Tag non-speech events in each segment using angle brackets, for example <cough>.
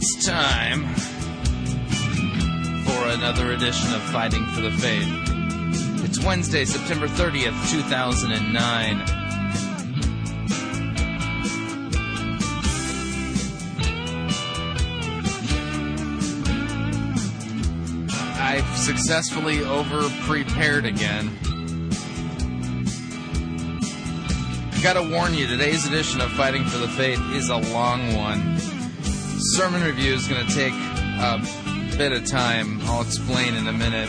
It's time for another edition of Fighting for the Faith. It's Wednesday, September 30th, 2009. I've successfully over prepared again. I Gotta warn you, today's edition of Fighting for the Faith is a long one. Sermon review is gonna take a bit of time. I'll explain in a minute.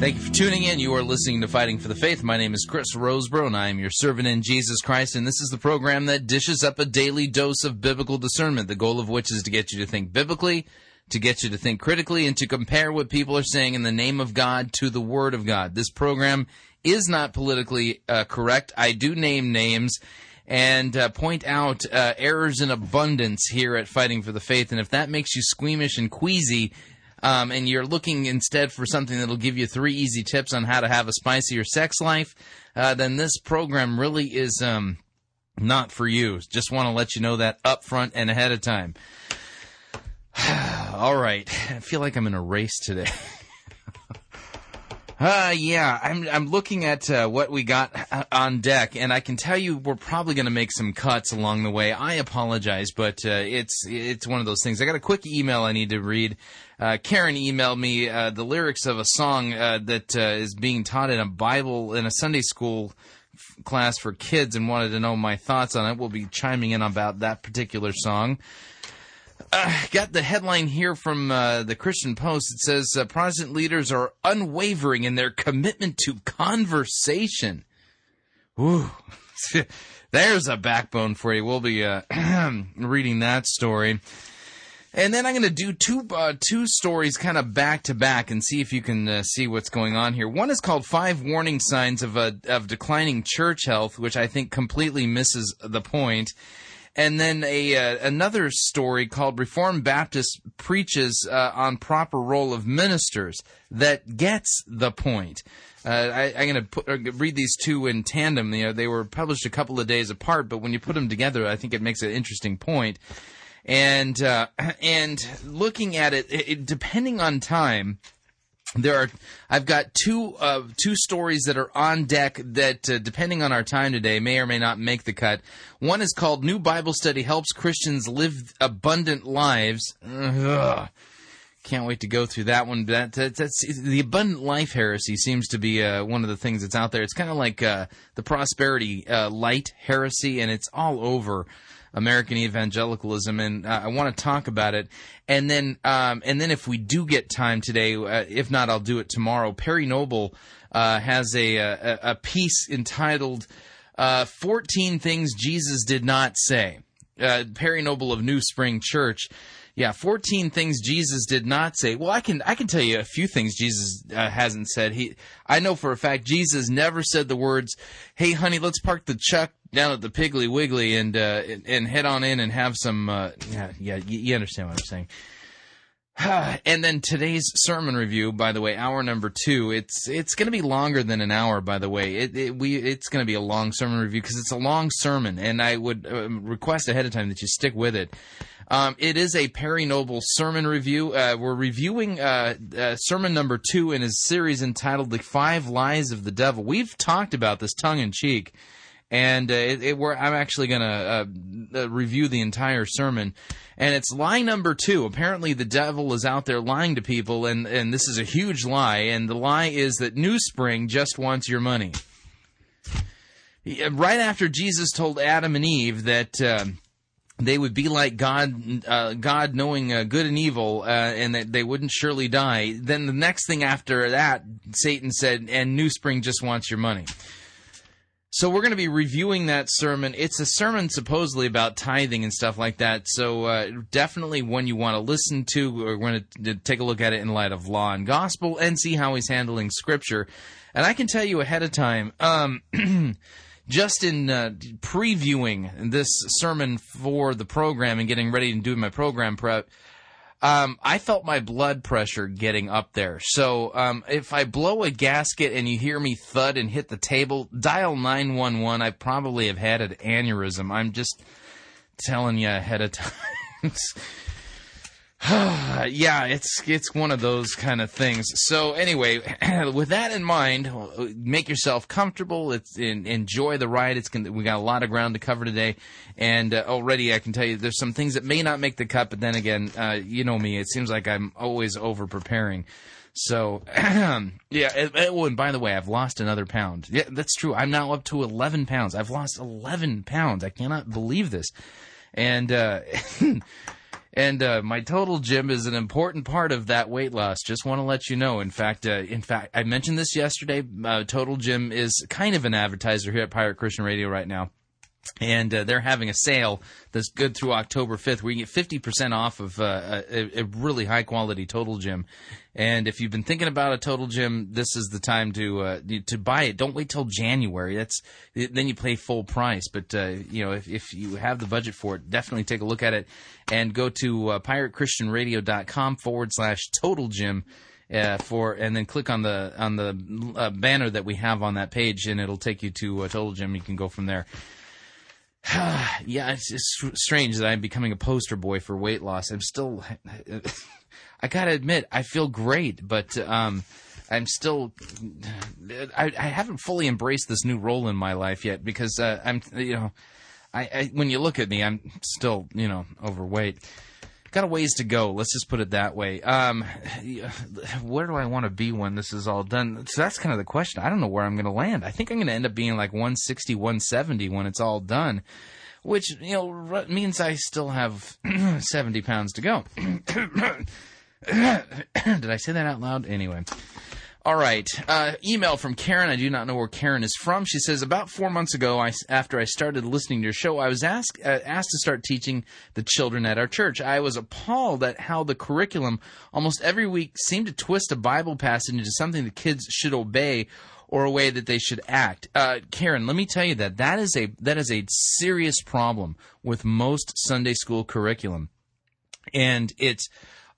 Thank you for tuning in. You are listening to Fighting for the Faith. My name is Chris Rosebrough, and I am your servant in Jesus Christ. And this is the program that dishes up a daily dose of biblical discernment, the goal of which is to get you to think biblically, to get you to think critically, and to compare what people are saying in the name of God to the Word of God. This program is not politically uh, correct. I do name names and uh, point out uh, errors in abundance here at Fighting for the Faith. And if that makes you squeamish and queasy, um, and you're looking instead for something that'll give you three easy tips on how to have a spicier sex life, uh, then this program really is um, not for you. Just want to let you know that up front and ahead of time. <sighs> All right, I feel like I'm in a race today. <laughs> Uh, yeah, I'm I'm looking at uh, what we got uh, on deck, and I can tell you we're probably going to make some cuts along the way. I apologize, but uh, it's it's one of those things. I got a quick email I need to read. Uh, Karen emailed me uh, the lyrics of a song uh, that is being taught in a Bible in a Sunday school class for kids, and wanted to know my thoughts on it. We'll be chiming in about that particular song. Uh, got the headline here from uh, the Christian Post. It says uh, Protestant leaders are unwavering in their commitment to conversation. Ooh, <laughs> there's a backbone for you. We'll be uh, <clears throat> reading that story. And then I'm going to do two uh, two stories kind of back to back and see if you can uh, see what's going on here. One is called Five Warning Signs of a, of Declining Church Health, which I think completely misses the point and then a uh, another story called Reformed Baptist preaches uh, on proper role of ministers that gets the point. Uh, I, am going to read these two in tandem. You know, they were published a couple of days apart, but when you put them together, I think it makes an interesting point. And uh, <clears throat> and looking at it, it, depending on time, there are I've got two uh, two stories that are on deck that uh, depending on our time today may or may not make the cut. One is called New Bible Study Helps Christians Live Abundant Lives. Ugh. Can't wait to go through that one. That, that that's the abundant life heresy seems to be uh, one of the things that's out there. It's kind of like uh, the prosperity uh, light heresy, and it's all over American evangelicalism, and uh, I want to talk about it. And then, um, and then, if we do get time today, uh, if not, I'll do it tomorrow. Perry Noble uh, has a, a, a piece entitled uh, "14 Things Jesus Did Not Say." Uh, Perry Noble of New Spring Church. Yeah, 14 things Jesus did not say. Well, I can I can tell you a few things Jesus uh, hasn't said. He I know for a fact Jesus never said the words, "Hey honey, let's park the truck down at the Piggly Wiggly and uh, and head on in and have some uh, yeah yeah you, understand what I'm saying." <sighs> and then today's sermon review, by the way, hour number two. It's it's going to be longer than an hour, by the way. It, it we it's going to be a long sermon review because it's a long sermon, and I would uh, request ahead of time that you stick with it. Um, it is a Perry Noble sermon review. Uh, we're reviewing uh, uh, sermon number two in his series entitled "The Five Lies of the Devil." We've talked about this tongue in cheek, and uh, it, it, I'm actually going to uh, uh, review the entire sermon. And it's lie number two. Apparently, the devil is out there lying to people, and and this is a huge lie. And the lie is that New Spring just wants your money. Right after Jesus told Adam and Eve that um, they would be like God, uh, God knowing uh, good and evil, uh, and that they wouldn't surely die. Then the next thing after that, Satan said, "And New Spring just wants your money." So we're going to be reviewing that sermon. It's a sermon supposedly about tithing and stuff like that. So uh, definitely one you want to listen to. We're going to take a look at it in light of law and gospel and see how he's handling scripture. And I can tell you ahead of time. Um, <clears throat> just in uh, previewing this sermon for the program and getting ready and doing my program prep, um, I felt my blood pressure getting up there. So um, if I blow a gasket and you hear me thud and hit the table, dial 911. I probably have had an aneurysm. I'm just telling you ahead of <laughs> time. <sighs> yeah, it's it's one of those kind of things. So anyway, <clears throat> with that in mind, make yourself comfortable. It's in, enjoy the ride. It's we got a lot of ground to cover today, and uh, already I can tell you there's some things that may not make the cut. But then again, uh, you know me. It seems like I'm always over preparing. So <clears throat> yeah. It, it, oh, and by the way, I've lost another pound. Yeah, that's true. I'm now up to 11 pounds. I've lost 11 pounds. I cannot believe this, and. Uh, <laughs> And uh, my total gym is an important part of that weight loss. Just want to let you know. In fact, uh, in fact, I mentioned this yesterday. Uh, total Gym is kind of an advertiser here at Pirate Christian Radio right now and uh, they're having a sale that's good through October 5th where you get 50% off of uh, a, a, really high quality total gym. And if you've been thinking about a total gym, this is the time to uh, to buy it. Don't wait till January. That's then you pay full price. But uh, you know, if, if you have the budget for it, definitely take a look at it and go to uh, piratechristianradio.com forward slash total gym. Uh, for and then click on the on the uh, banner that we have on that page, and it'll take you to uh, Total Gym. You can go from there. <sighs> yeah, it's just strange that I'm becoming a poster boy for weight loss. I'm still, <sighs> I gotta admit, I feel great, but um, I'm still, <sighs> I, I, haven't fully embraced this new role in my life yet because uh, I'm, you know, I, I when you look at me, I'm still, you know, overweight got a ways to go. Let's just put it that way. Um, where do I want to be when this is all done? So that's kind of the question. I don't know where I'm going to land. I think I'm going to end up being like 160, 170 when it's all done, which you know means I still have <clears throat> 70 pounds to go. <coughs> <coughs> Did I say that out loud? Anyway. All right. Uh, email from Karen. I do not know where Karen is from. She says, About four months ago, I, after I started listening to your show, I was asked, uh, asked to start teaching the children at our church. I was appalled at how the curriculum almost every week seemed to twist a Bible passage into something the kids should obey or a way that they should act. Uh, Karen, let me tell you that that is a that is a serious problem with most Sunday school curriculum, and it's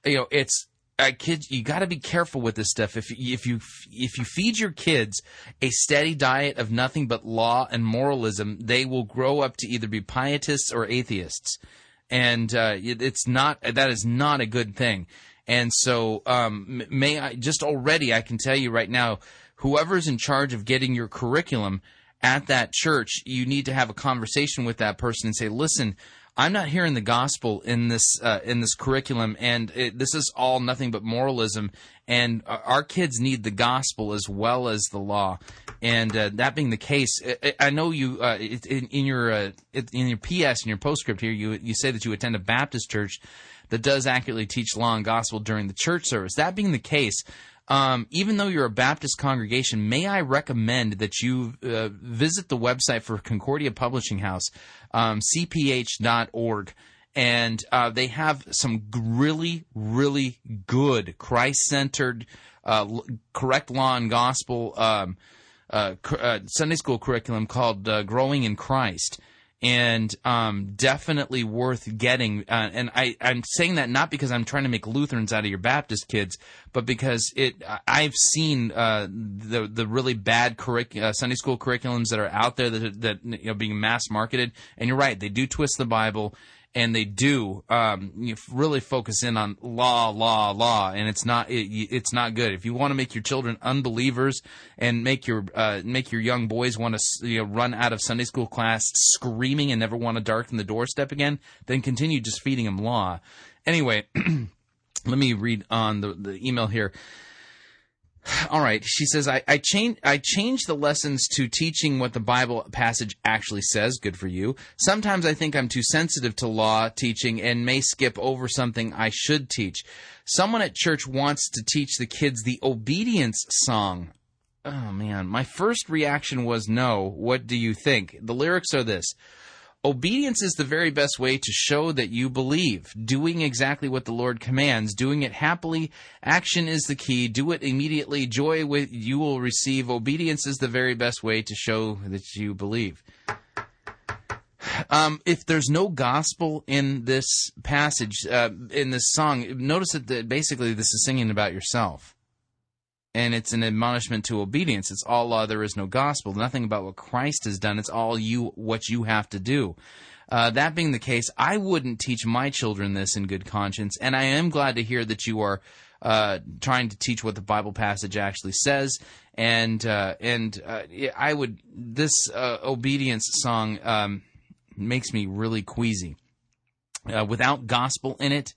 you know it's uh, kids, you got to be careful with this stuff. If if you if you feed your kids a steady diet of nothing but law and moralism, they will grow up to either be pietists or atheists, and uh, it's not that is not a good thing. And so, um, may I just already I can tell you right now, whoever's in charge of getting your curriculum at that church, you need to have a conversation with that person and say, listen. I'm not hearing the gospel in this uh, in this curriculum, and it, this is all nothing but moralism. And our kids need the gospel as well as the law. And uh, that being the case, I know you uh, in, in, your uh, in your PS in your postscript here, you you say that you attend a Baptist church that does accurately teach law and gospel during the church service. That being the case, um, even though you're a Baptist congregation, may I recommend that you uh, visit the website for Concordia Publishing House, um, cph.org. And uh, they have some really, really good Christ centered, uh, correct law and gospel um, uh, uh, Sunday school curriculum called uh, Growing in Christ and um, definitely worth getting. Uh, and I, I'm saying that not because I'm trying to make Lutherans out of your Baptist kids, but because it I've seen uh, the the really bad curric- uh, Sunday school curriculums that are out there that that you know being mass marketed. And you're right, they do twist the Bible and they do um, really focus in on law, law, law, and it's not it, it's not good. If you want to make your children unbelievers and make your uh, make your young boys want to you know, run out of Sunday school class screaming and never want to darken the doorstep again, then continue just feeding them law. Anyway, <clears throat> let me read on the, the email here. <sighs> All right. She says, I, I change I change the lessons to teaching what the Bible passage actually says. Good for you. Sometimes I think I'm too sensitive to law teaching and may skip over something I should teach. Someone at church wants to teach the kids the obedience song. Oh man, my first reaction was no. What do you think? The lyrics are this. Obedience is the very best way to show that you believe. Doing exactly what the Lord commands, doing it happily. Action is the key. Do it immediately. Joy with you will receive. Obedience is the very best way to show that you believe. Um, if there's no gospel in this passage, uh, in this song, notice that basically this is singing about yourself. And it's an admonishment to obedience. It's all law, there is no gospel. Nothing about what Christ has done. It's all you, what you have to do. Uh, that being the case, I wouldn't teach my children this in good conscience, and I am glad to hear that you are uh, trying to teach what the Bible passage actually says. And uh, and uh, I would this uh, obedience song um, makes me really queasy. Uh, without gospel in it,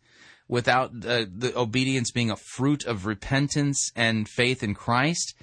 without the obedience being a fruit of repentance and faith in Christ,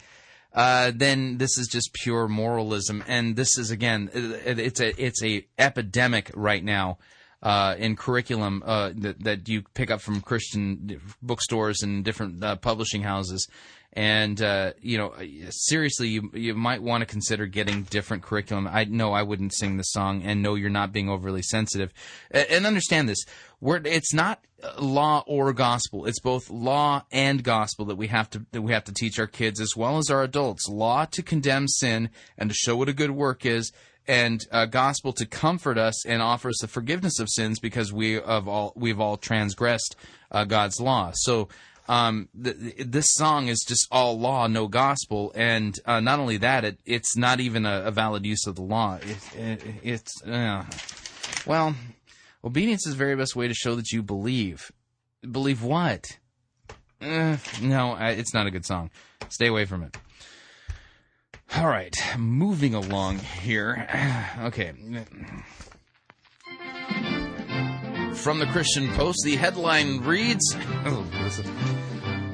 uh, then this is just pure moralism. And this is again, it's a it's a epidemic right now uh, in curriculum uh, that, that you pick up from Christian bookstores and different uh, publishing houses. And uh, you know, seriously, you you might want to consider getting different curriculum. I know I wouldn't sing the song, and no, you're not being overly sensitive. And understand this: we're, it's not law or gospel. It's both law and gospel that we have to that we have to teach our kids as well as our adults. Law to condemn sin and to show what a good work is, and uh, gospel to comfort us and offer us the forgiveness of sins because we have all we've all transgressed uh, God's law. So um, th- this song is just all law, no gospel, and uh, not only that, it, it's not even a, a, valid use of the law. It, it, it's uh, well, obedience is the very best way to show that you believe. Believe what? Uh, no, it's not a good song. Stay away from it. All right, moving along here. <sighs> Okay. From the Christian Post, the headline reads oh,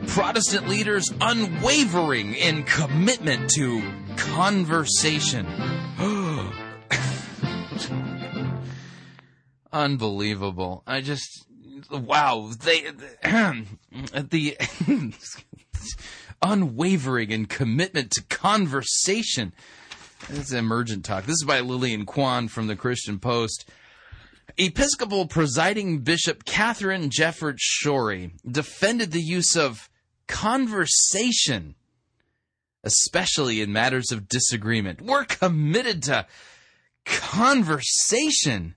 Protestant leaders unwavering in commitment to conversation. <gasps> Unbelievable. I just, wow. They, the, <clears throat> <laughs> unwavering in commitment to conversation. This is emergent talk. This is by Lillian Kwon from the Christian Post. Episcopal presiding Bishop Katharine Jefferts Schori defended the use of conversation, especially in matters of disagreement. We're committed to conversation.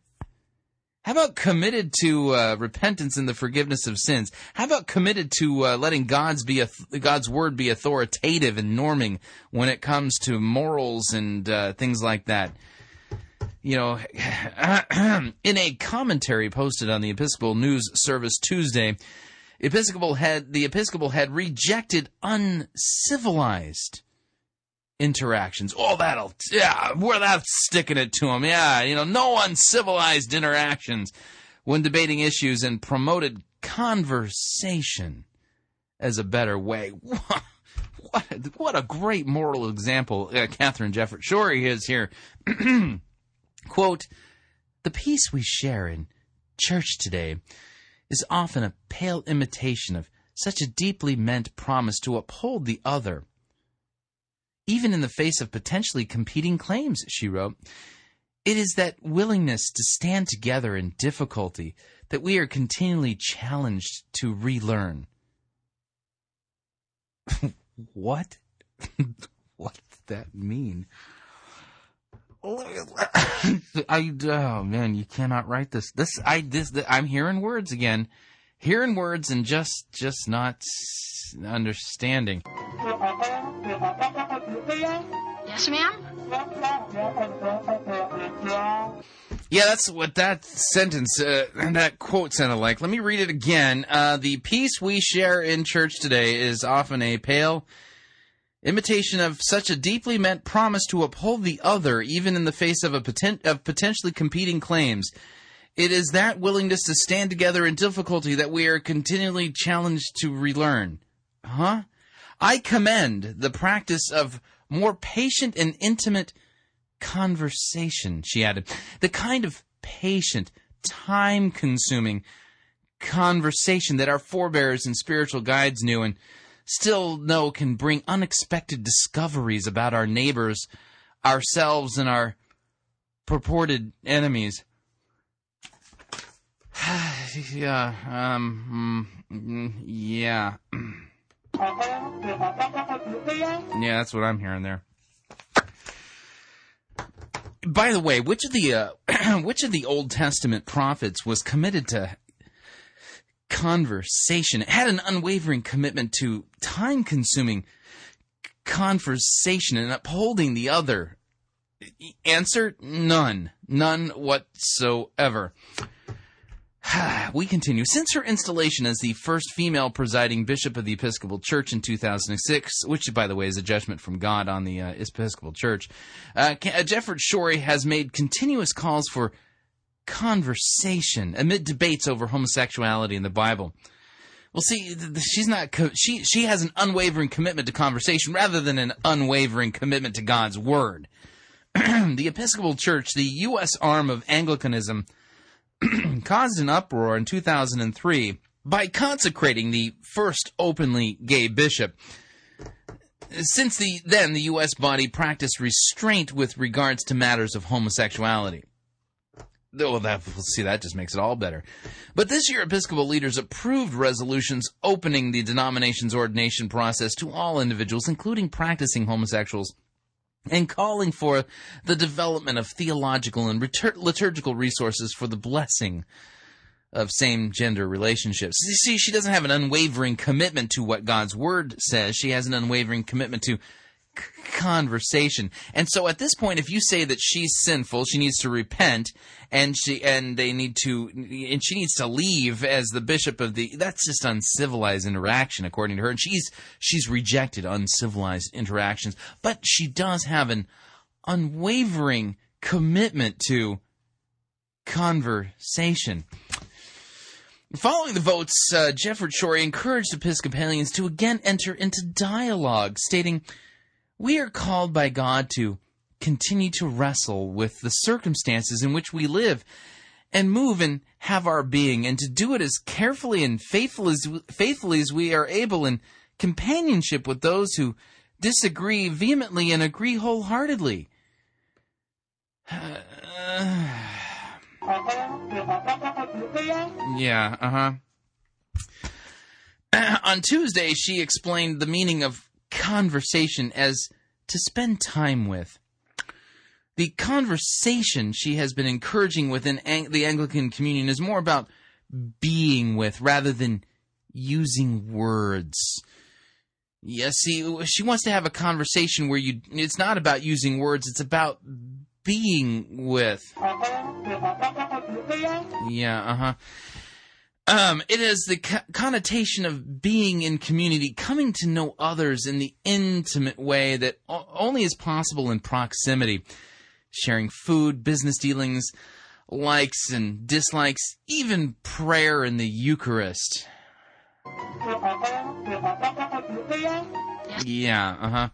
How about committed to uh, repentance and the forgiveness of sins? How about committed to uh, letting God's be God's word be authoritative and norming when it comes to morals and uh, things like that? You know, <clears throat> in a commentary posted on the Episcopal News Service Tuesday, Episcopal head the Episcopal head rejected uncivilized interactions. Oh, that'll, yeah, where that's sticking it to him. Yeah, you know, no uncivilized interactions when debating issues and promoted conversation as a better way. <laughs> What, what a great moral example uh, Katharine Jefferts Schori is here. <clears throat> Quote, the peace we share in church today is often a pale imitation of such a deeply meant promise to uphold the other even in the face of potentially competing claims, she wrote. It is that willingness to stand together in difficulty that we are continually challenged to relearn. <laughs> what? <laughs> what does that mean? I oh man, you cannot write this. This I this I'm hearing words again, hearing words and just just not understanding. Yes, ma'am? Yeah, that's what that sentence, uh, that quote sounded like. Let me read it again. Uh, the peace we share in church today is often a pale imitation of such a deeply meant promise to uphold the other, even in the face of a poten- of potentially competing claims. It is that willingness to stand together in difficulty that we are continually challenged to relearn. Huh? I commend the practice of more patient and intimate conversation, she added. The kind of patient, time consuming conversation that our forebears and spiritual guides knew and still know can bring unexpected discoveries about our neighbors, ourselves, and our purported enemies. <sighs> yeah, um, mm, yeah. <clears throat> Yeah, that's what I'm hearing there. by the way, which of the uh, <clears throat> which of the Old Testament prophets was committed to conversation? Had an unwavering commitment to time-consuming conversation and upholding the other. Answer: None, none whatsoever. <sighs> we continue. Since her installation as the first female presiding bishop of the Episcopal Church in 2006, which, by the way, is a judgment from God on the uh, Episcopal Church, uh, uh Jefferts Schori has made continuous calls for conversation amid debates over homosexuality in the Bible. Well, see, she's not. Co- she she has an unwavering commitment to conversation rather than an unwavering commitment to God's word. <clears throat> the Episcopal Church, the U.S. arm of Anglicanism <clears throat> caused an uproar in 2003 by consecrating the first openly gay bishop. Since the, then, the U.S. body practiced restraint with regards to matters of homosexuality. Well, that, see, that just makes it all better. But this year, Episcopal leaders approved resolutions opening the denomination's ordination process to all individuals, including practicing homosexuals and calling for the development of theological and liturgical resources for the blessing of same gender relationships. You see, she doesn't have an unwavering commitment to what God's word says. She has an unwavering commitment to conversation. And so at this point, if you say that she's sinful, she needs to repent, and she and they need to, and she needs to leave as the bishop of the. That's just uncivilized interaction, according to her. And she's she's rejected uncivilized interactions, but she does have an unwavering commitment to conversation. Following the votes, uh, Jefferts Schori encouraged Episcopalians to again enter into dialogue, stating, we are called by God to continue to wrestle with the circumstances in which we live and move and have our being, and to do it as carefully and faithful as, faithfully as we are able in companionship with those who disagree vehemently and agree wholeheartedly. <sighs> yeah, uh huh. <clears throat> On Tuesday, she explained the meaning of conversation as to spend time with. The conversation she has been encouraging within Ang- the Anglican communion is more about being with rather than using words. Yes, see, she wants to have a conversation where you, it's not about using words, it's about being with. Yeah, uh huh. Um, it is the co- connotation of being in community, coming to know others in the intimate way that o- only is possible in proximity. Sharing food, business dealings, likes and dislikes, even prayer in the Eucharist. <laughs> Yeah, uh huh.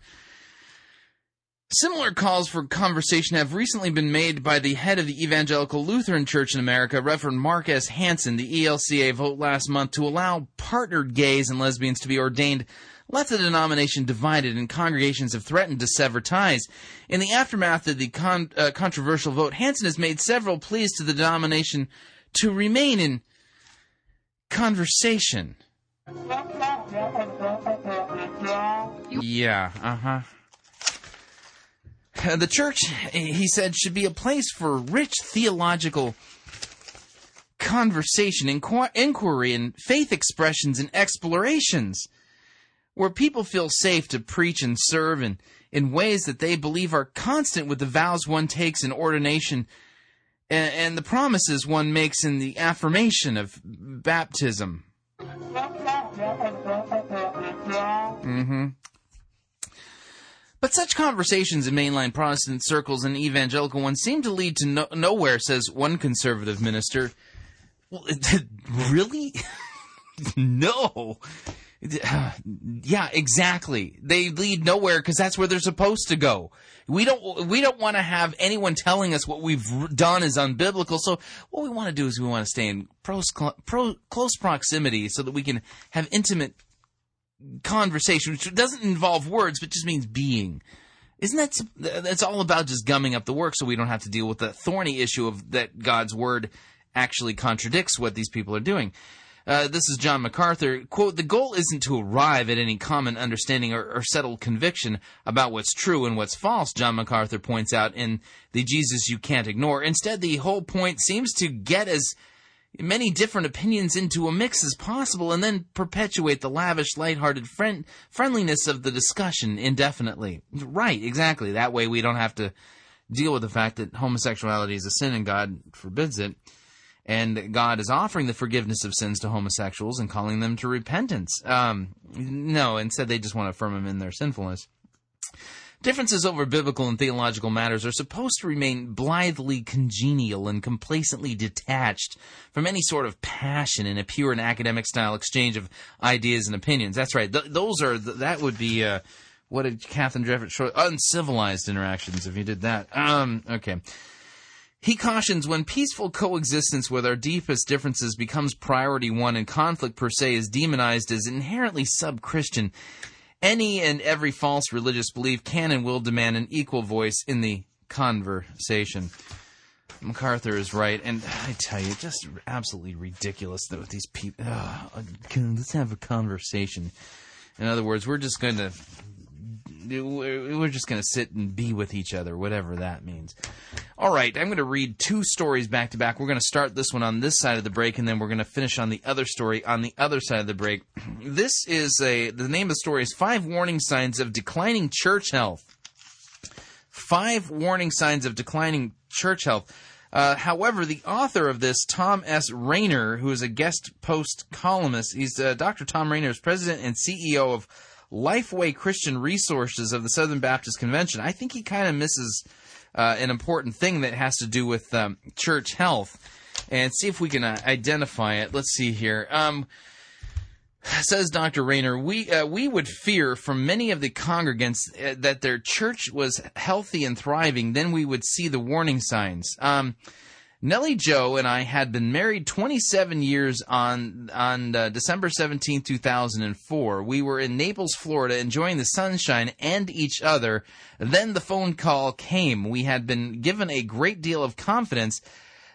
Similar calls for conversation have recently been made by the head of the Evangelical Lutheran Church in America, Reverend Mark S. Hansen. The ELCA vote last month to allow partnered gays and lesbians to be ordained left the denomination divided, and congregations have threatened to sever ties. In the aftermath of the con- uh, controversial vote, Hansen has made several pleas to the denomination to remain in conversation. Yeah, uh huh. The church, he said, should be a place for rich theological conversation, and inquiry, and faith expressions and explorations, where people feel safe to preach and serve in, in ways that they believe are constant with the vows one takes in ordination and, and the promises one makes in the affirmation of baptism. Mm-hmm. But such conversations in mainline Protestant circles and evangelical ones seem to lead to no- nowhere, says one conservative minister. Well, <laughs> really? <laughs> no. Yeah, exactly. They lead nowhere because that's where they're supposed to go. We don't we don't want to have anyone telling us what we've done is unbiblical. So what we want to do is we want to stay in pro, pro, close proximity so that we can have intimate conversation, which doesn't involve words, but just means being. Isn't that that's all about just gumming up the work so we don't have to deal with the thorny issue of that God's word actually contradicts what these people are doing. Uh, this is John MacArthur. Quote, the goal isn't to arrive at any common understanding or, or, settled conviction about what's true and what's false, John MacArthur points out in The Jesus You Can't Ignore. Instead, the whole point seems to get as many different opinions into a mix as possible and then perpetuate the lavish, lighthearted friend- friendliness of the discussion indefinitely. Right, exactly. That way we don't have to deal with the fact that homosexuality is a sin and God forbids it. And God is offering the forgiveness of sins to homosexuals and calling them to repentance. Um, no, instead they just want to affirm them in their sinfulness. Differences over biblical and theological matters are supposed to remain blithely congenial and complacently detached from any sort of passion in a pure and academic style exchange of ideas and opinions. That's right. Th- those are that would be uh, what did Katharine Jefferts show? Uncivilized interactions. If you did that, um, okay. He cautions when peaceful coexistence with our deepest differences becomes priority one and conflict per se is demonized as inherently sub Christian. Any and every false religious belief can and will demand an equal voice in the conversation. MacArthur is right, and I tell you, just absolutely ridiculous that with these people. let's have a conversation. In other words, we're just going to we're just going to sit and be with each other, whatever that means. All right, I'm going to read two stories back to back. We're going to start this one on this side of the break, and then we're going to finish on the other story on the other side of the break. <clears throat> This is a the name of the story is Five Warning Signs of Declining Church Health. Five warning signs of declining church health. Uh, however, the author of this, Thom S. Rainer, who is a guest post columnist, he's uh, Dr. Thom Rainer is president and CEO of Lifeway Christian Resources of the Southern Baptist Convention, I think he kind of misses uh, an important thing that has to do with um, church health. And see if we can uh, identify it. Let's see here. Um, says Dr. Rainer, we uh, we would fear from many of the congregants uh, that their church was healthy and thriving. Then we would see the warning signs. Um, Nellie Jo and I had been married 27 years on on uh, December 17, 2004. We were in Naples, Florida, enjoying the sunshine and each other. Then the phone call came. We had been given a great deal of confidence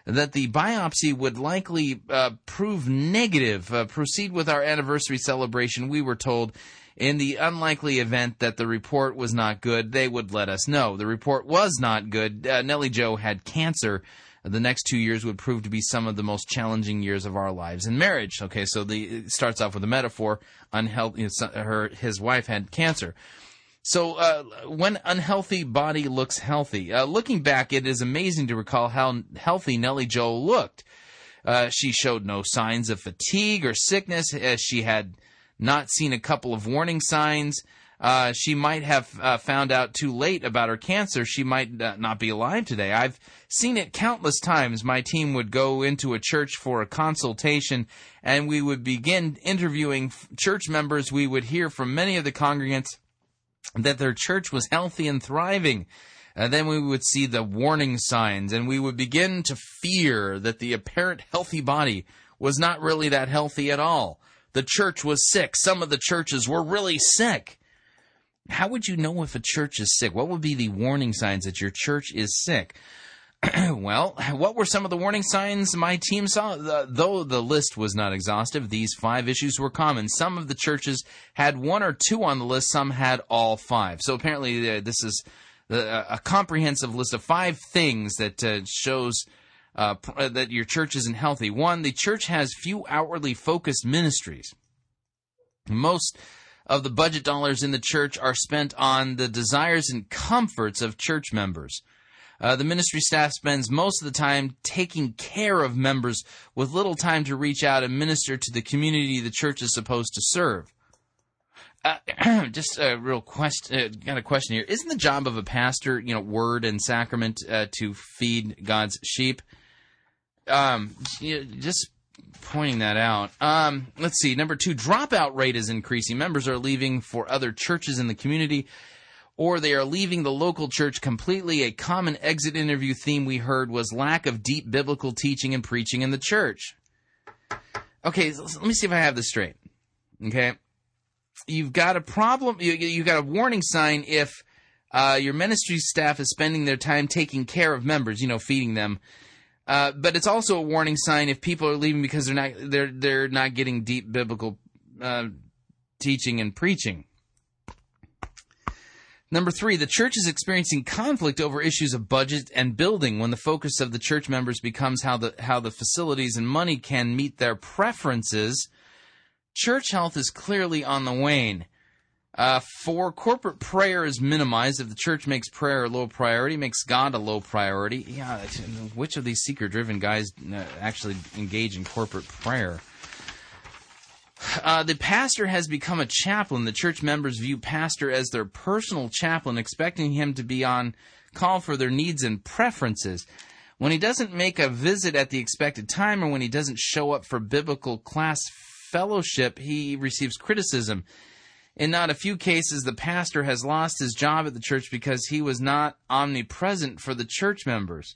that the biopsy would likely uh, prove negative. Uh, proceed with our anniversary celebration. We were told. In the unlikely event that the report was not good, they would let us know. The report was not good. Uh, Nellie Jo had cancer the next two years would prove to be some of the most challenging years of our lives in marriage. Okay, so the it starts off with a metaphor. Unhealthy, her his wife had cancer. So uh, when unhealthy body looks healthy, uh, looking back, it is amazing to recall how healthy Nellie Jo looked. Uh, she showed no signs of fatigue or sickness. As she had not seen a couple of warning signs uh, she might have uh, found out too late about her cancer. She might uh, not be alive today. I've seen it countless times. My team would go into a church for a consultation, and we would begin interviewing church members. We would hear from many of the congregants that their church was healthy and thriving. And then we would see the warning signs, and we would begin to fear that the apparent healthy body was not really that healthy at all. The church was sick. Some of the churches were really sick. How would you know if a church is sick? What would be the warning signs that your church is sick? <clears throat> well, what were some of the warning signs my team saw? The, though the list was not exhaustive, these five issues were common. Some of the churches had one or two on the list, some had all five. So apparently, uh, this is uh, a comprehensive list of five things that uh, shows uh, uh, that your church isn't healthy. One, the church has few outwardly focused ministries. Most of the budget dollars in the church are spent on the desires and comforts of church members. Uh, the ministry staff spends most of the time taking care of members with little time to reach out and minister to the community the church is supposed to serve. Uh, <clears throat> just a real question. Uh, got a question here. Isn't the job of a pastor, you know, word and sacrament uh, to feed God's sheep? Um, you know, just pointing that out. Um, let's see. Number two, dropout rate is increasing. Members are leaving for other churches in the community, or they are leaving the local church completely. A common exit interview theme we heard was lack of deep biblical teaching and preaching in the church. Okay, let me see if I have this straight. Okay, you've got a problem. You, you've got a warning sign if uh, your ministry staff is spending their time taking care of members, you know, feeding them Uh, but it's also a warning sign if people are leaving because they're not they're they're not getting deep biblical uh, teaching and preaching. Number three, the church is experiencing conflict over issues of budget and building when the focus of the church members becomes how the how the facilities and money can meet their preferences. Church health is clearly on the wane. Uh, corporate prayer is minimized if the church makes prayer a low priority, makes God a low priority. Yeah, which of these seeker driven guys uh, actually engage in corporate prayer? Uh, the pastor has become a chaplain. The church members view pastor as their personal chaplain, expecting him to be on call for their needs and preferences. When he doesn't make a visit at the expected time or when he doesn't show up for biblical class fellowship, he receives criticism. In not a few cases, the pastor has lost his job at the church because he was not omnipresent for the church members.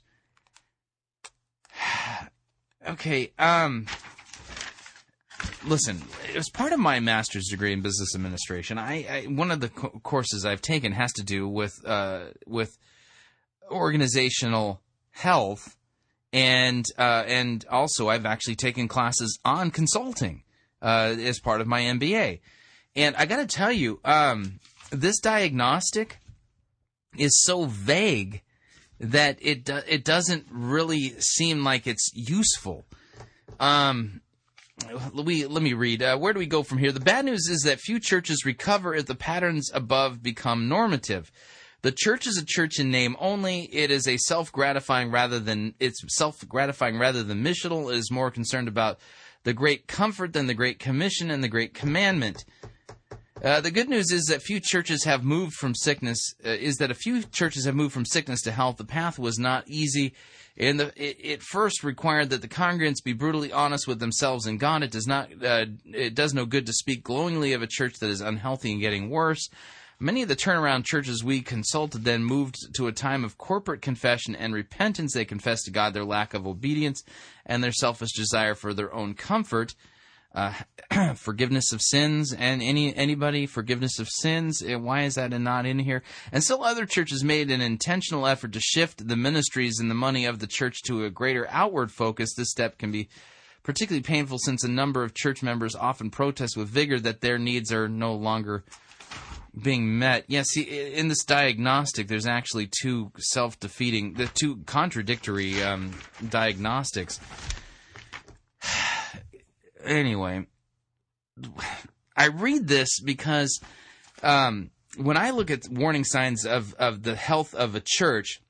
<sighs> okay, um, listen, was part of my master's degree in business administration. I, I one of the co- courses I've taken has to do with uh, with organizational health, and uh, and also I've actually taken classes on consulting uh, as part of my MBA. And I got to tell you, um, this diagnostic is so vague that it do- it doesn't really seem like it's useful. Um, we, let me read. Uh, where do we go from here? The bad news is that few churches recover if the patterns above become normative. The church is a church in name only. It is a self-gratifying rather than it's self-gratifying rather than missional. It is more concerned about the great comfort than the great commission and the great commandment. Uh, the good news is that few churches have moved from sickness. Uh, is that a few churches have moved from sickness to health. The path was not easy. And the, it, it, first required that the congregants be brutally honest with themselves and God. It does not. Uh, it does no good to speak glowingly of a church that is unhealthy and getting worse. Many of the turnaround churches we consulted then moved to a time of corporate confession and repentance. They confessed to God their lack of obedience and their selfish desire for their own comfort uh, <clears throat> forgiveness of sins and any anybody forgiveness of sins. Eh, why is that not in here? And still other churches made an intentional effort to shift the ministries and the money of the church to a greater outward focus. This step can be particularly painful since a number of church members often protest with vigor that their needs are no longer being met. Yeah, see, in this diagnostic, there's actually two self-defeating, the two contradictory um, diagnostics <sighs> anyway, I read this because um, when I look at warning signs of, of the health of a church,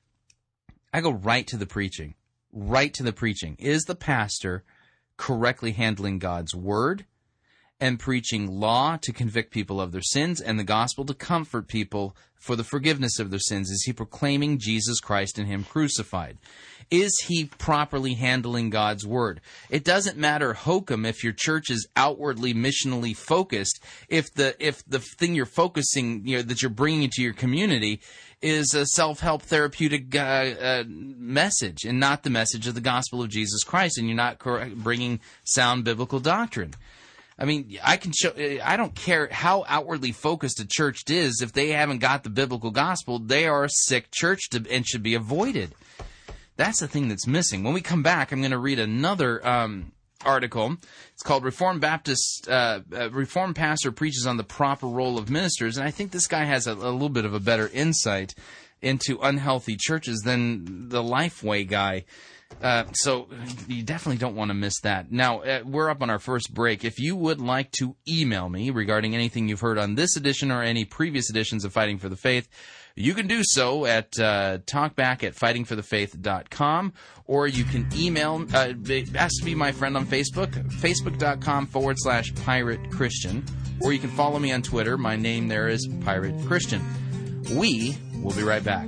I go right to the preaching. Right to the preaching. Is the pastor correctly handling God's word and preaching law to convict people of their sins and the gospel to comfort people for the forgiveness of their sins? Is he proclaiming Jesus Christ and Him crucified? Is he properly handling God's word? It doesn't matter hokum if your church is outwardly missionally focused. If the if the thing you're focusing, you know, that you're bringing into your community is a self-help therapeutic uh, uh, message and not the message of the gospel of Jesus Christ, and you're not bringing sound biblical doctrine. I mean, I can show. I don't care how outwardly focused a church is. If they haven't got the biblical gospel, they are a sick church to, and should be avoided. That's the thing that's missing. When we come back, I'm going to read another um, article. It's called "Reformed Baptist uh, uh, Reformed Pastor Preaches on the Proper Role of Ministers," and I think this guy has a, a little bit of a better insight into unhealthy churches than the Lifeway guy. Uh, so you definitely don't want to miss that. Now uh, we're up on our first break. If you would like to email me regarding anything you've heard on this edition or any previous editions of Fighting for the Faith, you can do so at uh, talkback at fightingforthefaith.com, or you can email, uh, ask to be my friend on Facebook, facebook.com forward slash pirate Christian, or you can follow me on Twitter. My name there is Pirate Christian. We will be right back.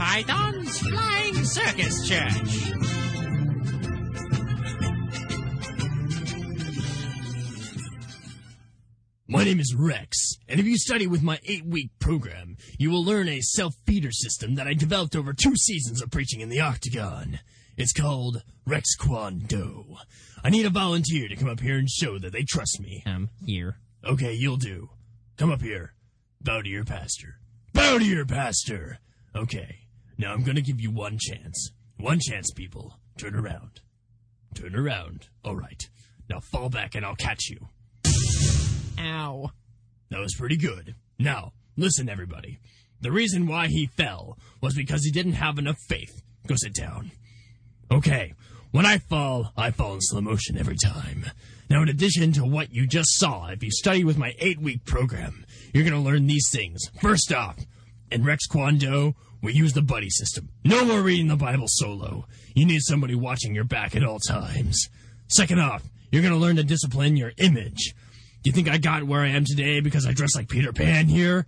Python's Flying Circus Church. My name is Rex, and if you study with my eight week program, you will learn a self feeder system that I developed over two seasons of preaching in the Octagon. It's called Rex Kwon Do. I need a volunteer to come up here and show that they trust me. I'm here. Okay, you'll do. Come up here. Bow to your pastor. Bow to your pastor! Okay, now I'm gonna give you one chance. One chance, people. Turn around. Turn around. Alright. Now fall back and I'll catch you. Ow. That was pretty good. Now, listen, everybody. The reason why he fell was because he didn't have enough faith. Go sit down. Okay, when I fall, I fall in slow motion every time. Now, in addition to what you just saw, if you study with my eight week program, you're going to learn these things. First off, in Rex Kwon Do, we use the buddy system. No more reading the Bible solo. You need somebody watching your back at all times. Second off, you're going to learn to discipline your image. Do you think I got where I am today because I dress like Peter Pan here?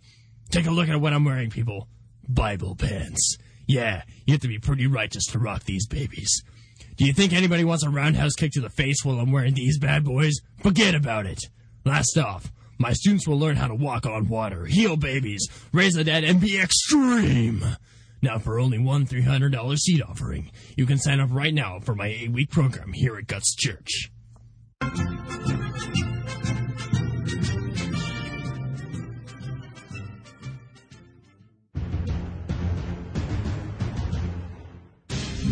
Take a look at what I'm wearing, people. Bible pants. Yeah, you have to be pretty righteous to rock these babies. Do you think anybody wants a roundhouse kick to the face while I'm wearing these bad boys? Forget about it. Last off, my students will learn how to walk on water, heal babies, raise the dead, and be extreme. Now, for only one $300 seat offering, you can sign up right now for my eight week program here at Guts Church.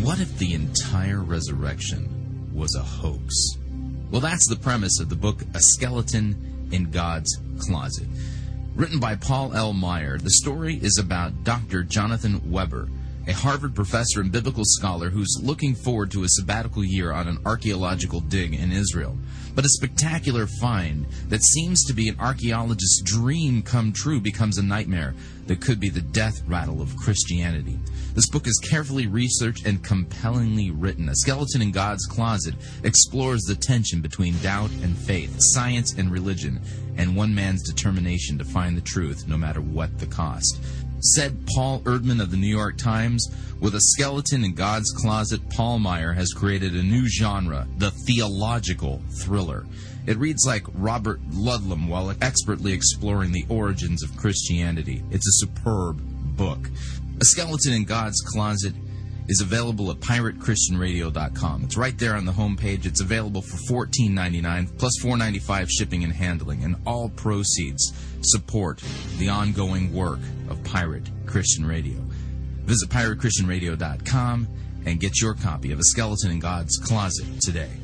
What if the entire resurrection was a hoax? Well, that's the premise of the book A Skeleton in God's Closet. Written by Paul L. Maier, the story is about Dr. Jonathan Weber, a Harvard professor and biblical scholar who's looking forward to a sabbatical year on an archaeological dig in Israel. But a spectacular find that seems to be an archaeologist's dream come true becomes a nightmare that could be the death rattle of Christianity. This book is carefully researched and compellingly written. A Skeleton in God's Closet explores the tension between doubt and faith, science and religion, and one man's determination to find the truth no matter what the cost. Said Paul Erdman of the New York Times, with a skeleton in God's closet, Paul Maier has created a new genre, the theological thriller. It reads like Robert Ludlum while expertly exploring the origins of Christianity. It's a superb book. A Skeleton in God's Closet is available at piratechristianradio.com. It's right there on the homepage. It's available for $14.99 plus $4.95 shipping and handling, and all proceeds support the ongoing work of Pirate Christian Radio. Visit piratechristianradio.com and get your copy of A Skeleton in God's Closet today.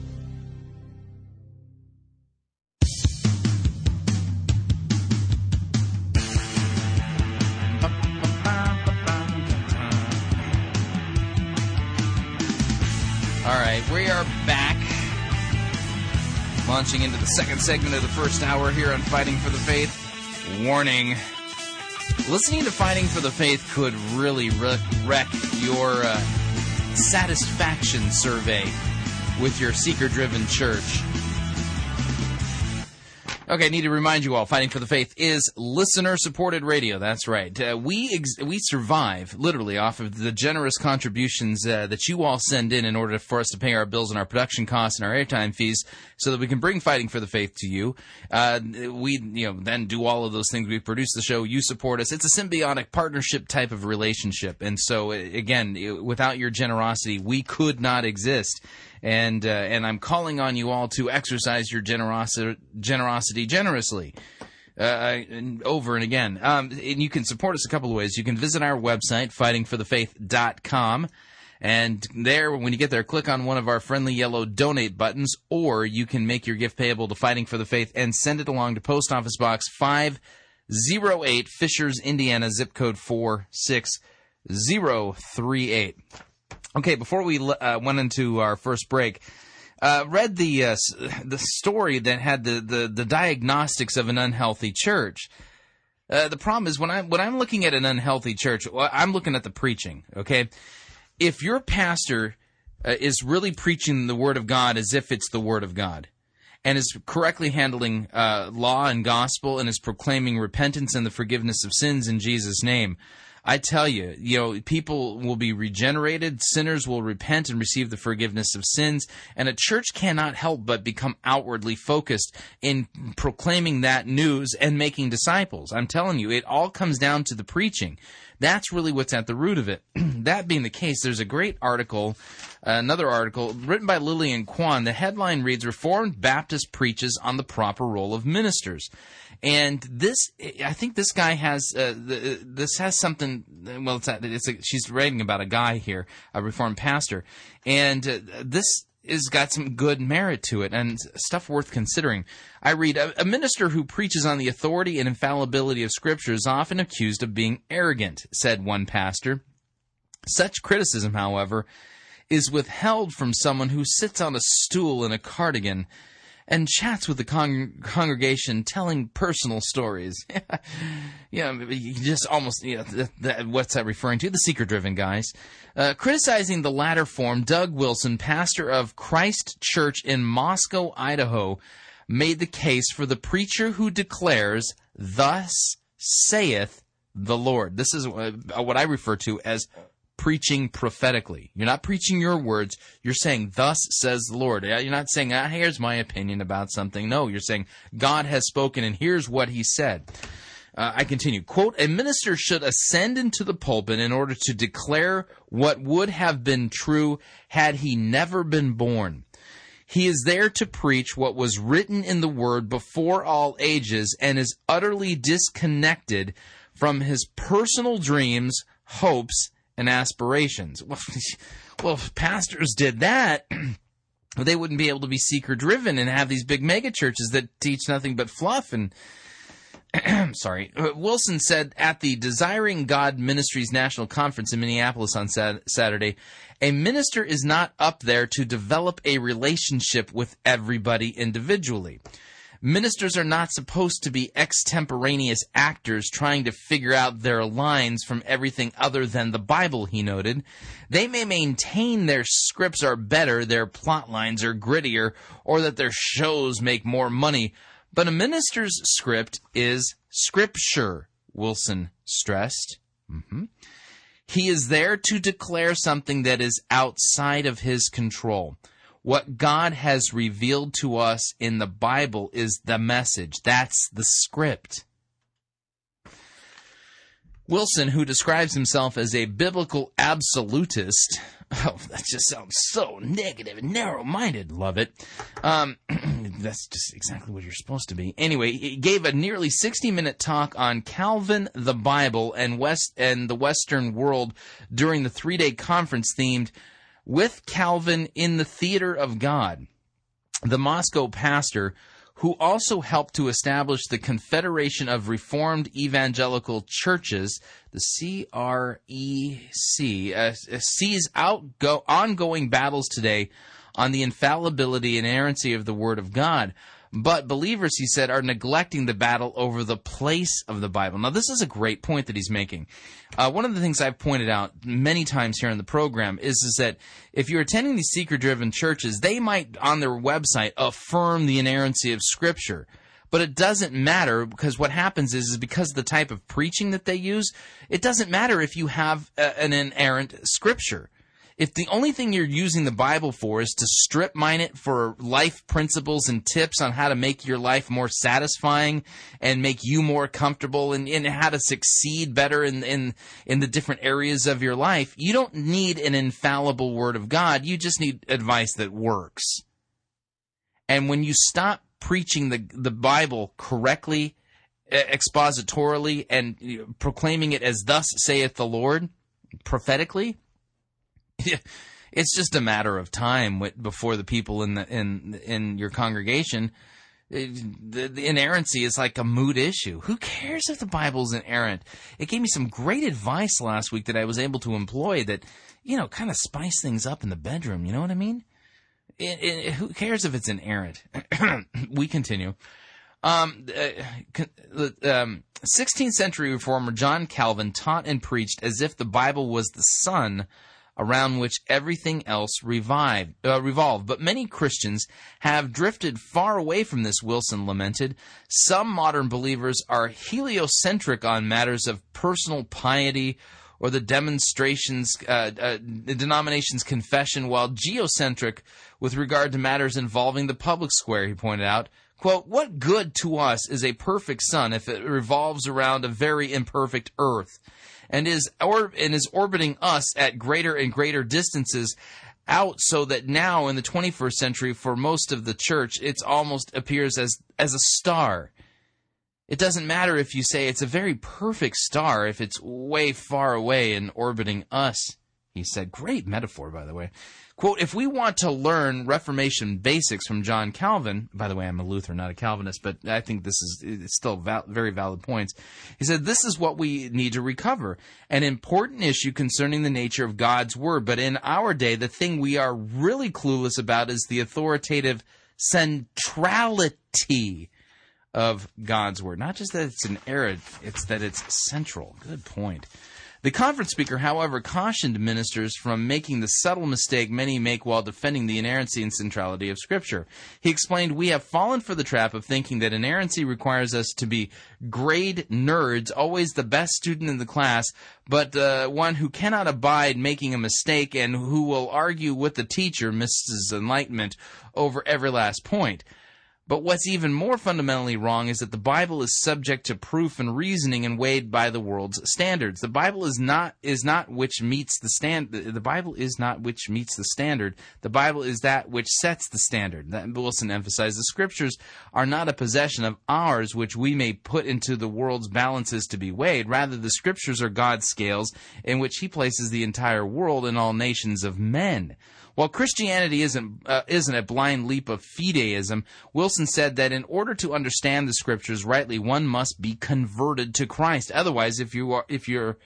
We are back. Launching into the second segment of the first hour here on Fighting for the Faith. Warning. Listening to Fighting for the Faith could really wreck, your uh, satisfaction survey with your seeker driven church. Okay, I need to remind you all, Fighting for the Faith is listener-supported radio. That's right. Uh, we ex- we survive literally off of the generous contributions uh, that you all send in in order for us to pay our bills and our production costs and our airtime fees, so that we can bring Fighting for the Faith to you. Uh, we you know then do all of those things. We produce the show. You support us. It's a symbiotic partnership type of relationship. And so uh, again, without your generosity, we could not exist and uh, and I'm calling on you all to exercise your generosity generosity generously. Uh, and over and again. Um, and you can support us a couple of ways. You can visit our website, fightingforthefaith.com. And there, when you get there, click on one of our friendly yellow donate buttons, or you can make your gift payable to Fighting for the Faith and send it along to Post Office Box 508, Fishers, Indiana, zip code 46038. Okay, before we uh, went into our first break, Uh, read the uh, the story that had the, the, the diagnostics of an unhealthy church. Uh, the problem is when I when I'm looking at an unhealthy church, I'm looking at the preaching. Okay, if your pastor uh, is really preaching the word of God as if it's the word of God, and is correctly handling uh, law and gospel, and is proclaiming repentance and the forgiveness of sins in Jesus' name, I tell you, you know, people will be regenerated, sinners will repent and receive the forgiveness of sins, and a church cannot help but become outwardly focused in proclaiming that news and making disciples. I'm telling you, it all comes down to the preaching. That's really what's at the root of it. <clears throat> that being the case, there's a great article, uh, another article written by Lillian Kwon. The headline reads Reformed Baptist Preaches on the Proper Role of Ministers. And this, I think this guy has, uh, the, this has something, well, it's, it's a, she's writing about a guy here, a Reformed pastor. And uh, this has got some good merit to it and stuff worth considering. I read a, a minister who preaches on the authority and infallibility of Scripture is often accused of being arrogant, said one pastor. Such criticism, however, is withheld from someone who sits on a stool in a cardigan and chats with the con- congregation telling personal stories. <laughs> yeah, you just almost, you know, th- th- what's that referring to? The seeker driven guys. Uh, criticizing the latter form, Doug Wilson, pastor of Christ Church in Moscow, Idaho, made the case for the preacher who declares, Thus saith the Lord. This is uh, what I refer to as preaching prophetically. You're not preaching your words. You're saying, Thus says the Lord. You're not saying, ah, Here's my opinion about something. No, you're saying, God has spoken and here's what he said. Uh, I continue. Quote, a minister should ascend into the pulpit in order to declare what would have been true had he never been born. He is there to preach what was written in the word before all ages and is utterly disconnected from his personal dreams, hopes, and aspirations. Well, <laughs> well if pastors did that, <clears throat> they wouldn't be able to be seeker driven and have these big mega churches that teach nothing but fluff and <clears throat> sorry. Uh, Wilson said at the Desiring God Ministries National Conference in Minneapolis on Saturday, a minister is not up there to develop a relationship with everybody individually. Ministers are not supposed to be extemporaneous actors trying to figure out their lines from everything other than the Bible, he noted. They may maintain their scripts are better, their plot lines are grittier, or that their shows make more money, but a minister's script is scripture, Wilson stressed. hmm He is there to declare something that is outside of his control. What God has revealed to us in the Bible is the message. That's the script. Wilson, who describes himself as a biblical absolutist, <laughs> oh, that just sounds so negative and narrow minded. Love it. Um, <clears throat> that's just exactly what you're supposed to be. Anyway, he gave a nearly 60 minute talk on Calvin, the Bible, and West and the Western world during the three day conference themed with Calvin in the Theater of God. The Moscow pastor, who also helped to establish the Confederation of Reformed Evangelical Churches, the CREC, uh, sees outgo- ongoing battles today on the infallibility and inerrancy of the Word of God. But believers, he said, are neglecting the battle over the place of the Bible. Now, this is a great point that he's making. Uh, one of the things I've pointed out many times here in the program is, is that if you're attending these seeker driven churches, they might, on their website, affirm the inerrancy of Scripture. But it doesn't matter because what happens is, is because the type of preaching that they use, it doesn't matter if you have a, an inerrant Scripture if the only thing you're using the Bible for is to strip mine it for life principles and tips on how to make your life more satisfying and make you more comfortable and, and how to succeed better in, in, in the different areas of your life, you don't need an infallible word of God. You just need advice that works. And when you stop preaching the, the Bible correctly, expositorily, and proclaiming it as thus saith the Lord, prophetically, <laughs> it's just a matter of time before the people in the in in your congregation the, the inerrancy is like a mood issue. Who cares if the Bible's inerrant? It gave me some great advice last week that I was able to employ that, you know, kind of spice things up in the bedroom. You know what I mean? it, it, who cares if it's inerrant? <coughs> we continue. Um, uh, um, 16th century reformer John Calvin taught and preached as if the Bible was the sun around which everything else revived, uh, revolved. But many Christians have drifted far away from this, Wilson lamented. Some modern believers are heliocentric on matters of personal piety or the demonstrations, uh, uh, the denomination's confession, while geocentric with regard to matters involving the public square, he pointed out. Quote, what good to us is a perfect sun if it revolves around a very imperfect earth? And is or and is orbiting us at greater and greater distances out so that now in the 21st century for most of the church it almost appears as as a star. It doesn't matter if you say it's a very perfect star if it's way far away and orbiting us he said great metaphor by the way Quote, if we want to learn Reformation basics from John Calvin, by the way, I'm a Lutheran, not a Calvinist, but I think this is still val- very valid points. He said, this is what we need to recover. An important issue concerning the nature of God's Word. But in our day, the thing we are really clueless about is the authoritative centrality of God's Word. Not just that it's inerrant, it's that it's central. Good point. The conference speaker, however, cautioned ministers from making the subtle mistake many make while defending the inerrancy and centrality of Scripture. He explained, We have fallen for the trap of thinking that inerrancy requires us to be grade nerds, always the best student in the class, but uh, one who cannot abide making a mistake and who will argue with the teacher, Mrs. Enlightenment, over every last point. But what's even more fundamentally wrong is that the Bible is subject to proof and reasoning and weighed by the world's standards. The Bible is not is not which meets the stand. The Bible is not which meets the standard. The Bible is that which sets the standard. That Wilson emphasized. The Scriptures are not a possession of ours, which we may put into the world's balances to be weighed. Rather, the Scriptures are God's scales, in which He places the entire world and all nations of men. While Christianity isn't uh, isn't a blind leap of fideism, Wilson said that in order to understand the scriptures rightly, one must be converted to Christ. Otherwise, if you are if you're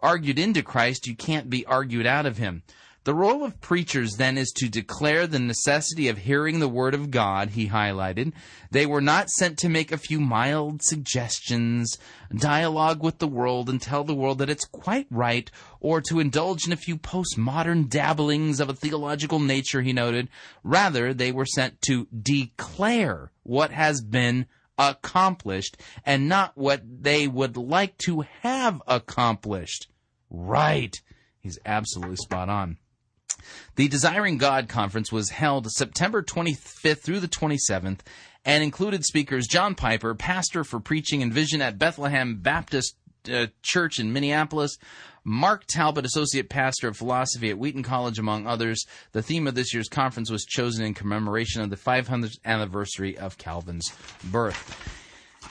argued into Christ, you can't be argued out of him. The role of preachers then is to declare the necessity of hearing the word of God, he highlighted. They were not sent to make a few mild suggestions, dialogue with the world, and tell the world that it's quite right, or to indulge in a few postmodern dabblings of a theological nature, he noted. Rather, they were sent to declare what has been accomplished and not what they would like to have accomplished. Right. He's absolutely spot on. The Desiring God conference was held September 25th through the 27th and included speakers John Piper, pastor for preaching and vision at Bethlehem Baptist uh, Church in Minneapolis, Mark Talbot, associate pastor of philosophy at Wheaton College, among others. The theme of this year's conference was chosen in commemoration of the 500th anniversary of Calvin's birth.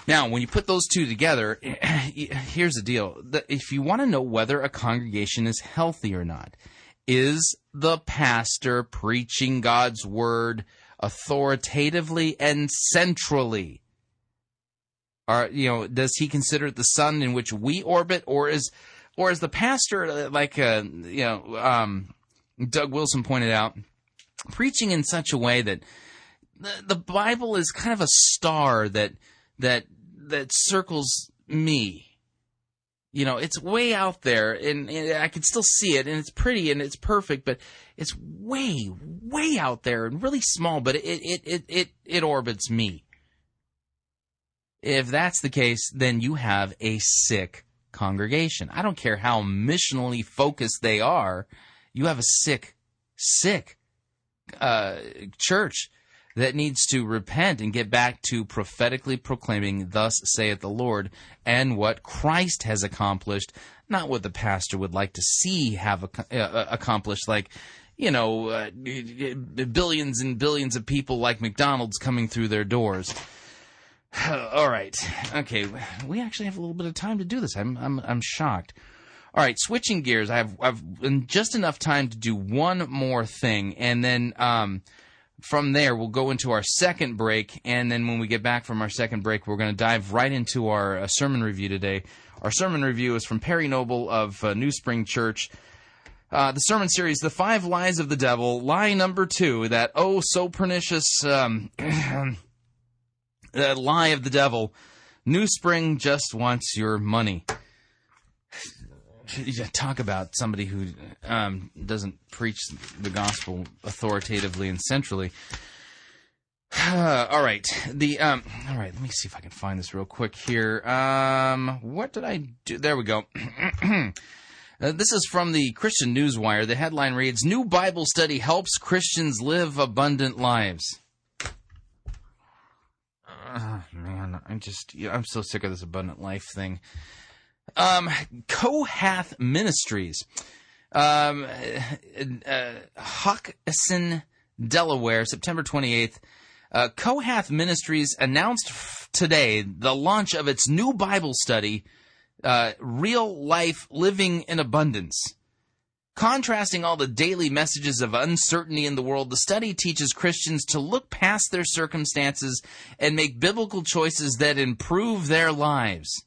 Now, when you put those two together, <clears throat> here's the deal. If you want to know whether a congregation is healthy or not, is the pastor preaching God's word authoritatively and centrally? Are you know, does he consider it the sun in which we orbit, or is or is the pastor uh, like uh, you know um, Doug Wilson pointed out, preaching in such a way that the, the Bible is kind of a star that that that circles me you know, it's way out there, and, and, I can still see it, and it's pretty and it's perfect, but it's way, way out there and really small. But it it it it, it orbits me. If that's the case, then you have a sick congregation. I don't care how missionally focused they are. You have a sick, sick uh, church that needs to repent and get back to prophetically proclaiming, Thus saith the Lord, and what Christ has accomplished, not what the pastor would like to see have uh, accomplished, like, you know, uh, billions and billions of people like McDonald's coming through their doors. <sighs> All right. Okay. We actually have a little bit of time to do this. I'm, I'm, I'm shocked. All right, switching gears. I have I've just enough time to do one more thing, and then um, from there, we'll go into our second break, and then when we get back from our second break, we're going to dive right into our uh, sermon review today. Our sermon review is from Perry Noble of uh, New Spring Church. Uh, the sermon series, The Five Lies of the Devil, lie number two, that oh so pernicious um, <clears throat> lie of the devil. New Spring just wants your money. Yeah, Talk about somebody who um, doesn't preach the gospel authoritatively and centrally. <sighs> all right, the um, all right. Let me see if I can find this real quick here. Um, what did I do? There we go. <clears throat> Uh, this is from the Christian Newswire. The headline reads New Bible Study Helps Christians Live Abundant Lives. Uh, man, I'm just, I'm so sick of this abundant life thing. Um, Kohath Ministries. Um, uh, Delaware, September 28th. Uh, Kohath Ministries announced f- today the launch of its new Bible study uh, real life living in abundance. Contrasting all the daily messages of uncertainty in the world, the study teaches Christians to look past their circumstances and make biblical choices that improve their lives.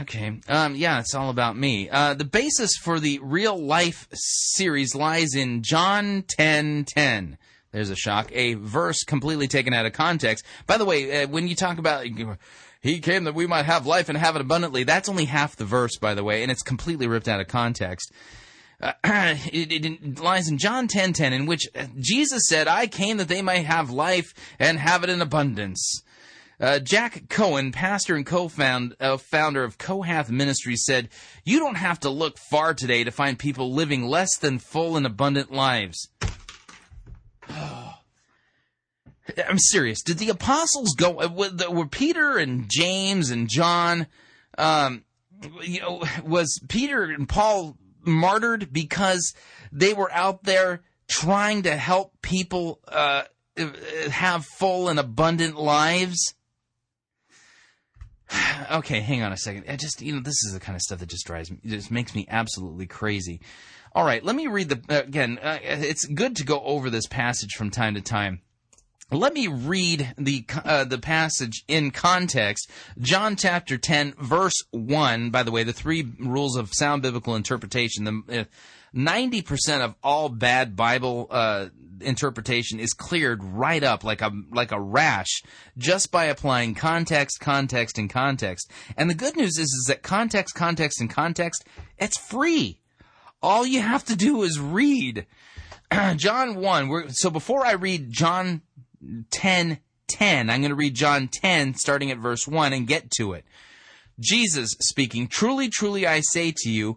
Okay. Um, yeah, it's all about me. Uh, the basis for the real life series lies in John 10 10. There's a shock. A verse completely taken out of context. By the way, uh, when you talk about he came that we might have life and have it abundantly, that's only half the verse, by the way, and it's completely ripped out of context. Uh, <clears throat> it, it, it, lies in John 10:10 in which Jesus said, "I came that they might have life and have it in abundance." Uh, Jack Cohen, pastor and co-founder uh, founder of Kohath Ministries, said, "You don't have to look far today to find people living less than full and abundant lives." <sighs> I'm serious. Did the apostles go? uh, Were Peter and James and John? Um, you know, was Peter and Paul martyred because they were out there trying to help people uh, have full and abundant lives? <sighs> okay, hang on a second. I just, you know, this is the kind of stuff that just drives me, just makes me absolutely crazy. All right, let me read the uh, again. Uh, it's good to go over this passage from time to time. Let me read the uh, the passage in context. John chapter 10 verse 1. By the way, the three rules of sound biblical interpretation. The uh, 90% of all bad Bible uh, interpretation is cleared right up like a like a rash just by applying context, context, and context. And the good news is is that context, context, and context it's free. All you have to do is read <clears throat> John 1. so before I read John 10 10. I'm going to read John 10, starting at verse 1, and get to it. Jesus speaking, Truly, truly, I say to you,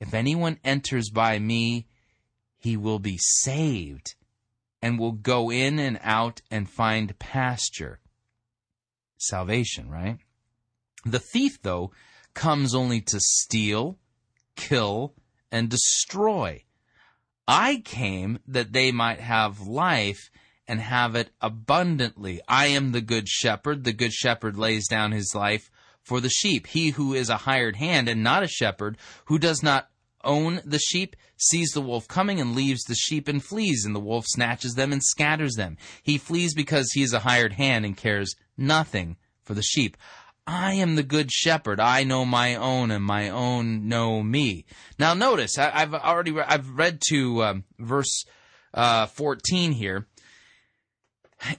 If anyone enters by me, he will be saved and will go in and out and find pasture. Salvation, right? The thief, though, comes only to steal, kill, and destroy. I came that they might have life and have it abundantly. I am the good shepherd. The good shepherd lays down his life for the sheep. He who is a hired hand and not a shepherd, who does not own the sheep, sees the wolf coming and leaves the sheep and flees, and the wolf snatches them and scatters them. He flees because he is a hired hand and cares nothing for the sheep. I am the good shepherd. I know my own, and my own know me. Now, notice I, have already re- I've read to um, verse uh, fourteen here,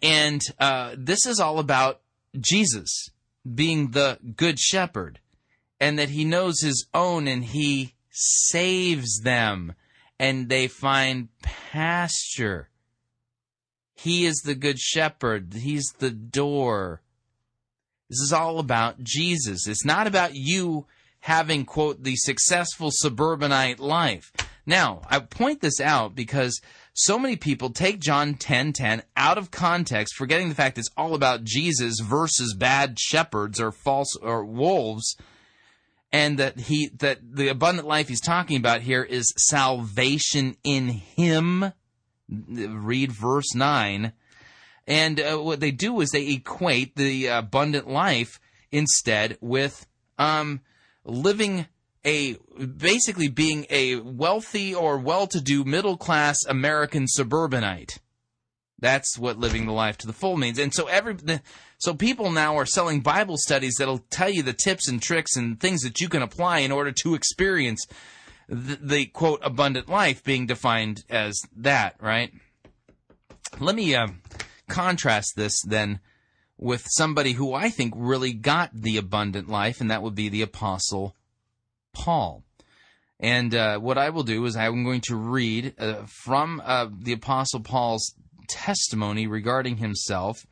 and uh, this is all about Jesus being the good shepherd. and that he knows his own and he saves them and they find pasture. He is the good shepherd. He's the door. This is all about Jesus. It's not about you having, quote, the successful suburbanite life. Now, I point this out because so many people take John 10:10 10, out of context, forgetting the fact it's all about Jesus versus bad shepherds or false or wolves, and that he that the abundant life he's talking about here is salvation in him. Read verse 9. And uh, what they do is they equate the abundant life instead with um, living a basically being a wealthy or well-to-do middle-class American suburbanite. That's what living the life to the full means. And so every so people now are selling Bible studies that'll tell you the tips and tricks and things that you can apply in order to experience the, the quote abundant life being defined as that, right? Let me uh, contrast this then with somebody who I think really got the abundant life, and that would be the Apostle Paul. And uh, what I will do is I'm going to read uh, from uh, the Apostle Paul's testimony regarding himself,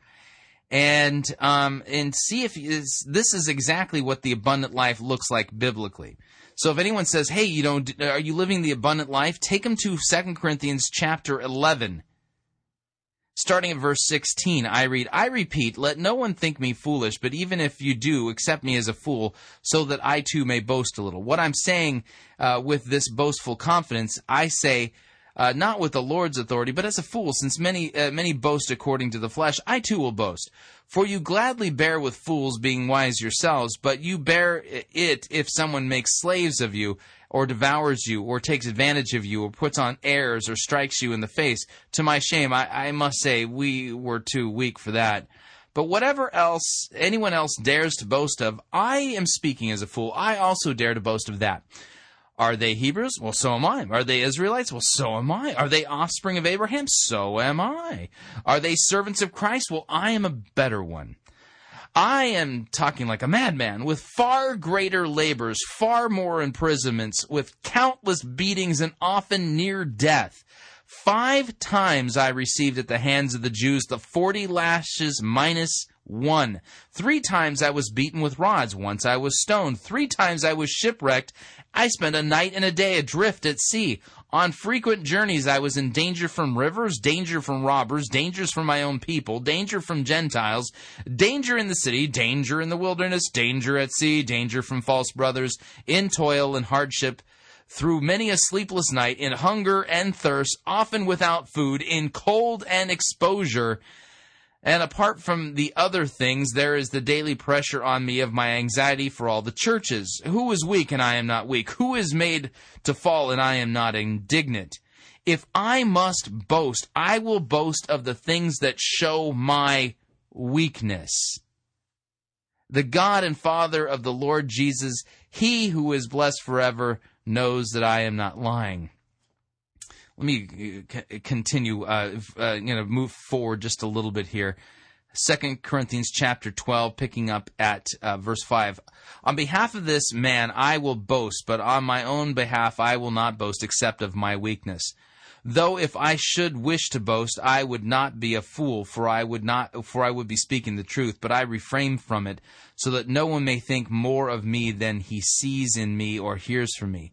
and um, and see if this is exactly what the abundant life looks like biblically. So if anyone says, "Hey, you know, are you living the abundant life?" Take them to 2 Corinthians chapter 11 Starting at verse 16, I read, I repeat, let no one think me foolish, but even if you do, accept me as a fool, so that I too may boast a little. What I'm saying uh, with this boastful confidence, I say, uh, not with the Lord's authority, but as a fool, since many uh, many boast according to the flesh, I too will boast. For you gladly bear with fools, being wise yourselves, but you bear it if someone makes slaves of you, or devours you, or takes advantage of you, or puts on airs, or strikes you in the face. To my shame, I, I must say we were too weak for that. But whatever else anyone else dares to boast of, I am speaking as a fool. I also dare to boast of that. Are they Hebrews? Well, so am I. Are they Israelites? Well, so am I. Are they offspring of Abraham? So am I. Are they servants of Christ? Well, I am a better one. I am talking like a madman with far greater labors, far more imprisonments, with countless beatings and often near death. Five times I received at the hands of the Jews the forty lashes minus one. Three times I was beaten with rods. Once I was stoned. Three times I was shipwrecked. I spent a night and a day adrift at sea. On frequent journeys, I was in danger from rivers, danger from robbers, dangers from my own people, danger from Gentiles, danger in the city, danger in the wilderness, danger at sea, danger from false brothers, in toil and hardship, through many a sleepless night, in hunger and thirst, often without food, in cold and exposure, and apart from the other things, there is the daily pressure on me of my anxiety for all the churches. Who is weak and I am not weak? Who is made to fall and I am not indignant? If I must boast, I will boast of the things that show my weakness. The God and Father of the Lord Jesus, He who is blessed forever, knows that I am not lying let me uh, continue, uh, uh, you know, move forward just a little bit here. Second Corinthians chapter 12, picking up at uh, verse 5. On behalf of this man I will boast, but on my own behalf I will not boast except of my weakness. Though if I should wish to boast, I would not be a fool, for I would not, for I would be speaking the truth, but I refrain from it, so that no one may think more of me than he sees in me or hears from me.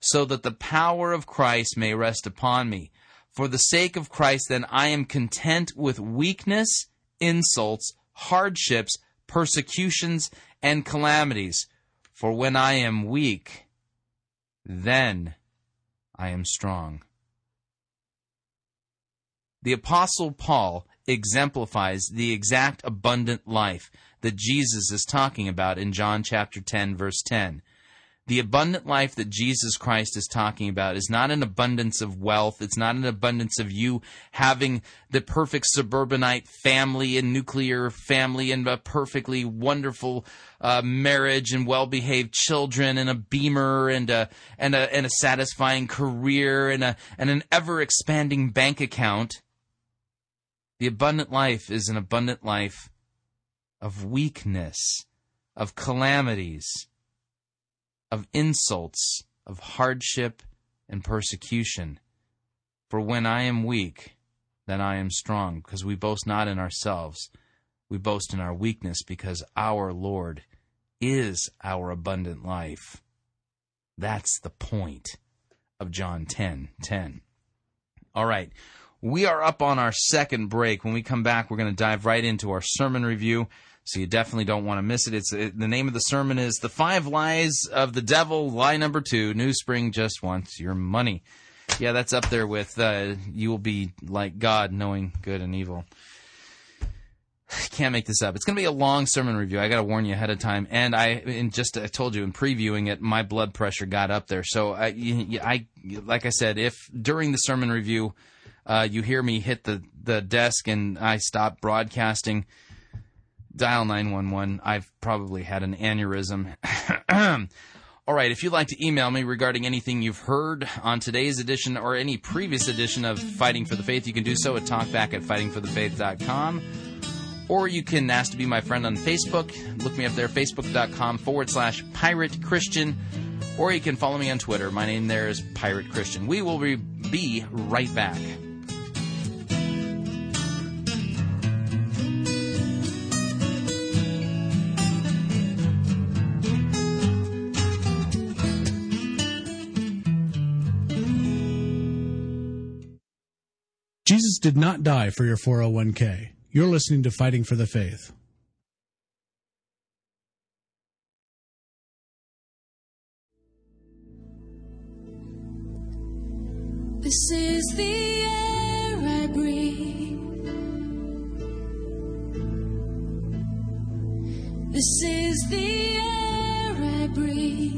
so that the power of Christ may rest upon me. For the sake of Christ, then, I am content with weakness, insults, hardships, persecutions, and calamities. For when I am weak, then I am strong. The Apostle Paul exemplifies the exact abundant life that Jesus is talking about in John chapter 10, verse 10. The abundant life that Jesus Christ is talking about is not an abundance of wealth. It's not an abundance of you having the perfect suburbanite family and nuclear family and a perfectly wonderful uh, marriage and well-behaved children and a beamer and a and a and a satisfying career and a and an ever-expanding bank account. The abundant life is an abundant life of weakness, of calamities of insults, of hardship, and persecution. For when I am weak, then I am strong, because we boast not in ourselves. We boast in our weakness, because our Lord is our abundant life. That's the point of John 10 10. All right. We are up on our second break. When we come back, we're going to dive right into our sermon review. So you definitely don't want to miss it. It's it, the name of the sermon is "The Five Lies of the Devil." Lie number two: New Spring just wants your money. Yeah, that's up there with uh, "You will be like God, knowing good and evil." <sighs> Can't make this up. It's going to be a long sermon review. I got to warn you ahead of time. And I, and just I told you in previewing it, my blood pressure got up there. So I, I like I said, if during the sermon review uh, you hear me hit the the desk and I stop broadcasting dial 911. I've probably had an aneurysm. <clears throat> All right, if you'd like to email me regarding anything you've heard on today's edition or any previous edition of Fighting for the Faith, you can do so at talkback at fightingforthefaith.com. Or you can ask to be my friend on Facebook. Look me up there, facebook.com forward slash pirate Christian. Or you can follow me on Twitter. My name there is Pirate Christian. We will be right back. Jesus did not die for your 401k. You're listening to Fighting for the Faith. This is the air I breathe. This is the air I breathe.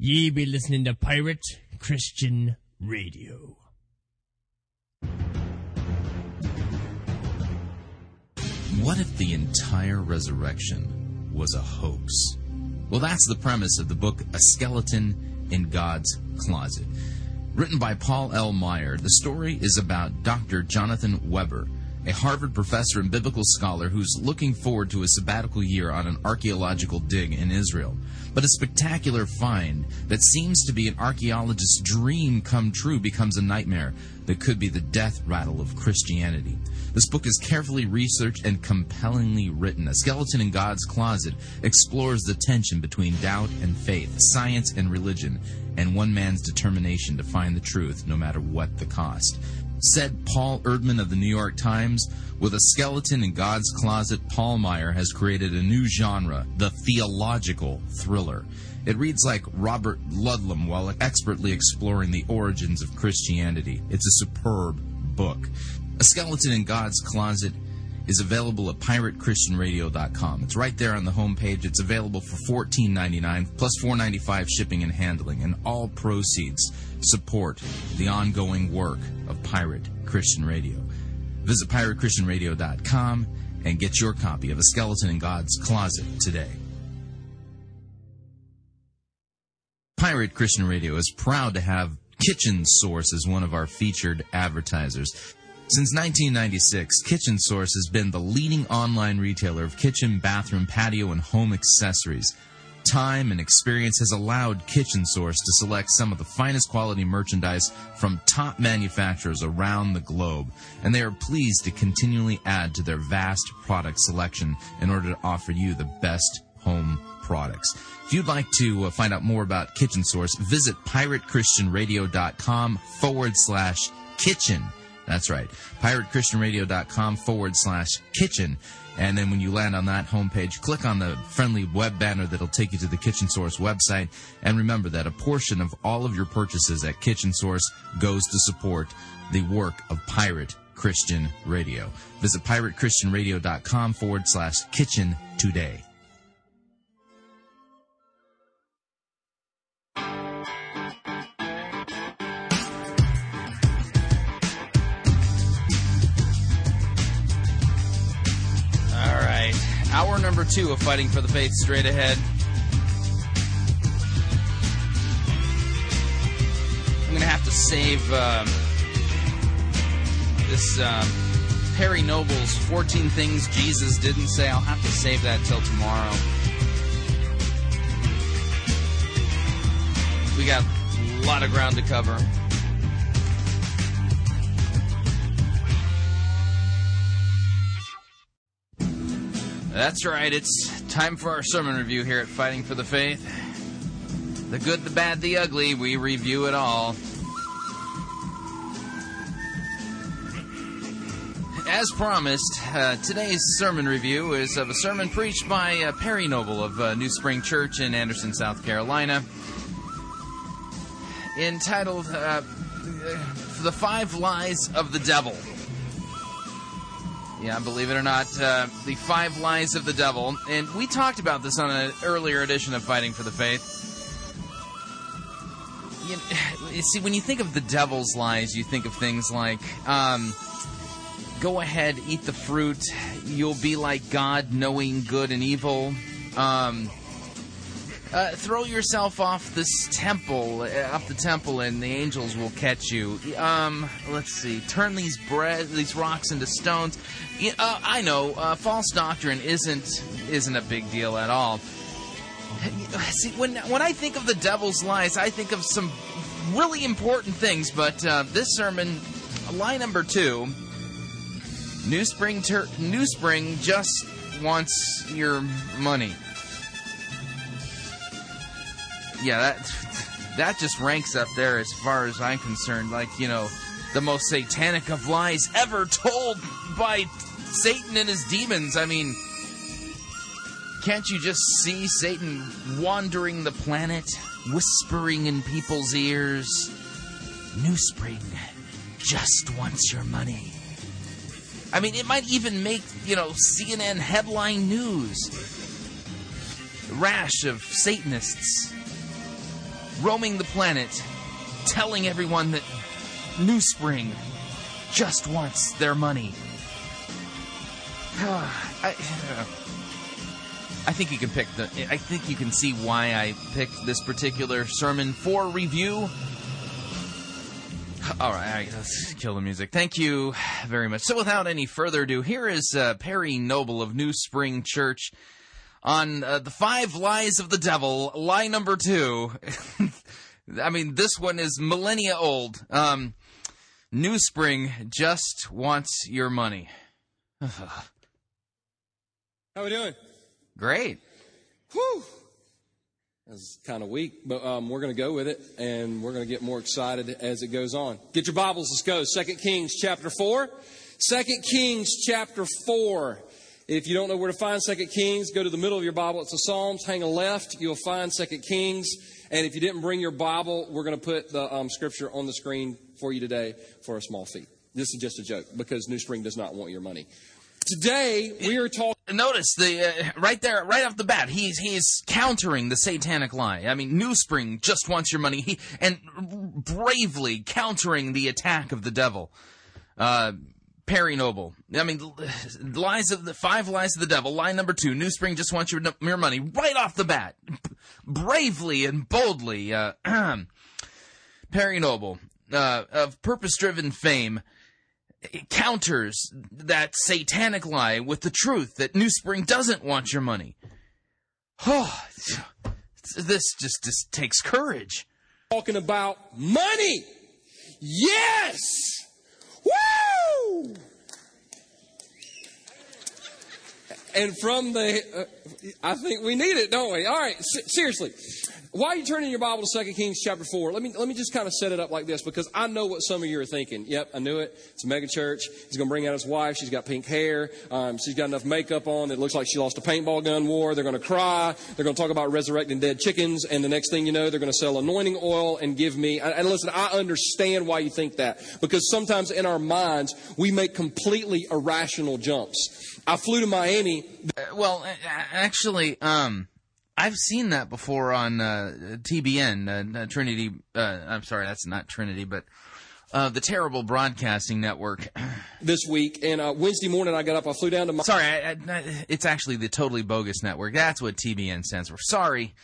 Ye be listening to Pirate Christian Radio. What if the entire resurrection was a hoax? Well, that's the premise of the book A Skeleton in God's Closet. Written by Paul L. Maier, the story is about Dr. Jonathan Weber, a Harvard professor and biblical scholar who's looking forward to a sabbatical year on an archaeological dig in Israel. But a spectacular find that seems to be an archaeologist's dream come true becomes a nightmare that could be the death rattle of Christianity. This book is carefully researched and compellingly written. A Skeleton in God's Closet explores the tension between doubt and faith, science and religion, and one man's determination to find the truth no matter what the cost. Said Paul Erdman of the New York Times, with a skeleton in God's closet, Paul Maier has created a new genre, the theological thriller. It reads like Robert Ludlum while expertly exploring the origins of Christianity. It's a superb book. A Skeleton in God's Closet is available at piratechristianradio.com. It's right there on the homepage. It's available for $14.99 plus $4.95 shipping and handling, and all proceeds support the ongoing work of Pirate Christian Radio. Visit piratechristianradio.com and get your copy of A Skeleton in God's Closet today. Pirate Christian Radio is proud to have Kitchen Source as one of our featured advertisers. Since 1996, Kitchen Source has been the leading online retailer of kitchen, bathroom, patio, and home accessories. Time and experience has allowed Kitchen Source to select some of the finest quality merchandise from top manufacturers around the globe, and they are pleased to continually add to their vast product selection in order to offer you the best home products. If you'd like to uh, find out more about Kitchen Source, visit piratechristianradio.com forward slash kitchen. That's right. PirateChristianRadio.com forward slash kitchen. And then when you land on that homepage, click on the friendly web banner that'll take you to the Kitchen Source website. And remember that a portion of all of your purchases at Kitchen Source goes to support the work of Pirate Christian Radio. Visit PirateChristianRadio.com forward slash kitchen today. Hour number two of Fighting for the Faith straight ahead. I'm going to have to save um, this um, Perry Noble's 14 Things Jesus Didn't Say. I'll have to save that till tomorrow. We got a lot of ground to cover. That's right. It's time for our sermon review here at Fighting for the Faith. The good, the bad, the ugly, we review it all. As promised, uh, today's sermon review is of a sermon preached by uh, Perry Noble of uh, New Spring Church in Anderson, South Carolina, entitled uh, The Five Lies of the Devil. Yeah, believe it or not, uh, the five lies of the devil. And we talked about this on an earlier edition of Fighting for the Faith. You, <sighs> you see, when you think of the devil's lies, you think of things like um, go ahead, eat the fruit, you'll be like God, knowing good and evil. Um, uh, throw yourself off this temple, uh, off the temple, and the angels will catch you. Um, let's see. Turn these bread, these rocks into stones. Uh, I know. Uh, false doctrine isn't isn't a big deal at all. <sighs> See, when when I think of the devil's lies, I think of some really important things. But uh, this sermon, lie number two, New Spring, ter- New Spring just wants your money yeah, that that just ranks up there as far as I'm concerned. Like you know, the most satanic of lies ever told by Satan and his demons. I mean, can't you just see Satan wandering the planet, whispering in people's ears? New Spring just wants your money. I mean, it might even make, you know, CNN headline news. Rash of Satanists roaming the planet, telling everyone that New Spring just wants their money. <sighs> I, I think you can pick the. I think you can see why I picked this particular sermon for review. All right, let's kill the music. Thank you very much. So, without any further ado, here is uh, Perry Noble of New Spring Church on uh, the five lies of the devil. Lie number two. <laughs> I mean, this one is millennia old. Um, New Spring just wants your money. <sighs> How are we doing? Great. Whew. That's kind of weak, but um, we're going to go with it, and we're going to get more excited as it goes on. Get your Bibles. Let's go. Second Kings chapter four. Second Kings chapter four. If you don't know where to find Second Kings, go to the middle of your Bible. It's the Psalms. Hang a left. You'll find Second Kings. And if you didn't bring your Bible, we're going to put the um, scripture on the screen for you today for a small fee. This is just a joke because New Spring does not want your money. Today we are talking. Notice the uh, right there, right off the bat, he's he's countering the satanic lie. I mean, New Spring just wants your money, he, and bravely countering the attack of the devil. Uh, Perry Noble. I mean, <sighs> lies of the five lies of the devil. Lie number two: New Spring just wants your your money right off the bat, bravely and boldly. Uh, <clears throat> Perry Noble uh, of purpose-driven fame counters that satanic lie with the truth that New Spring doesn't want your money. Oh, <sighs> this just just takes courage. Talking about money. Yes! Woo! And from the, uh, I think we need it, don't we? All right, seriously. While you turning your Bible to 2 Kings chapter 4, let me, let me just kind of set it up like this because I know what some of you are thinking. Yep, I knew it. It's a mega church. He's going to bring out his wife. She's got pink hair. Um, she's got enough makeup on that looks like she lost a paintball gun war. They're going to cry. They're going to talk about resurrecting dead chickens. And the next thing you know, they're going to sell anointing oil and give me. And, and listen, I understand why you think that because sometimes in our minds, we make completely irrational jumps. I flew to Miami. Uh, well, actually, um, I've seen that before on uh, TBN, uh, Trinity. Uh, I'm sorry, that's not Trinity, but uh, the terrible broadcasting network. <clears throat> this week, and uh, Wednesday morning I got up. I flew down to. My- sorry, I, I, it's actually the totally bogus network. That's what TBN stands for. Sorry.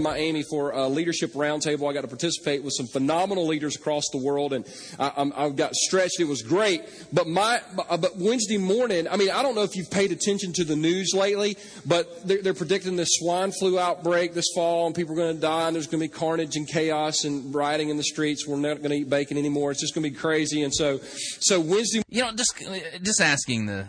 Miami for a leadership roundtable. I got to participate with some phenomenal leaders across the world, and I, I, got stretched. It was great. But my, uh, but Wednesday morning, I mean, I don't know if you've paid attention to the news lately, but they're, they're predicting this swine flu outbreak this fall, and people are going to die, and there's going to be carnage and chaos and rioting in the streets. We're not going to eat bacon anymore. It's just going to be crazy. And so, so Wednesday, you know, just uh, just asking the,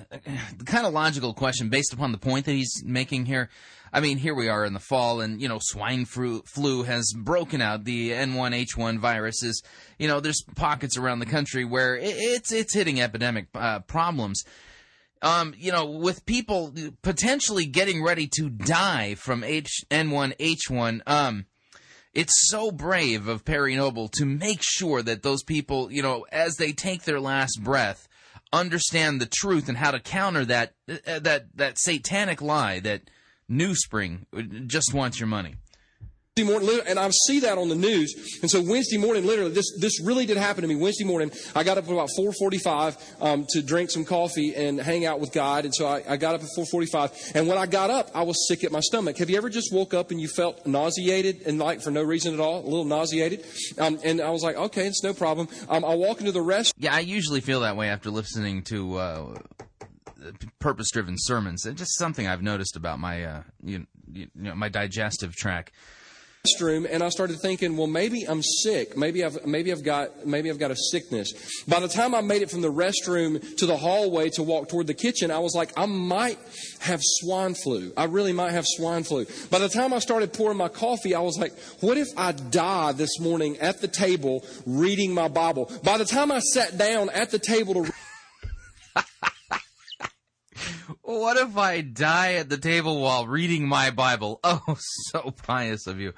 the kind of logical question based upon the point that he's making here. I mean, here we are in the fall, and you know, swine flu, flu has broken out. The N1H1 virus is, you know, there's pockets around the country where it's it's hitting epidemic uh, problems. Um, you know, with people potentially getting ready to die from H- N1H1, um, it's so brave of Perry Noble to make sure that those people, you know, as they take their last breath, understand the truth and how to counter that uh, that that satanic lie that NewSpring just wants your money. Morning, and I see that on the news. And so Wednesday morning, literally, this this really did happen to me. Wednesday morning, I got up at about 4:45 um, to drink some coffee and hang out with God. And so I, I got up at 4:45. And when I got up, I was sick at my stomach. Have you ever just woke up and you felt nauseated and like for no reason at all, a little nauseated? Um, and I was like, okay, it's no problem. Um, I walk into the rest. Yeah, I usually feel that way after listening to. Uh purpose-driven sermons. It's just something I've noticed about my uh, you, you know my digestive tract restroom and I started thinking, well, maybe I'm sick. Maybe I've maybe I've got maybe I've got a sickness. By the time I made it from the restroom to the hallway to walk toward the kitchen, I was like, I might have swine flu. I really might have swine flu. By the time I started pouring my coffee, I was like, what if I die this morning at the table reading my Bible? By the time I sat down at the table to What if I die at the table while reading my Bible? <laughs> Oh, so pious of you.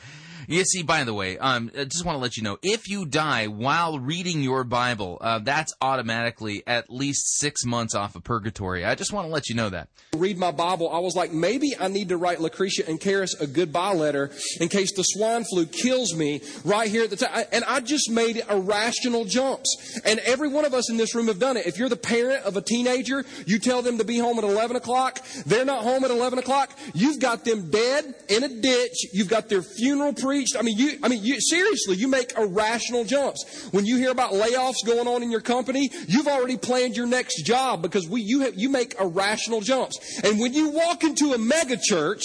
You see, by the way, um, I just want to let you know if you die while reading your Bible, uh, that's automatically at least six months off of purgatory. I just want to let you know that. Read my Bible. I was like, maybe I need to write Lucretia and Charisse a goodbye letter in case the swine flu kills me right here at the time. And I just made irrational jumps. And every one of us in this room have done it. If you're the parent of a teenager, you tell them to be home at 11 o'clock. They're not home at 11 o'clock. You've got them dead in a ditch. You've got their funeral preached. I mean, you, I mean, you, seriously, you make irrational jumps. When you hear about layoffs going on in your company, you've already planned your next job because we, you, have, you make irrational jumps. And when you walk into a mega church,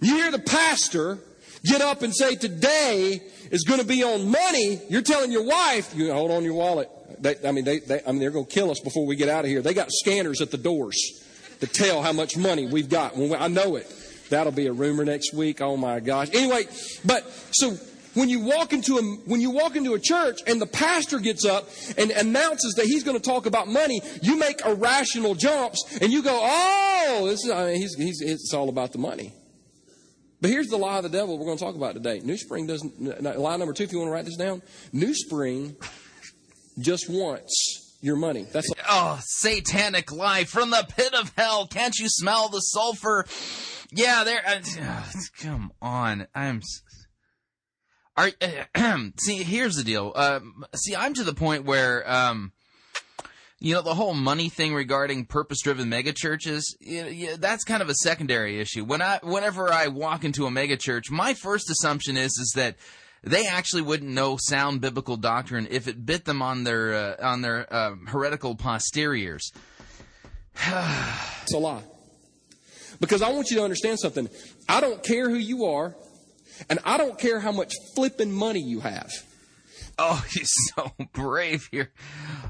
you hear the pastor get up and say, today is going to be on money. You're telling your wife, you hold on your wallet. They, I mean, they, they, I mean, they're going to kill us before we get out of here. They got scanners at the doors to tell how much money we've got. I know it. That'll be a rumor next week. Oh my gosh. Anyway, but so when you walk into a when you walk into a church and the pastor gets up and announces that he's going to talk about money, you make irrational jumps and you go, "Oh, this is I mean, he's, he's it's all about the money." But here's the lie of the devil we're going to talk about today. New Spring doesn't lie number two. If you want to write this down, New Spring just wants your money. That's oh, satanic lie from the pit of hell. Can't you smell the sulfur? Yeah, there. Uh, <sighs> come on, I'm. Are uh, <clears throat> see? Here's the deal. Uh, see, I'm to the point where, um, you know, the whole money thing regarding purpose-driven megachurches. You that's kind of a secondary issue. When I, whenever I walk into a megachurch, my first assumption is is that they actually wouldn't know sound biblical doctrine if it bit them on their uh, on their uh, heretical posteriors. it's a lie. Because I want you to understand something. I don't care who you are, and I don't care how much flipping money you have. Oh, <laughs> he's so brave here.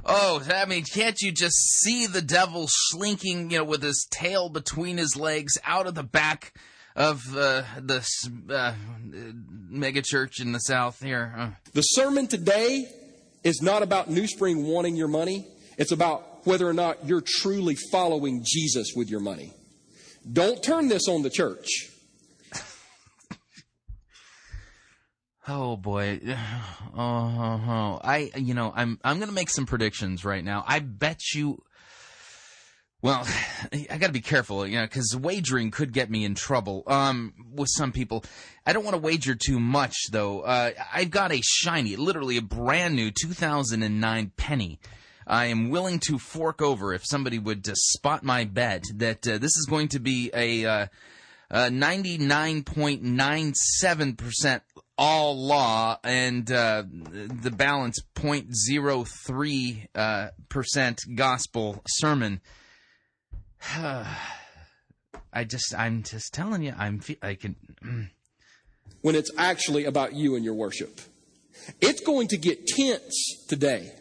Oh, I mean, can't you just see the devil slinking, you know, with his tail between his legs out of the back of uh, the uh, mega church in the south here? Uh. The sermon today is not about New Spring wanting your money. It's about whether or not you're truly following Jesus with your money. Don't turn this on the church. Oh boy. <sighs> Oh, oh, oh, I you know, I'm I'm going to make some predictions right now. I bet you well, <sighs> I got to be careful, you know, cuz wagering could get me in trouble um with some people. I don't want to wager too much though. Uh, I've got a shiny, literally a brand new 2009 penny. I am willing to fork over if somebody would uh, spot my bet that uh, this is going to be a uh, 99.97% all law and uh, the balance 0.03 uh, percent gospel sermon. <sighs> I just, I'm just telling you, I'm, I can. Mm. when it's actually about you and your worship, it's going to get tense today.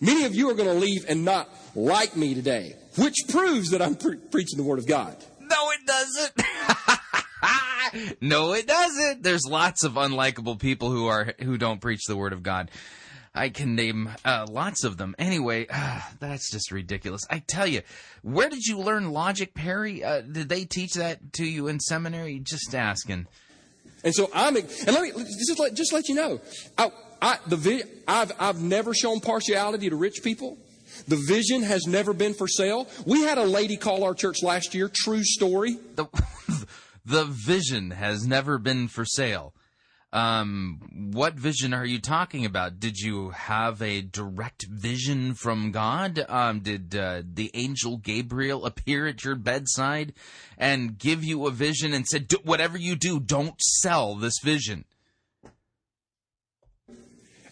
Many of you are going to leave and not like me today, which proves that I'm pre- preaching the Word of God. No, it doesn't. <laughs> no, it doesn't. There's lots of unlikable people who are who don't preach the word of God. I can name uh, lots of them. Anyway, uh, <sighs> that's just ridiculous. I tell you, where did you learn logic, Perry? Uh, did they teach that to you in seminary? Just asking. And so I'm, and let me just let just let you know, I, I the I've I've never shown partiality to rich people. The vision has never been for sale. We had a lady call our church last year. True story. The, <laughs> the vision has never been for sale. Um, what vision are you talking about? Did you have a direct vision from God? Um, did uh, the angel Gabriel appear at your bedside and give you a vision and said, "Whatever you do, don't sell this vision"?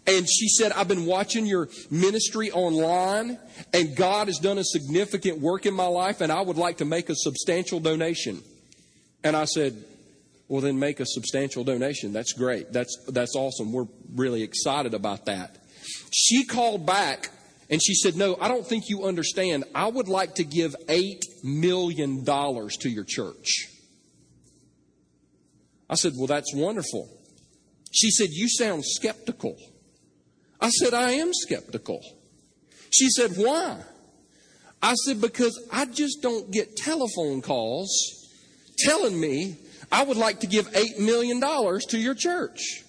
And she said, I've been watching your ministry online, and God has done a significant work in my life, and I would like to make a substantial donation. And I said, Well, then make a substantial donation. That's great. That's, that's awesome. We're really excited about that. She called back and she said, No, I don't think you understand. I would like to give $8 million to your church. I said, Well, that's wonderful. She said, You sound skeptical. I said, I am skeptical. She said, Why? I said, Because I just don't get telephone calls telling me I would like to give $8 million to your church.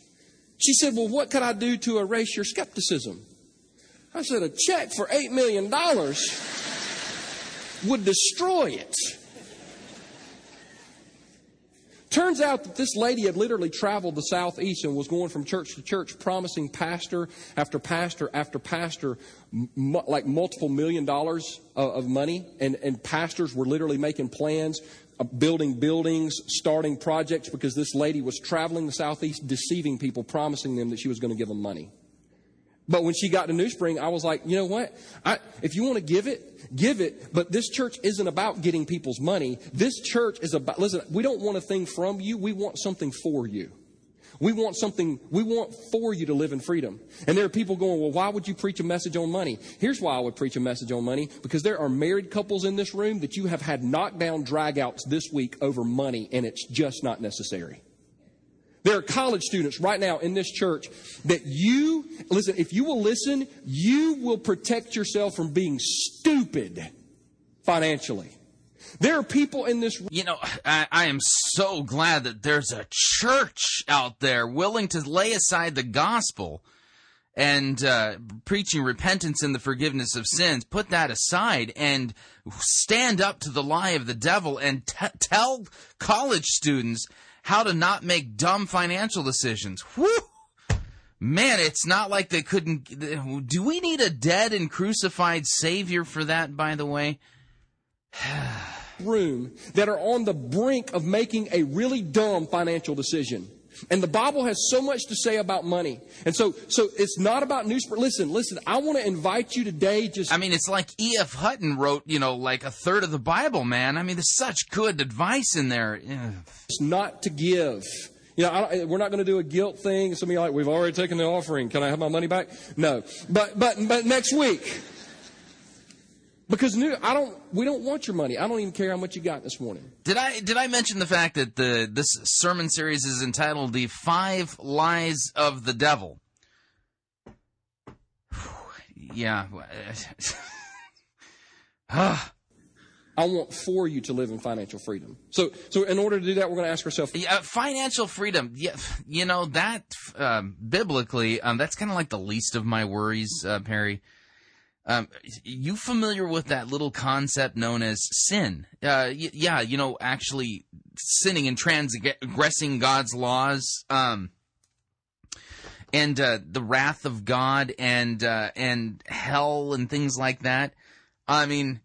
She said, Well, what could I do to erase your skepticism? I said, A check for $8 million would destroy it. Turns out that this lady had literally traveled the southeast and was going from church to church, promising pastor after pastor after pastor, m- like multiple million dollars of, of money. And, and pastors were literally making plans, Uh, building buildings, starting projects because this lady was traveling the southeast, deceiving people, promising them that she was going to give them money. But when she got to New Spring, I was like, you know what? I, if you want to give it, give it. But this church isn't about getting people's money. This church is about, listen, we don't want a thing from you. We want something for you. We want something, we want for you to live in freedom. And there are people going, well, why would you preach a message on money? Here's why I would preach a message on money. Because there are married couples in this room that you have had knockdown dragouts this week over money, and it's just not necessary. There are college students right now in this church that you, listen, if you will listen, you will protect yourself from being stupid financially. There are people in this. You know, I, I, am so glad that there's a church out there willing to lay aside the gospel and uh, preaching repentance and the forgiveness of sins. Put that aside and stand up to the lie of the devil and t- tell college students how to not make dumb financial decisions. Whew! Man, it's not like they couldn't. Do we need a dead and crucified Savior for that, by the way? <sighs> <sighs> <sighs> room that are on the brink of making a really dumb financial decision. And the Bible has so much to say about money. And so, so it's not about New Spring. Listen, listen, I want to invite you today just. I mean, it's like E.F. Hutton wrote, you know, like a third of the Bible, man. I mean, there's such good advice in there. Ugh. It's not to give. You know, I we're not going to do a guilt thing. Some of you like, we've already taken the offering. Can I have my money back? No. But, but, but next week. Because new, I don't, we don't want your money. I don't even care how much you got this morning. Did I did I mention the fact that the this sermon series is entitled "The Five Lies of the Devil"? yeah. Ah. <sighs> <sighs> I want for you to live in financial freedom. So, so in order to do that, we're going to ask ourselves. Yeah, financial freedom. Yeah, you know that um, biblically, um, that's kind of like the least of my worries, uh, Perry. Um, you familiar with that little concept known as sin? Uh, y- yeah, you know, actually sinning and transgressing God's laws, um, and uh, the wrath of God and uh, and hell and things like that. I mean,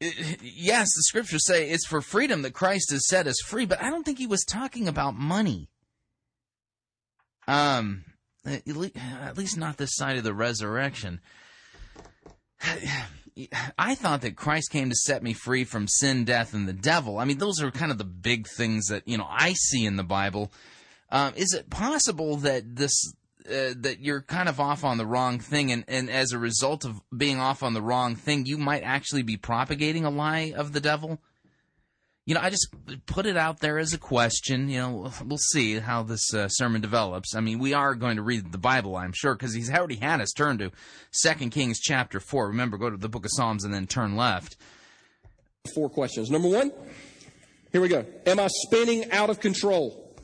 it- yes, the scriptures say it's for freedom that Christ has set us free, but I don't think he was talking about money. Um, at at least not this side of the resurrection. I thought that Christ came to set me free from sin, death, and the devil. I mean, those are kind of the big things that you know I see in the Bible. Um, is it possible that this uh, that you're kind of off on the wrong thing, and, and as a result of being off on the wrong thing, you might actually be propagating a lie of the devil? You know, I just put it out there as a question. You know, we'll see how this uh, sermon develops. I mean, we are going to read the Bible, I'm sure, because he's already had us turn to Second Kings chapter four. Remember, go to the Book of Psalms and then turn left. Four questions. Number one, here we go. Am I spinning out of control?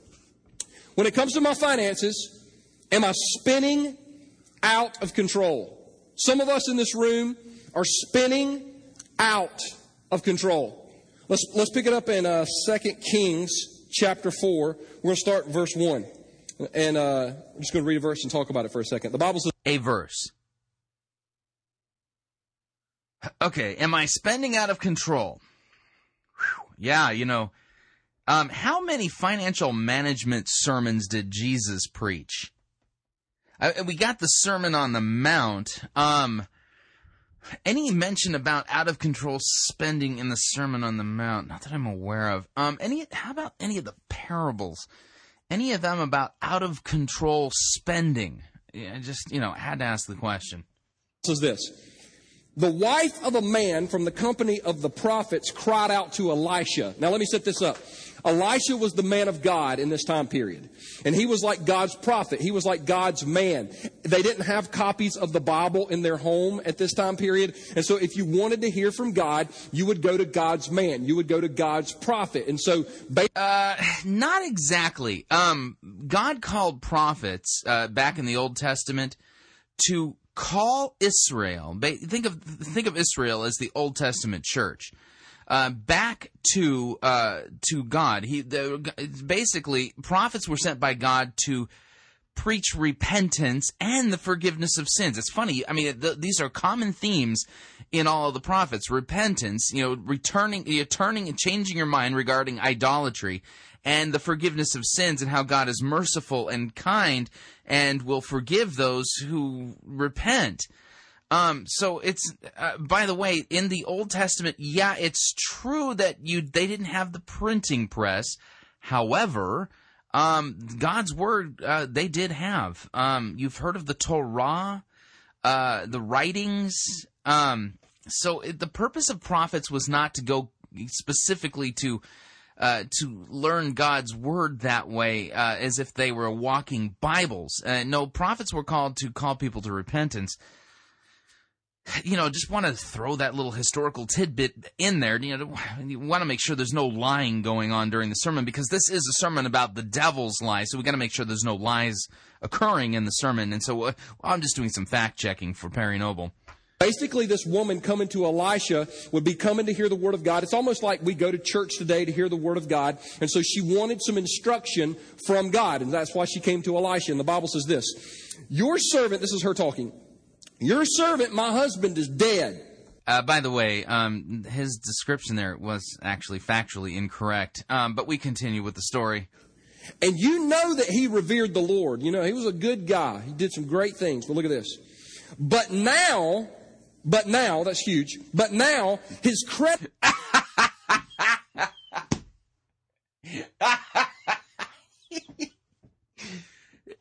When it comes to my finances, am I spinning out of control? Some of us in this room are spinning out of control. Let's, let's pick it up in uh, 2 Kings chapter 4. We're going to start verse 1. And uh, I'm just going to read a verse and talk about it for a second. The Bible says, A verse. Okay, am I spending out of control? Whew. Yeah, you know, um, how many financial management sermons did Jesus preach? Uh, we got the Sermon on the Mount. Um, any mention about out of control spending in the Sermon on the Mount? Not that I'm aware of. Um, any? How about any of the parables? Any of them about out of control spending? I just you know had to ask the question. says this The wife of a man from the company of the prophets cried out to Elisha. Now, let me set this up. Elisha was the man of God in this time period. And he was like God's prophet. He was like God's man. They didn't have copies of the Bible in their home at this time period. And so if you wanted to hear from God, you would go to God's man. You would go to God's prophet. And so, Uh, not exactly. Um, God called prophets uh, back in the Old Testament to call Israel. Think of think of Israel as the Old Testament church. Uh, back to uh, to God. He the, basically prophets were sent by God to preach repentance and the forgiveness of sins. It's funny. I mean, th- these are common themes in all of the prophets: repentance, you know, returning, you turning and changing your mind regarding idolatry, and the forgiveness of sins, and how God is merciful and kind and will forgive those who repent. Um, so it's uh, by the way, in the Old Testament, yeah, it's true that you they didn't have the printing press. However, um, God's word uh, they did have. Um, you've heard of the Torah, uh, the writings. Um, so it, the purpose of prophets was not to go specifically to uh, to learn God's word that way, uh, as if they were walking Bibles. Uh, no, prophets were called to call people to repentance you know, just want to throw that little historical tidbit in there. You know, you want to make sure there's no lying going on during the sermon because this is a sermon about the devil's lie. So we got to make sure there's no lies occurring in the sermon. And so uh, I'm just doing some fact checking for Perry Noble. Basically, this woman coming to Elisha would be coming to hear the Word of God. It's almost like we go to church today to hear the Word of God. And so she wanted some instruction from God. And that's why she came to Elisha. And the Bible says this Your servant, this is her talking, your servant, my husband, is dead. Uh, by the way, um, his description there was actually factually incorrect. Um, but we continue with the story. And you know that he revered the Lord. You know, he was a good guy. He did some great things. But look at this. But now, but now, that's huge. But now, his credit. <laughs>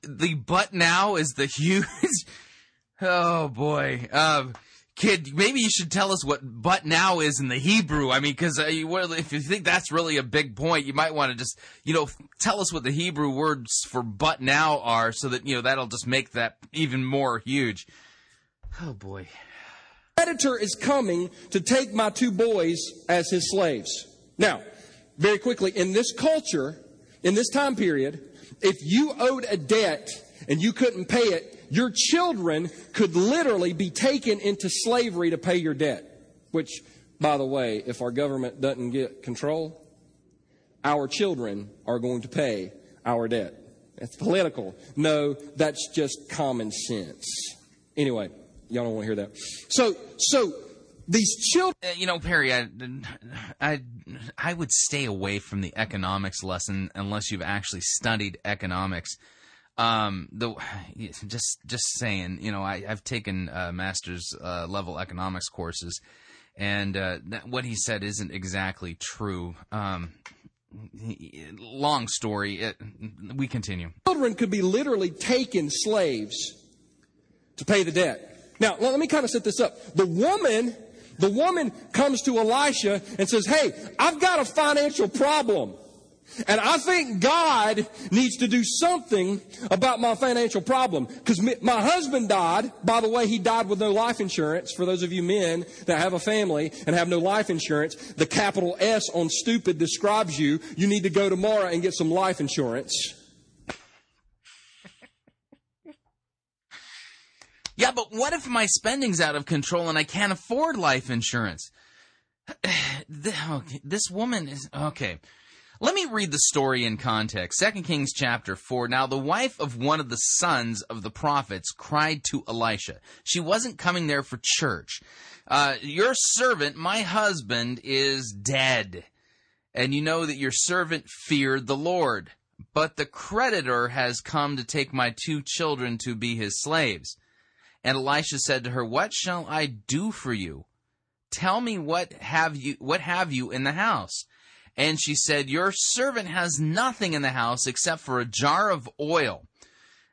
the but now is the huge. <laughs> Oh boy, um, kid, maybe you should tell us what but now is in the Hebrew. I mean, because uh, if you think that's really a big point, you might want to just you know tell us what the Hebrew words for but now are, so that you know that'll just make that even more huge. Oh boy. Creditor is coming to take my two boys as his slaves. Now, very quickly, in this culture, in this time period, if you owed a debt and you couldn't pay it, your children could literally be taken into slavery to pay your debt. Which, by the way, if our government doesn't get control, our children are going to pay our debt. That's political. No, that's just common sense. Anyway, y'all don't want to hear that. So, so these children. Uh, you know, Perry, I, I, I would stay away from the economics lesson unless you've actually studied economics. Um, the just just saying, you know, I, I've taken uh, master's uh, level economics courses, and uh, that, what he said isn't exactly true. Um, long story. It, we continue. children could be literally taken slaves to pay the debt. Now, let me kind of set this up. The woman, the woman comes to Elisha and says, Hey, I've got a financial problem. And I think God needs to do something about my financial problem. Because my husband died. By the way, he died with no life insurance. For those of you men that have a family and have no life insurance, the capital S on stupid describes you. You need to go tomorrow and get some life insurance. Yeah, but what if my spending's out of control and I can't afford life insurance? <sighs> This woman is okay. Let me read the story in context. 2 Kings chapter 4. Now, the wife of one of the sons of the prophets cried to Elisha. She wasn't coming there for church. Uh, your servant, my husband, is dead. And you know that your servant feared the Lord. But the creditor has come to take my two children to be his slaves. And Elisha said to her, What shall I do for you? Tell me what have you what have you in the house? And she said, Your servant has nothing in the house except for a jar of oil.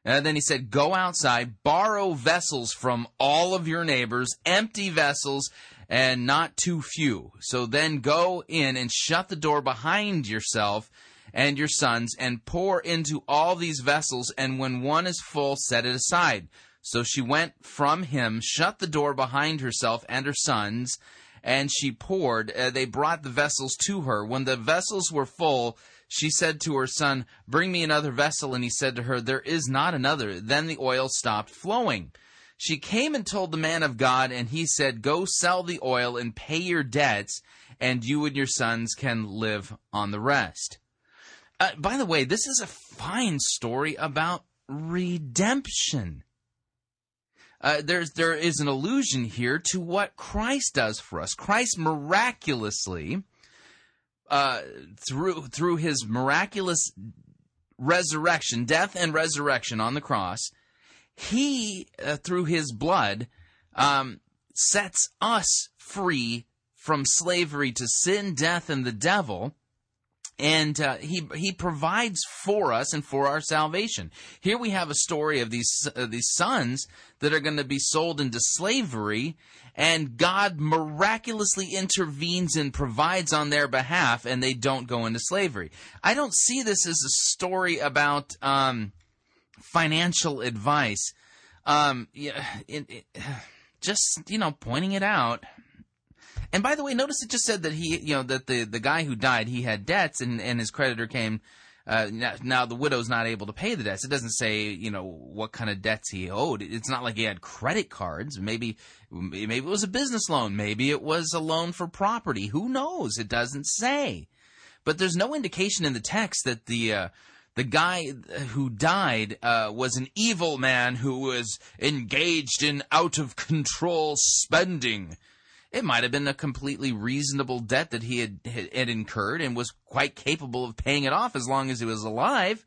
And then he said, Go outside, borrow vessels from all of your neighbors, empty vessels, and not too few. So then go in and shut the door behind yourself and your sons, and pour into all these vessels, and when one is full, set it aside. So she went from him, shut the door behind herself and her sons, and she poured. Uh, they brought the vessels to her. When the vessels were full, she said to her son, Bring me another vessel. And he said to her, There is not another. Then the oil stopped flowing. She came and told the man of God, and he said, Go sell the oil and pay your debts, and you and your sons can live on the rest. Uh, by the way, this is a fine story about redemption. Uh, there's there is an allusion here to what Christ does for us. Christ miraculously, uh, through through his miraculous resurrection, death and resurrection on the cross, he uh, through his blood um, sets us free from slavery to sin, death, and the devil and uh, he he provides for us and for our salvation. Here we have a story of these uh, these sons that are going to be sold into slavery, and God miraculously intervenes and provides on their behalf, and they don't go into slavery. I don't see this as a story about um, financial advice. Um, yeah, it, it, <sighs> just you know, pointing it out. And by the way, notice it just said that he, you know, that the, the guy who died, he had debts and, and his creditor came, uh, now, now the widow's not able to pay the debts. It doesn't say, you know, what kind of debts he owed. It's not like he had credit cards. Maybe, maybe it was a business loan. Maybe it was a loan for property. Who knows? It doesn't say. But there's no indication in the text that the, uh, the guy who died uh, was an evil man who was engaged in out of control spending. It might have been a completely reasonable debt that he had, had, incurred and was quite capable of paying it off as long as he was alive.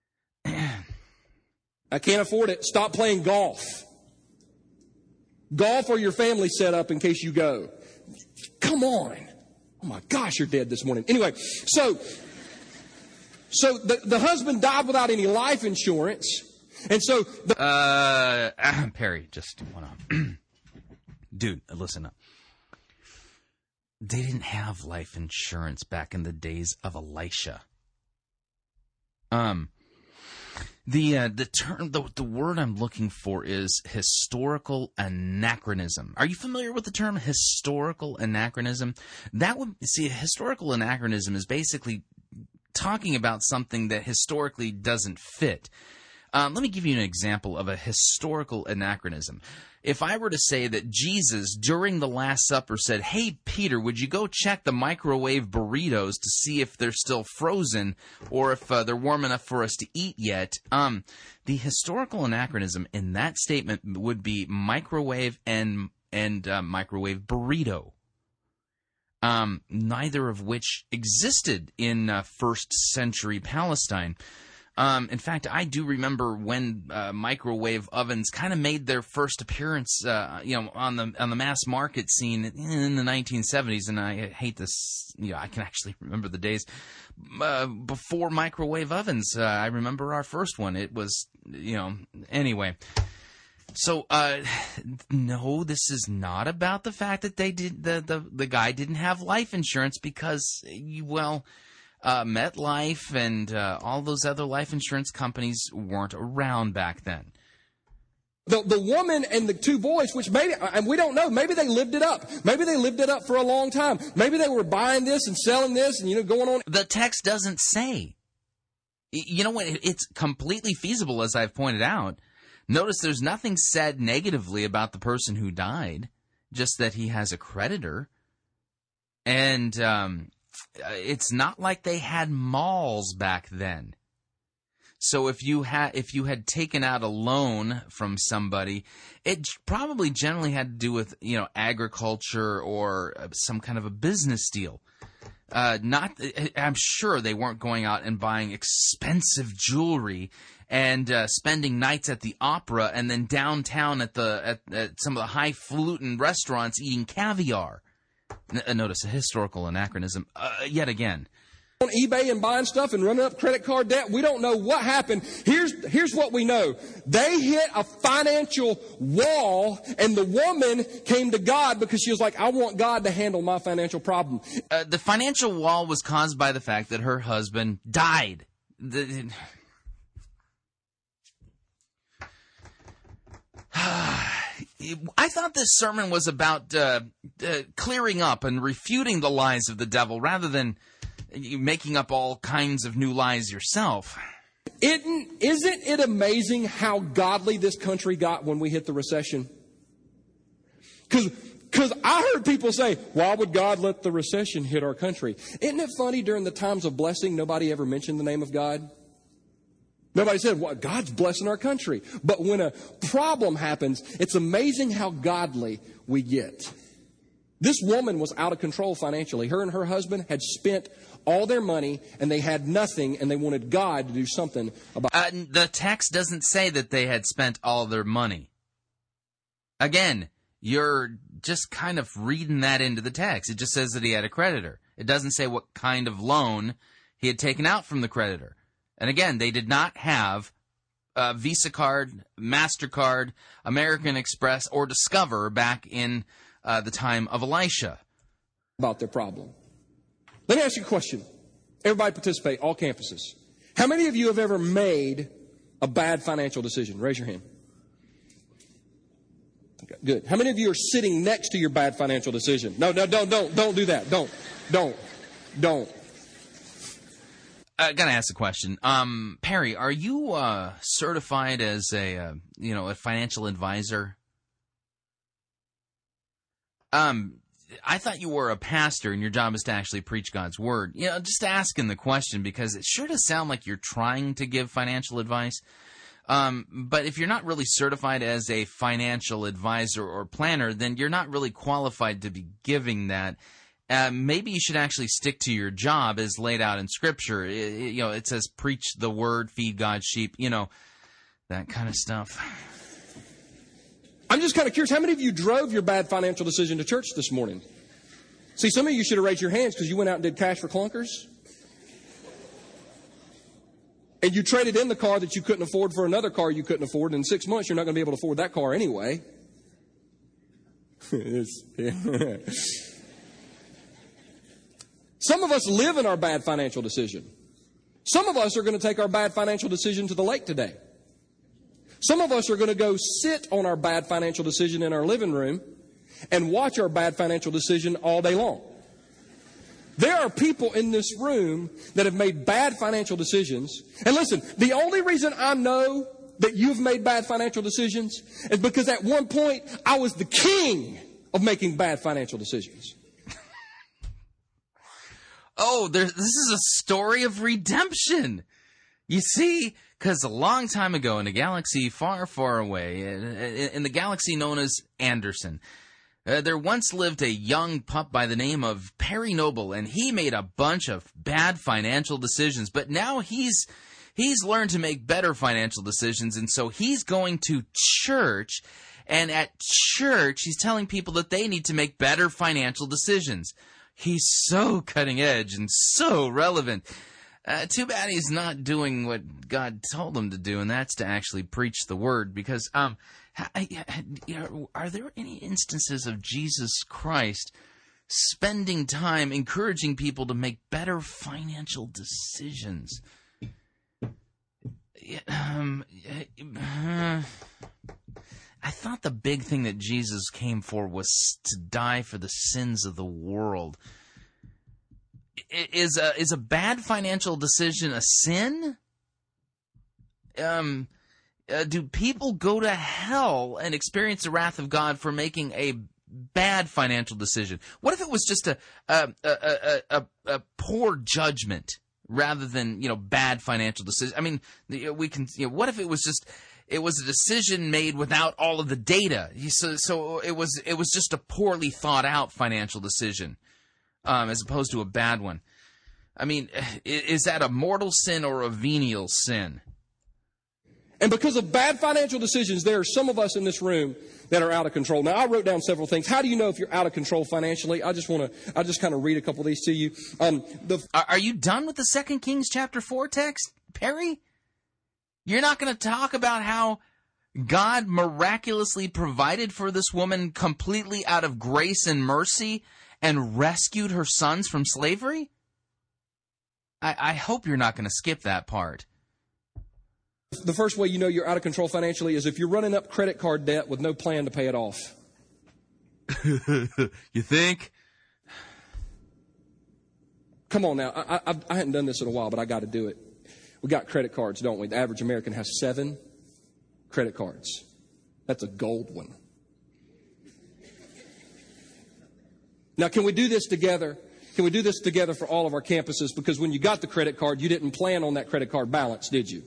<clears throat> I can't afford it. Stop playing golf. Golf or your family set up in case you go. Come on. Oh my gosh, you're dead this morning. Anyway, so so the, the husband died without any life insurance. And so the Uh, <clears throat> Perry, just one on. <clears throat> Dude, listen up. They didn't have life insurance back in the days of Elisha. Um, the uh, the term the the word I'm looking for is historical anachronism. Are you familiar with the term historical anachronism? That would see a historical anachronism is basically talking about something that historically doesn't fit. Um, let me give you an example of a historical anachronism. If I were to say that Jesus, during the Last Supper, said, Hey, Peter, would you go check the microwave burritos to see if they're still frozen or if uh, they're warm enough for us to eat yet? Um, the historical anachronism in that statement would be microwave and, and uh, microwave burrito. Um, neither of which existed in uh, first century Palestine. Um, in fact, I do remember when uh, microwave ovens kind of made their first appearance, uh, you know, on the on the mass market scene in the 1970s. And I hate this, you know, I can actually remember the days uh, before microwave ovens. Uh, I remember our first one. It was, you know, anyway. So, uh, no, this is not about the fact that they did the the the guy didn't have life insurance because, well uh, MetLife and uh, all those other life insurance companies weren't around back then. The, the woman and the two boys, which maybe, and we don't know, maybe they lived it up. Maybe they lived it up for a long time. Maybe they were buying this and selling this and, you know, going on. The text doesn't say. You know what? It's completely feasible, as I've pointed out. Notice there's nothing said negatively about the person who died, just that he has a creditor. And, um, it's not like they had malls back then. So if you had if you had taken out a loan from somebody, it probably generally had to do with you know agriculture or some kind of a business deal. Uh, not, I'm sure they weren't going out and buying expensive jewelry and uh, spending nights at the opera and then downtown at the at, at some of the highfalutin restaurants eating caviar. N- notice a historical anachronism uh, yet again. On eBay and buying stuff and running up credit card debt, we don't know what happened. Here's here's what we know: they hit a financial wall, and the woman came to God because she was like, "I want God to handle my financial problem." Uh, the financial wall was caused by the fact that her husband died. The, <sighs> <sighs> <sighs> I thought this sermon was about uh, uh, clearing up and refuting the lies of the devil rather than making up all kinds of new lies yourself. Isn't, isn't it amazing how godly this country got when we hit the recession? Because I heard people say, why would God let the recession hit our country? Isn't it funny during the times of blessing, nobody ever mentioned the name of God? Nobody said, well, God's blessing our country. But when a problem happens, it's amazing how godly we get. This woman was out of control financially. Her and her husband had spent all their money and they had nothing and they wanted God to do something about uh, the text doesn't say that they had spent all their money. Again, you're just kind of reading that into the text. It just says that he had a creditor. It doesn't say what kind of loan he had taken out from the creditor. And again, they did not have Visa card, MasterCard, American Express, or Discover back in uh, the time of Elisha. About their problem. Let me ask you a question. Everybody participate, all campuses. How many of you have ever made a bad financial decision? Raise your hand. Okay, good. How many of you are sitting next to your bad financial decision? No, no, don't, don't, don't do that. Don't, don't, don't. I gotta ask a question. Um, Perry, are you uh, certified as a uh, you know a financial advisor? Um, I thought you were a pastor and your job is to actually preach God's word. You know, just asking the question because it sure does sound like you're trying to give financial advice. Um, but if you're not really certified as a financial advisor or planner, then you're not really qualified to be giving that. Uh, maybe you should actually stick to your job as laid out in Scripture. It- you know, it says, "Preach the word, feed God's sheep." You know, that kind of stuff. I'm just kind of curious. How many of you drove your bad financial decision to church this morning? See, some of you should have raised your hands because you went out and did cash for clunkers. And you traded in the car that you couldn't afford for another car you couldn't afford. And in six months, you're not going to be able to afford that car anyway. <laughs> <laughs> Some of us live in our bad financial decision. Some of us are going to take our bad financial decision to the lake today. Some of us are going to go sit on our bad financial decision in our living room and watch our bad financial decision all day long. There are people in this room that have made bad financial decisions. And listen, the only reason I know that you've made bad financial decisions is because at one point I was the king of making bad financial decisions. Oh, there, this is a story of redemption. You see, because a long time ago in a galaxy far, far away, in, the galaxy known as Anderson, uh, there once lived a young pup by the name of Perry Noble, and he made a bunch of bad financial decisions. But now he's he's learned to make better financial decisions, and so he's going to church. And at church, he's telling people that they need to make better financial decisions. He's so cutting edge and so relevant. Uh, too bad he's not doing what God told him to do, and that's to actually preach the word. Because, um, are there any instances of Jesus Christ spending time encouraging people to make better financial decisions? Um, uh, I thought the big thing that Jesus came for was to die for the sins of the world. Is a is a bad financial decision a sin? Um, uh, do people go to hell and experience the wrath of God for making a bad financial decision? What if it was just a a a a, a, poor judgment rather than you know bad financial decision? I mean, we can. You know, what if it was just it was a decision made without all of the data? So so it was it was just a poorly thought out financial decision, um, as opposed to a bad one. I mean, is that a mortal sin or a venial sin? And because of bad financial decisions, there are some of us in this room that are out of control. Now, I wrote down several things. How do you know if you're out of control financially? I just want to, I just kind of read a couple of these to you. Um, the Are, are you done with the Second Kings chapter four text, Perry? You're not going to talk about how God miraculously provided for this woman completely out of grace and mercy and rescued her sons from slavery? I, I hope you're not going to skip that part. the first way you know you're out of control financially is if you're running up credit card debt with no plan to pay it off. <laughs> You think? Come on now, I, I, I hadn't done this in a while, but I got to do it. We got credit cards, don't we? The average American has seven credit cards. That's a gold one. Now, can we do this together? Can we do this together for all of our campuses? Because when you got the credit card, you didn't plan on that credit card balance, did you?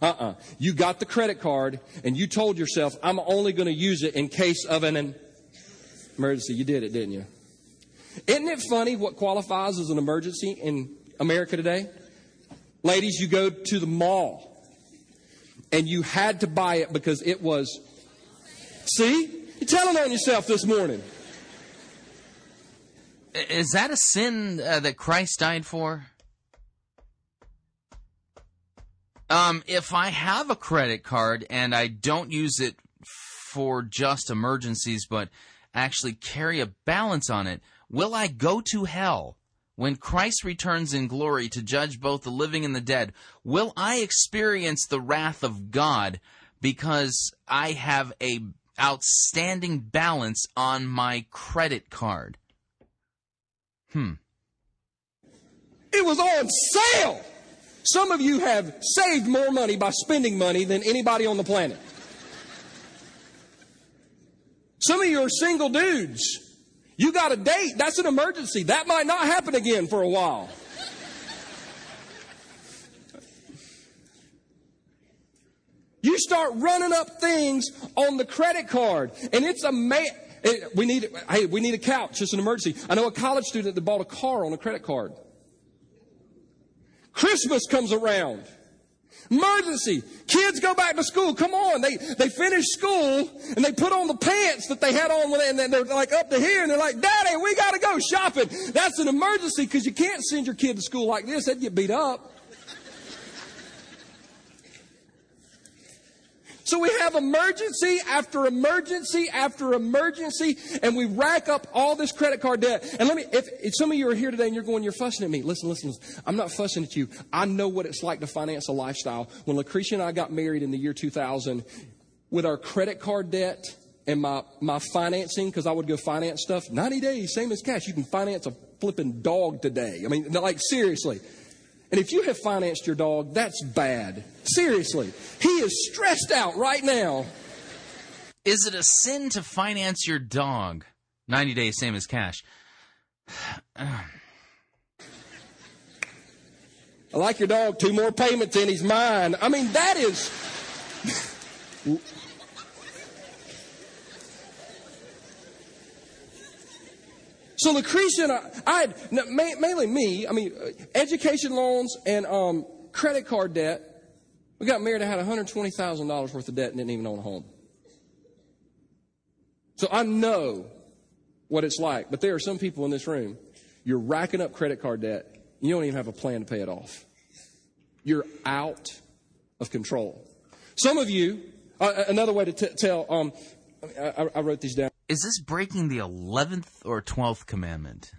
Uh-uh. You got the credit card and you told yourself, I'm only going to use it in case of an emergency. You did it, didn't you? Isn't it funny what qualifies as an emergency in America today? Ladies, you go to the mall and you had to buy it because it was. See? You're telling on yourself this morning. Is that a sin uh, that Christ died for? Um, if I have a credit card and I don't use it for just emergencies, but actually carry a balance on it, will I go to hell? When Christ returns in glory to judge both the living and the dead, will I experience the wrath of God because I have a outstanding balance on my credit card? Hmm. It was on sale. Some of you have saved more money by spending money than anybody on the planet. Some of you are single dudes. You got a date. That's an emergency. That might not happen again for a while. You start running up things on the credit card, and it's a man. Eh, we need, hey, we need a couch. It's an emergency. I know a college student that bought a car on a credit card. Christmas comes around. Emergency. Kids go back to school. Come on. They, they finish school and they put on the pants that they had on and they're like up to here and they're like, Daddy, we got to go shopping. That's an emergency because you can't send your kid to school like this. They'd get beat up. So we have emergency after emergency after emergency, and we rack up all this credit card debt. And let me, if, if, some of you are here today and you're going, you're fussing at me, listen, listen, listen. I'm not fussing at you. I know what it's like to finance a lifestyle. When Lucretia and I got married in the year 2000, with our credit card debt and my, my financing, because I would go finance stuff, 90 days, same as cash. You can finance a flipping dog today. I mean, like, seriously. And if you have financed your dog, that's bad. Seriously. He is stressed out right now. Is it a sin to finance your dog? 90 days, same as cash. I like your dog. Two more payments and he's mine. I mean, that is. So Lucretia and I, had, mainly me, I mean, education loans and um, credit card debt. We got married, I had $120,000 worth of debt and didn't even own a home. So I know what it's like. But there are some people in this room, you're racking up credit card debt, you don't even have a plan to pay it off. You're out of control. Some of you, uh, another way to t- tell, um, I, I wrote these down. Is this breaking the 11th or 12th commandment?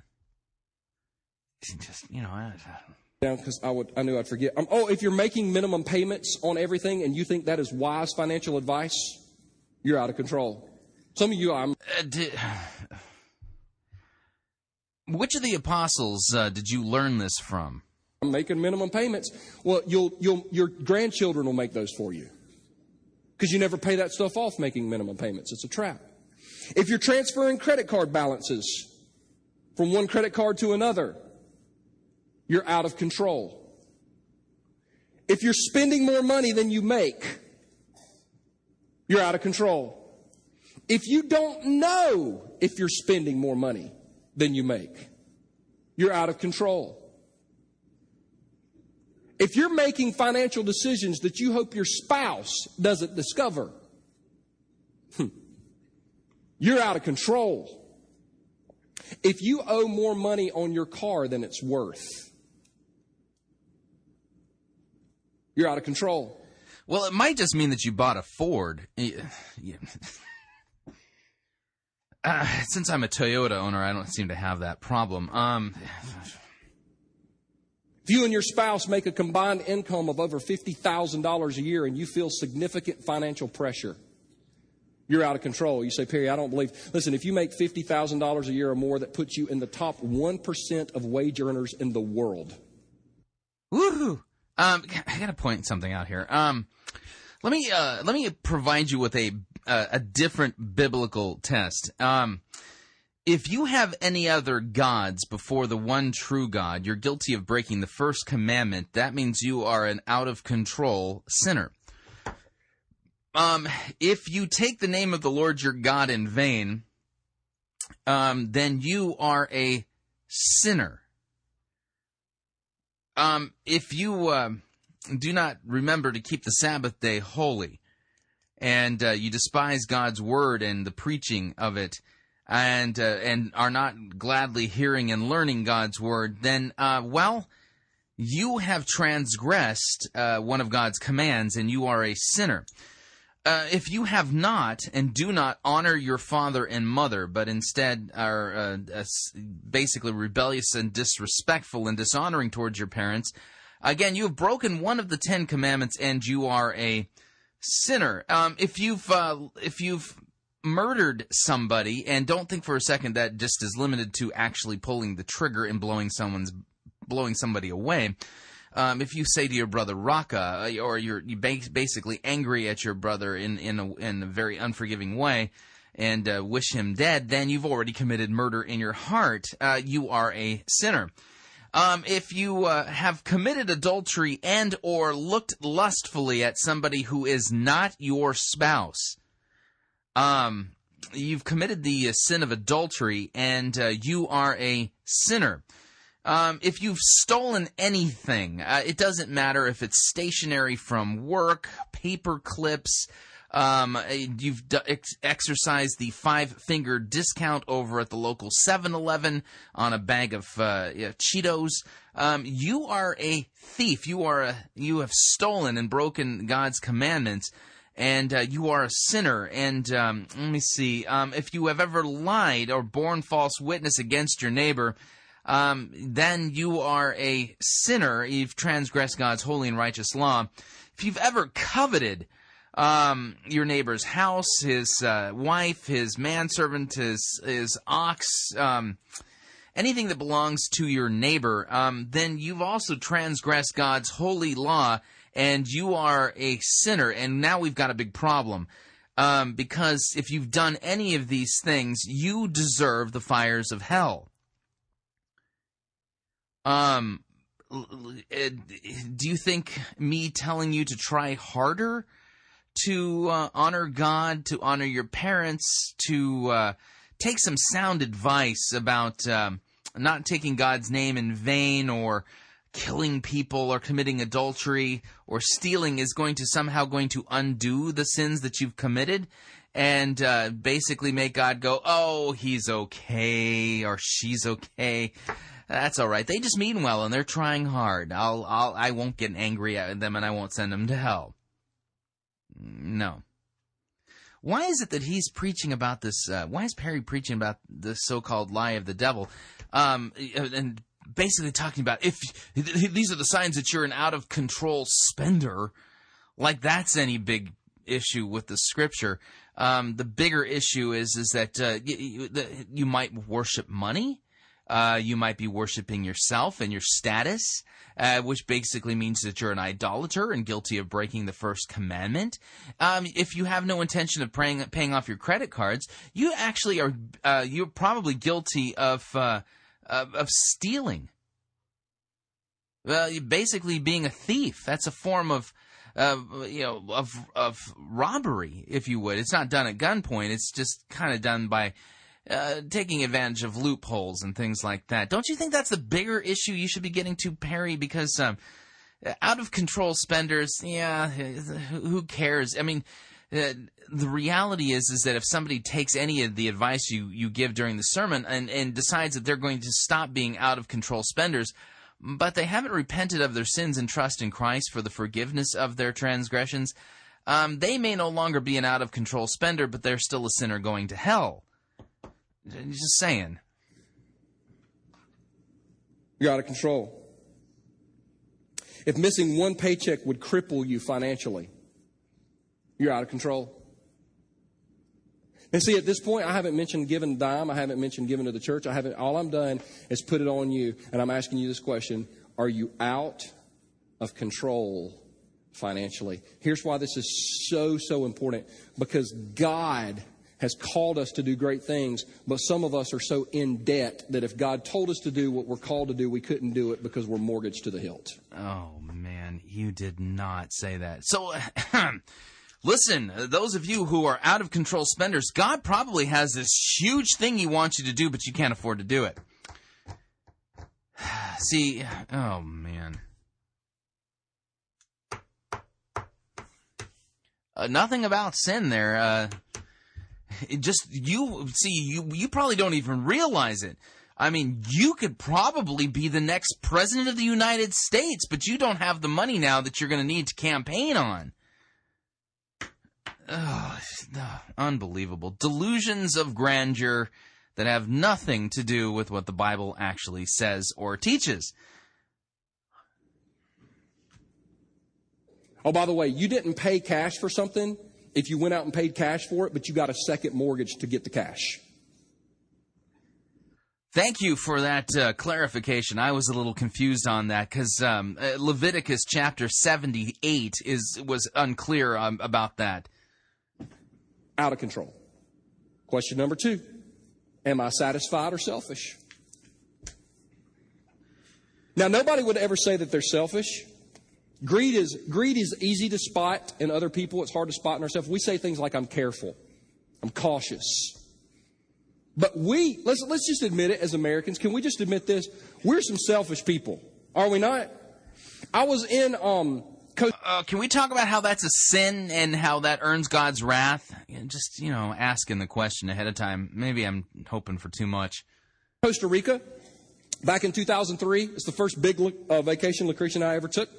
Just, you know, I, down because I would I knew I'd forget. Um, oh, if you're making minimum payments on everything and you think that is wise financial advice, you're out of control. Some of you, I'm. Uh, did, which of the apostles uh, did you learn this from? I'm making minimum payments. Well, you'll you'll your grandchildren will make those for you because you never pay that stuff off making minimum payments. It's a trap. If you're transferring credit card balances from one credit card to another, you're out of control. If you're spending more money than you make, you're out of control. If you don't know if you're spending more money than you make, you're out of control. If you're making financial decisions that you hope your spouse doesn't discover, you're out of control. If you owe more money on your car than it's worth, you're out of control. Well, it might just mean that you bought a Ford. Uh, since I'm a Toyota owner, I don't seem to have that problem. Um, if you and your spouse make a combined income of over $50,000 a year and you feel significant financial pressure, you're out of control. You say, Perry, I don't believe. Listen, if you make $50,000 a year or more, that puts you in the top 1% of wage earners in the world. Woohoo! Um, I got to point something out here. Um, let me uh, let me provide you with a uh, a different biblical test. Um, if you have any other gods before the one true God, you're guilty of breaking the first commandment. That means you are an out of control sinner. Um, if you take the name of the Lord your God in vain, um, then you are a sinner. Um, if you uh, do not remember to keep the Sabbath day holy, and uh, you despise God's word and the preaching of it, and uh, and are not gladly hearing and learning God's word, then uh, well, you have transgressed uh, one of God's commands, and you are a sinner. Uh, if you have not and do not honor your father and mother, but instead are uh, uh, basically rebellious and disrespectful and dishonoring towards your parents, again, you have broken one of the Ten Commandments, and you are a sinner. Um, if you've uh, if you've murdered somebody, and don't think for a second that just is limited to actually pulling the trigger and blowing someone's blowing somebody away. Um, if you say to your brother Raca, uh, or you're you basically angry at your brother in in a, in a very unforgiving way, and uh, wish him dead, then you've already committed murder in your heart. Uh, you are a sinner. Um, if you uh, have committed adultery and or looked lustfully at somebody who is not your spouse, um, you've committed the uh, sin of adultery and uh, you are a sinner. Um, if you've stolen anything, uh, it doesn't matter if it's stationery from work, paper clips, um, you've d- ex- exercised the five finger discount over at the local 7 Eleven on a bag of uh, Cheetos. Um, you are a thief. You are a, you have stolen and broken God's commandments. And uh, you are a sinner. And um, let me see. Um, if you have ever lied or borne false witness against your neighbor, um, then you are a sinner. You've transgressed God's holy and righteous law. If you've ever coveted um, your neighbor's house, his uh, wife, his manservant, his his ox, um, anything that belongs to your neighbor, um, then you've also transgressed God's holy law, and you are a sinner. And now we've got a big problem. Um, because if you've done any of these things, you deserve the fires of hell. Um, do you think me telling you to try harder to uh, honor God, to honor your parents, to uh, take some sound advice about um, not taking God's name in vain or killing people or committing adultery or stealing is going to somehow going to undo the sins that you've committed and uh, basically make God go, oh, he's okay or she's okay. That's all right. They just mean well and they're trying hard. I'll, I'll, I won't get angry at them and I won't send them to hell. No. Why is it that he's preaching about this? Uh, why is Perry preaching about the so-called lie of the devil? Um, and basically talking about if these are the signs that you're an out of control spender, like that's any big issue with the scripture. Um, the bigger issue is is that uh, you, you might worship money. Uh, you might be worshiping yourself and your status, uh, which basically means that you're an idolater and guilty of breaking the first commandment. Um, if you have no intention of paying, paying off your credit cards, you actually are uh, you're probably guilty of uh, of, of, stealing. Well, basically being a thief. That's a form of you know of of robbery, if you would. It's not done at gunpoint. It's just kind of done by uh, taking advantage of loopholes and things like that. Don't you think that's the bigger issue you should be getting to, Perry? Because um, out of control spenders, yeah, who cares? I mean, uh, the reality is is that if somebody takes any of the advice you, you give during the sermon and, and decides that they're going to stop being out of control spenders, but they haven't repented of their sins and trust in Christ for the forgiveness of their transgressions, um, they may no longer be an out of control spender, but they're still a sinner going to hell. Just saying. You're out of control. If missing one paycheck would cripple you financially, you're out of control. And see, at this point, I haven't mentioned giving dime. I haven't mentioned giving to the church. I haven't. All I'm done is put it on you, and I'm asking you this question: Are you out of control financially? Here's why this is so so important: because God has called us to do great things, but some of us are so in debt that if God told us to do what we're called to do, we couldn't do it because we're mortgaged to the hilt. Oh, man, you did not say that. So, <clears throat> listen, those of you who are out of control spenders, God probably has this huge thing He wants you to do, but you can't afford to do it. <sighs> See, oh, man. Uh, nothing about sin there. Uh, <laughs> it just you see you you probably don't even realize it. I mean, you could probably be the next president of the United States, but you don't have the money now that you're going to need to campaign on. Oh, <sighs> unbelievable. Delusions of grandeur that have nothing to do with what the Bible actually says or teaches. Oh, by the way, you didn't pay cash for something if you went out and paid cash for it, but you got a second mortgage to get the cash. Thank you for that uh, clarification. I was a little confused on that because um, uh, Leviticus chapter seventy-eight is was unclear um, about that. Out of control. Question number two: Am I satisfied or selfish? Now, nobody would ever say that they're selfish. Greed is, greed is easy to spot in other people. It's hard to spot in ourselves. We say things like, I'm careful. I'm cautious. But we, let's, let's just admit it as Americans. Can we just admit this? We're some selfish people. Are we not? I was in, um, Co- Uh, can we talk about how that's a sin and how that earns God's wrath? Just, you know, asking the question ahead of time. Maybe I'm hoping for too much. Costa Rica back in 2003. It's the first big uh, vacation Lucretia and I ever took.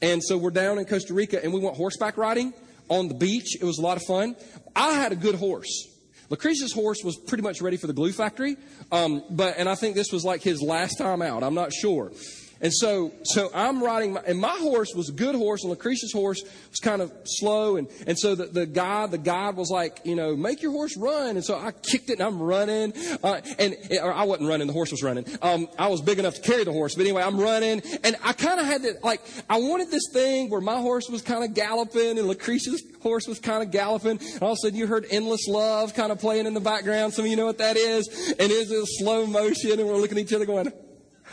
And so we're down in Costa Rica and we went horseback riding on the beach. It was a lot of fun. I had a good horse. Lucretia's horse was pretty much ready for the glue factory. Um, but, and I think this was like his last time out. I'm not sure. And so, so I'm riding, my, and my horse was a good horse, and Lucretia's horse was kind of slow. And, and so the, the guide, the guide was like, you know, make your horse run. And so I kicked it and I'm running. Uh, and, I wasn't running, the horse was running. Um, I was big enough to carry the horse. But anyway, I'm running. And I kind of had that, like, I wanted this thing where my horse was kind of galloping and Lucretia's horse was kind of galloping. And all of a sudden you heard Endless Love kind of playing in the background. Some of you know what that is. And it's in slow motion and we're looking at each other going,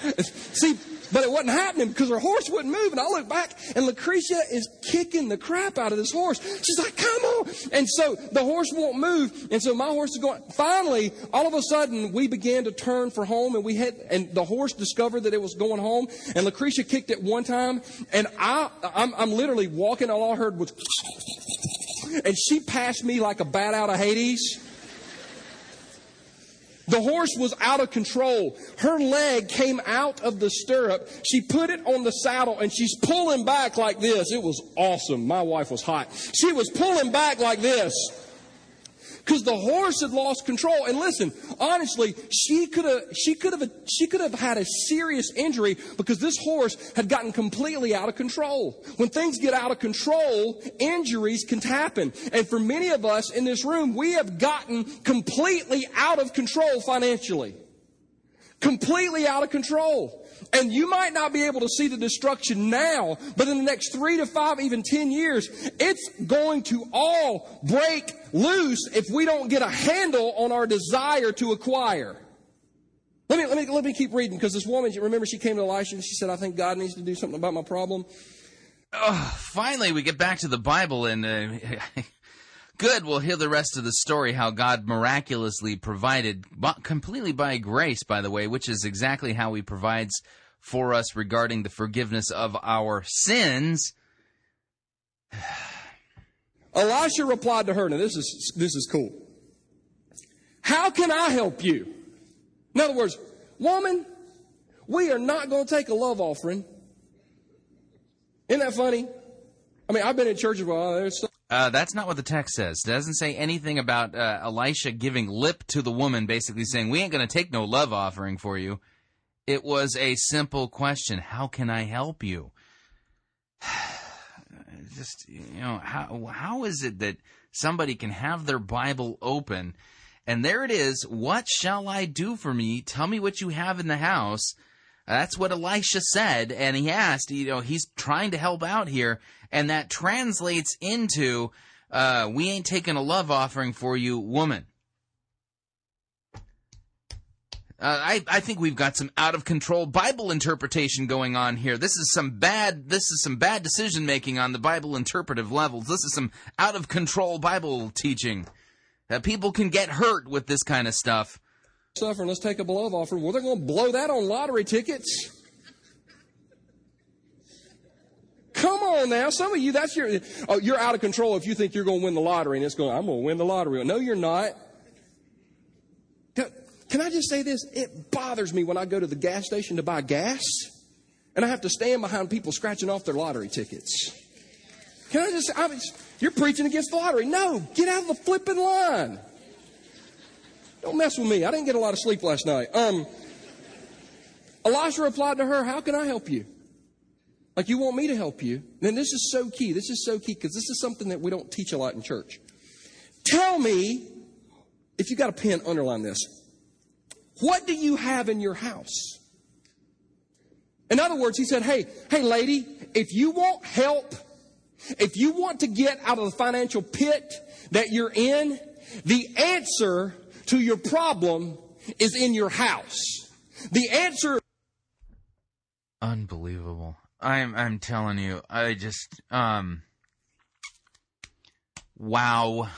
<laughs> see, but it wasn't happening because her horse wouldn't move. And I look back and Lucretia is kicking the crap out of this horse. She's like, come on. And so the horse won't move. And so my horse is going, finally, all of a sudden we began to turn for home and we had, and the horse discovered that it was going home. And Lucretia kicked it one time. And I, I'm, I'm literally walking. All I heard was, and she passed me like a bat out of Hades. The horse was out of control. Her leg came out of the stirrup. She put it on the saddle and she's pulling back like this. It was awesome. My wife was hot. She was pulling back like this because the horse had lost control. And listen, honestly, she could have she could have she could have had a serious injury because this horse had gotten completely out of control. When things get out of control, injuries can happen. And for many of us in this room, we have gotten completely out of control financially. Completely out of control. And you might not be able to see the destruction now, but in the next three to five, even ten years, it's going to all break loose if we don't get a handle on our desire to acquire. Let me, let me, let me keep reading because this woman, remember she came to Elisha and she said, I think God needs to do something about my problem. Oh, finally, we get back to the Bible and uh, <laughs> good. We'll hear the rest of the story how God miraculously provided, completely by grace, by the way, which is exactly how He provides for us regarding the forgiveness of our sins. <sighs> <sighs> Elisha replied to her, now this is, this is cool. How can I help you? In other words, woman, we are not going to take a love offering. Isn't that funny? I mean, I've been in churches a while. there's uh, that's not what the text says. It doesn't say anything about uh, Elisha giving lip to the woman, basically saying, We ain't going to take no love offering for you. It was a simple question How can I help you? Just, you know, how, how is it that somebody can have their Bible open and there it is? What shall I do for me? Tell me what you have in the house. That's what Elisha said, and he asked, you know, he's trying to help out here, and that translates into, uh, we ain't taking a love offering for you, woman. Uh, I, I think we've got some out of control Bible interpretation going on here. This is some bad this is some bad decision making on the Bible interpretive levels. This is some out of control Bible teaching. That people can get hurt with this kind of stuff. Suffering, let's take a love offering. Well, they're going to blow that on lottery tickets. Come on now, some of you, that's your, oh, you're out of control if you think you're going to win the lottery and it's going, I'm going to win the lottery. No, you're not. Can I just say this? It bothers me when I go to the gas station to buy gas and I have to stand behind people scratching off their lottery tickets. Can I just, I mean, you're preaching against the lottery. No, get out of the flipping line. Don't mess with me. I didn't get a lot of sleep last night. Um, Elisha replied to her, How can I help you? Like you want me to help you. And this is so key. This is so key because this is something that we don't teach a lot in church. Tell me, if you got a pen, underline this. What do you have in your house? In other words, he said, Hey, hey, lady, if you want help, if you want to get out of the financial pit that you're in, the answer to your problem is in your house. The answer Unbelievable. I'm I'm telling you, I just um wow.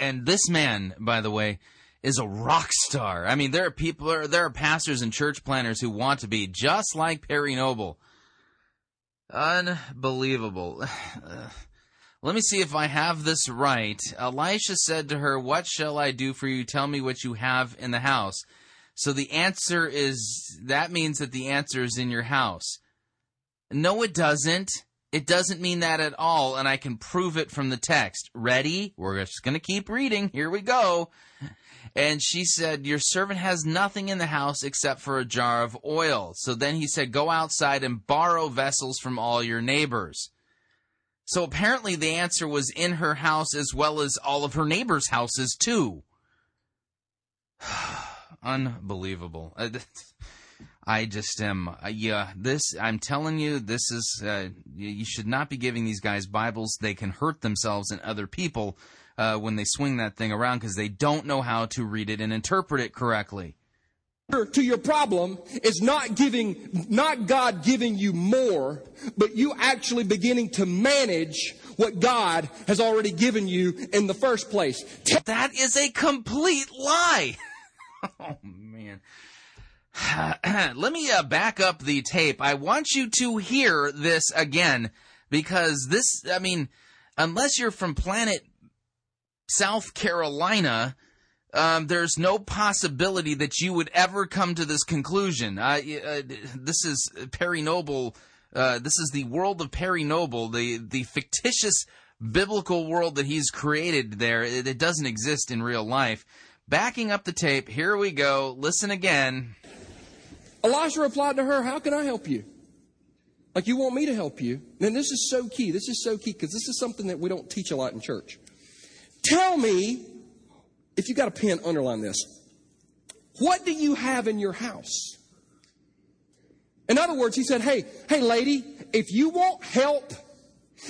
And this man, by the way, is a rock star. I mean, there are people there are pastors and church planners who want to be just like Perry Noble. Unbelievable. <sighs> Let me see if I have this right. Elisha said to her, What shall I do for you? Tell me what you have in the house. So the answer is that means that the answer is in your house. No, it doesn't. It doesn't mean that at all, and I can prove it from the text. Ready? We're just going to keep reading. Here we go. And she said, Your servant has nothing in the house except for a jar of oil. So then he said, Go outside and borrow vessels from all your neighbors. So apparently the answer was in her house as well as all of her neighbors' houses, too. <sighs> Unbelievable. Uh, <laughs> I just am, uh, yeah, this, I'm telling you, this is, uh, you should not be giving these guys Bibles. They can hurt themselves and other people uh, when they swing that thing around because they don't know how to read it and interpret it correctly to your problem is not giving, not God giving you more, but you actually beginning to manage what God has already given you in the first place. That is a complete lie. <laughs> oh man. <clears throat> Let me uh, back up the tape. I want you to hear this again because this, I mean, unless you're from planet South Carolina, um, there's no possibility that you would ever come to this conclusion. Uh, this is Perry Noble. Uh, this is the world of Perry Noble, the the fictitious biblical world that he's created there. It, it doesn't exist in real life. Backing up the tape, here we go. Listen again. Elisha replied to her, How can I help you? Like you want me to help you? And this is so key. This is so key because this is something that we don't teach a lot in church. Tell me if you got a pen, underline this. What do you have in your house? In other words, he said, Hey, hey, lady, if you want help,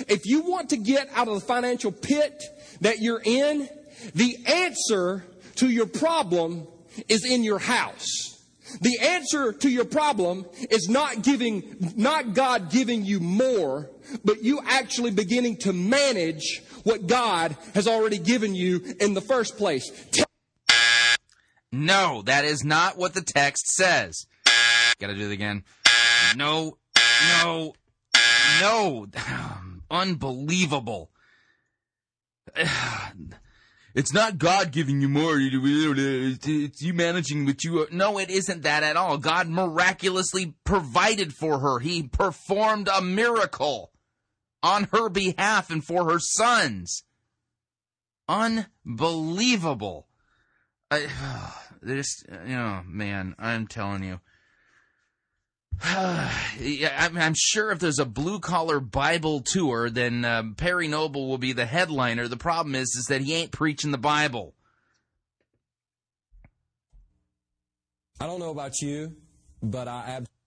if you want to get out of the financial pit that you're in, the answer to your problem is in your house. The answer to your problem is not giving, not God giving you more, but you actually beginning to manage what God has already given you in the first place. no, that is not what the text says. Gotta do it again. No, no, no. <sighs> Unbelievable. <sighs> It's not God giving you more. It's you managing what you. Are. No, it isn't that at all. God miraculously provided for her. He performed a miracle on her behalf and for her sons. Unbelievable. I, <sighs> this, you know, man, I'm telling you. <sighs> I'm sure if there's a blue collar Bible tour, then uh, Perry Noble will be the headliner. The problem is, is that he ain't preaching the Bible. I don't know about you, but I absolutely.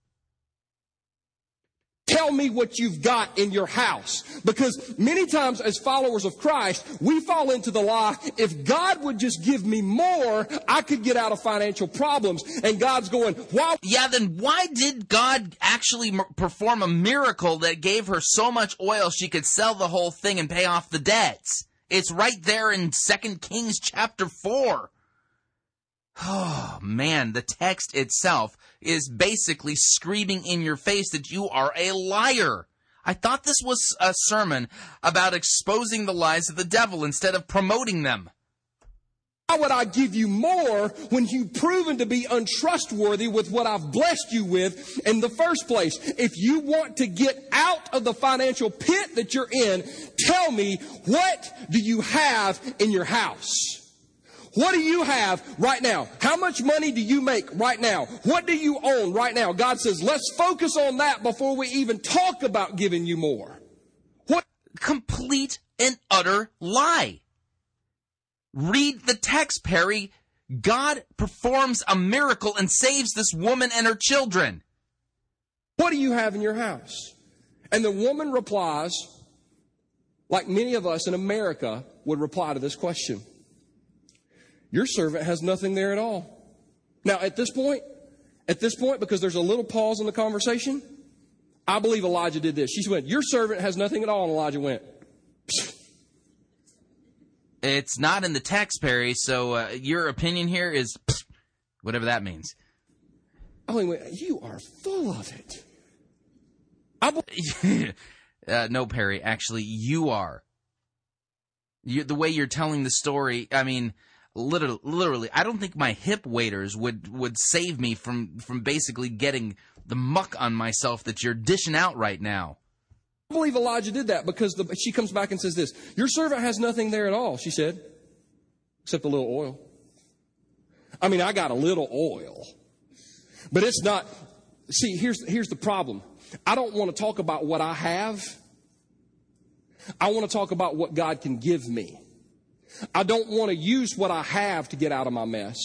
Tell me what you've got in your house. Because many times as followers of Christ, we fall into the lie, if God would just give me more, I could get out of financial problems. And God's going, why? Yeah, then why did God actually perform a miracle that gave her so much oil she could sell the whole thing and pay off the debts? It's right there in 2 Kings chapter 4. <sighs> Oh man, the text itself is basically screaming in your face that you are a liar. I thought this was a sermon about exposing the lies of the devil instead of promoting them. Why would I give you more when you've proven to be untrustworthy with what I've blessed you with in the first place? If you want to get out of the financial pit that you're in, tell me what do you have in your house? What do you have right now? How much money do you make right now? What do you own right now? God says, let's focus on that before we even talk about giving you more. What? Complete and utter lie. Read the text, Perry. God performs a miracle and saves this woman and her children. What do you have in your house? And the woman replies, like many of us in America would reply to this question your servant has nothing there at all. Now, at this point, at this point because there's a little pause in the conversation. I believe Elijah did this. She went, Your servant has nothing at all. And Elijah went, Psst. It's not in the text, Perry. So uh, your opinion here is pfft, whatever that means. I mean, you are full of it. I <laughs> uh, no, Perry. Actually, you are. You, the way you're telling the story. I mean, literally, literally. I don't think my hip waders would would save me from from basically getting the muck on myself that you're dishing out right now. I believe Elijah did that because the, she comes back and says this Your servant has nothing there at all, she said, except a little oil. I mean, I got a little oil, but it's not. See, here's, here's the problem I don't want to talk about what I have, I want to talk about what God can give me. I don't want to use what I have to get out of my mess.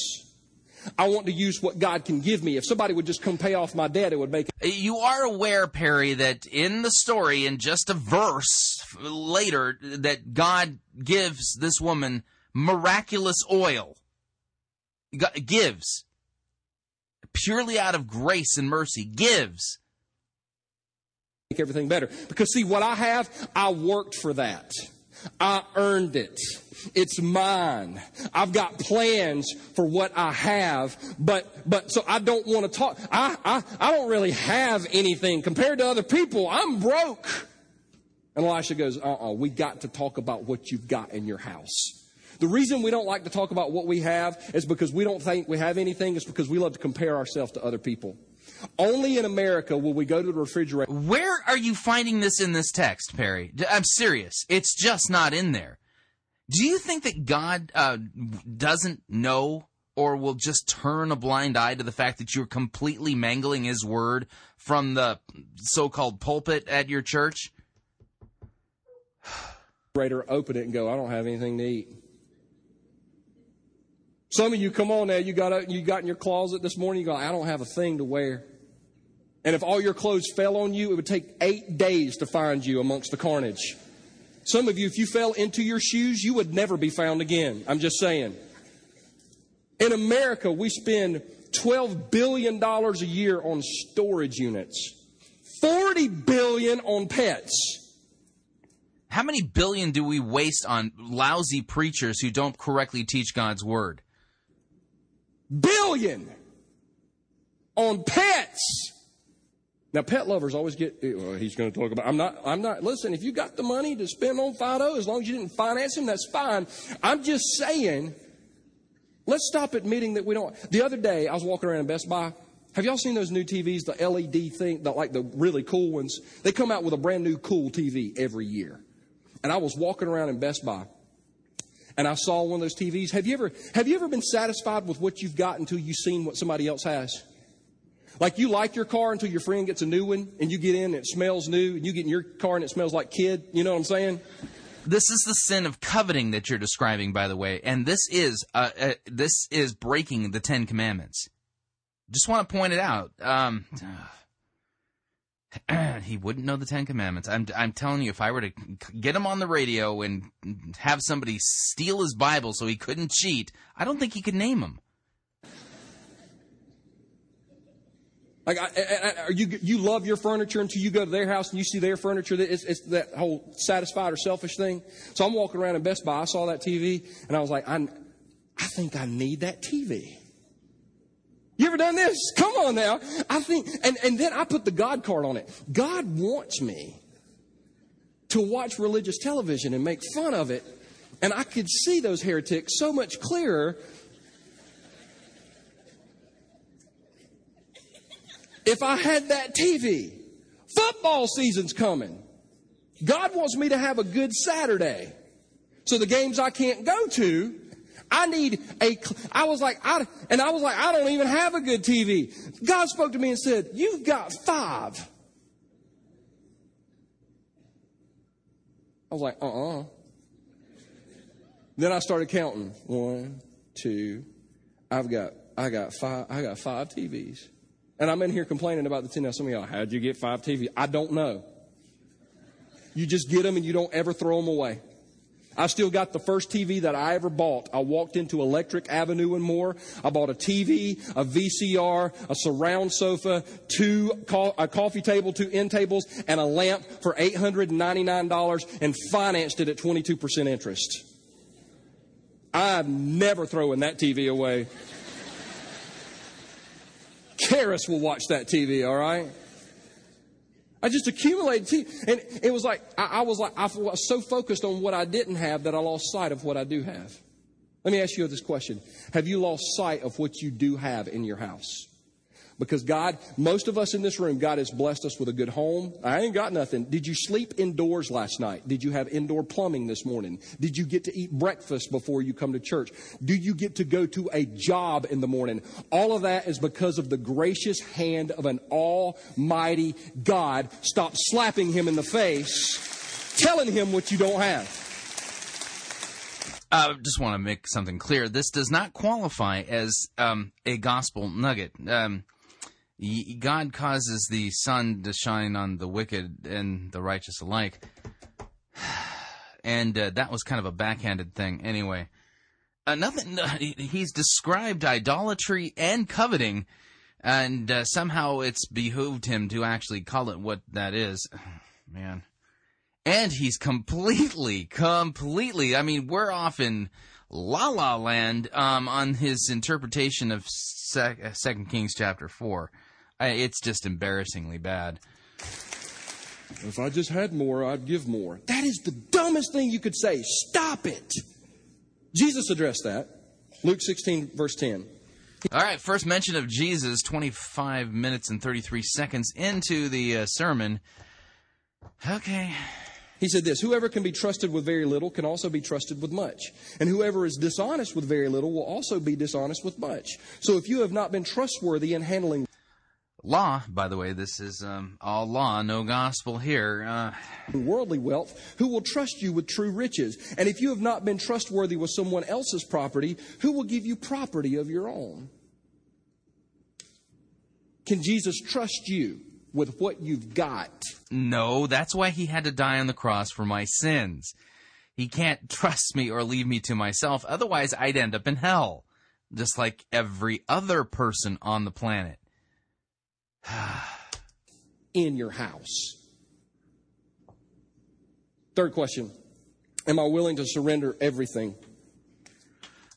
I want to use what God can give me. If somebody would just come pay off my debt, it would make it. You are aware, Perry, that in the story, in just a verse later, that God gives this woman miraculous oil. God gives. Purely out of grace and mercy. Gives. Make everything better. Because see, what I have, I worked for that. I earned it. It's mine. I've got plans for what I have, but, but, so I don't want to talk. I, I, I don't really have anything compared to other people. I'm broke. And Elisha goes, uh uh-uh, uh, we got to talk about what you've got in your house. The reason we don't like to talk about what we have is because we don't think we have anything, is because we love to compare ourselves to other people. Only in America will we go to the refrigerator. Where are you finding this in this text, Perry? I'm serious. It's just not in there. Do you think that God uh, doesn't know or will just turn a blind eye to the fact that you're completely mangling his word from the so called pulpit at your church? <sighs> Open it and go, I don't have anything to eat. Some of you, come on now, you got, you got in your closet this morning, you go, I don't have a thing to wear. And if all your clothes fell on you, it would take eight days to find you amongst the carnage. Some of you, if you fell into your shoes, you would never be found again. I'm just saying. In America, we spend $12 billion a year on storage units, 40 billion on pets. How many billion do we waste on lousy preachers who don't correctly teach God's word? Billion on pets. Now, pet lovers always get, eh, well, he's going to talk about, I'm not, I'm not, listen, if you got the money to spend on Fido, as long as you didn't finance him, that's fine. I'm just saying, let's stop admitting that we don't. The other day, I was walking around in Best Buy. Have y'all seen those new TVs, the LED thing, the, like the really cool ones? They come out with a brand new cool TV every year. And I was walking around in Best Buy and I saw one of those TVs. Have you ever, have you ever been satisfied with what you've got until you've seen what somebody else has? Like you like your car until your friend gets a new one and you get in and it smells new and you get in your car and it smells like kid. You know what I'm saying? This is the sin of coveting that you're describing, by the way, and this is uh, uh, this is breaking the Ten Commandments. Just want to point it out. Um, <sighs> <clears throat> he wouldn't know the Ten Commandments. I'm, I'm telling you, if I were to get him on the radio and have somebody steal his Bible so he couldn't cheat, I don't think he could name them. Like, I, I, you you love your furniture until you go to their house and you see their furniture. That it's, it's that whole satisfied or selfish thing. So I'm walking around in Best Buy. I saw that TV and I was like, I, I think I need that TV. You ever done this? Come on now. I think, and, and then I put the God card on it. God wants me to watch religious television and make fun of it. And I could see those heretics so much clearer if I had that TV. Football season's coming. God wants me to have a good Saturday. So the games I can't go to, I need a, I was like, I, and I was like, I don't even have a good TV. God spoke to me and said, You've got five. I was like, uh uh-uh. uh Then I started counting. One, two, I've got, I got five, I got five TVs. And I'm in here complaining about the 10. Now, some of y'all, how'd you get five TVs? I don't know. You just get them and you don't ever throw them away. I still got the first TV that I ever bought. I walked into Electric Avenue and more. I bought a TV, a VCR, a surround sofa, two co- a coffee table, two end tables, and a lamp for $899 and financed it at 22% interest. I'm never throwing that TV away. Charisse will watch that TV, all right? I just accumulated TV. And it was like, I, I, was like, I was so focused on what I didn't have that I lost sight of what I do have. Let me ask you this question. Have you lost sight of what you do have in your house? Because God, most of us in this room, God has blessed us with a good home. I ain't got nothing. Did you sleep indoors last night? Did you have indoor plumbing this morning? Did you get to eat breakfast before you come to church? Do you get to go to a job in the morning? All of that is because of the gracious hand of an almighty God. Stop slapping him in the face, telling him what you don't have. I uh, just want to make something clear. This does not qualify as um, a gospel nugget. Um, God causes the sun to shine on the wicked and the righteous alike. <sighs> And uh, that was kind of a backhanded thing. Anyway, uh, nothing. <laughs> Uh, he's described idolatry and coveting, and uh, somehow it's behooved him to actually call it what that is. <sighs> Man. And he's completely, completely. I mean, we're off in La La Land um, on his interpretation of Second Kings chapter four. I, it's just embarrassingly bad. If I just had more, I'd give more. That is the dumbest thing you could say. Stop it. Jesus addressed that. Luke 16, verse 10. All right, first mention of Jesus, 25 minutes and 33 seconds into the uh, sermon. Okay. He said this Whoever can be trusted with very little can also be trusted with much. And whoever is dishonest with very little will also be dishonest with much. So if you have not been trustworthy in handling law, by the way, this is um, all law, no gospel here. Uh, worldly wealth, who will trust you with true riches? And if you have not been trustworthy with someone else's property, who will give you property of your own? Can Jesus trust you with what you've got? No, that's why he had to die on the cross for my sins. He can't <laughs> trust me or leave me to myself, otherwise, I'd end up in hell, just like every other person on the planet. <sighs> in your house. Third question Am I willing to surrender everything?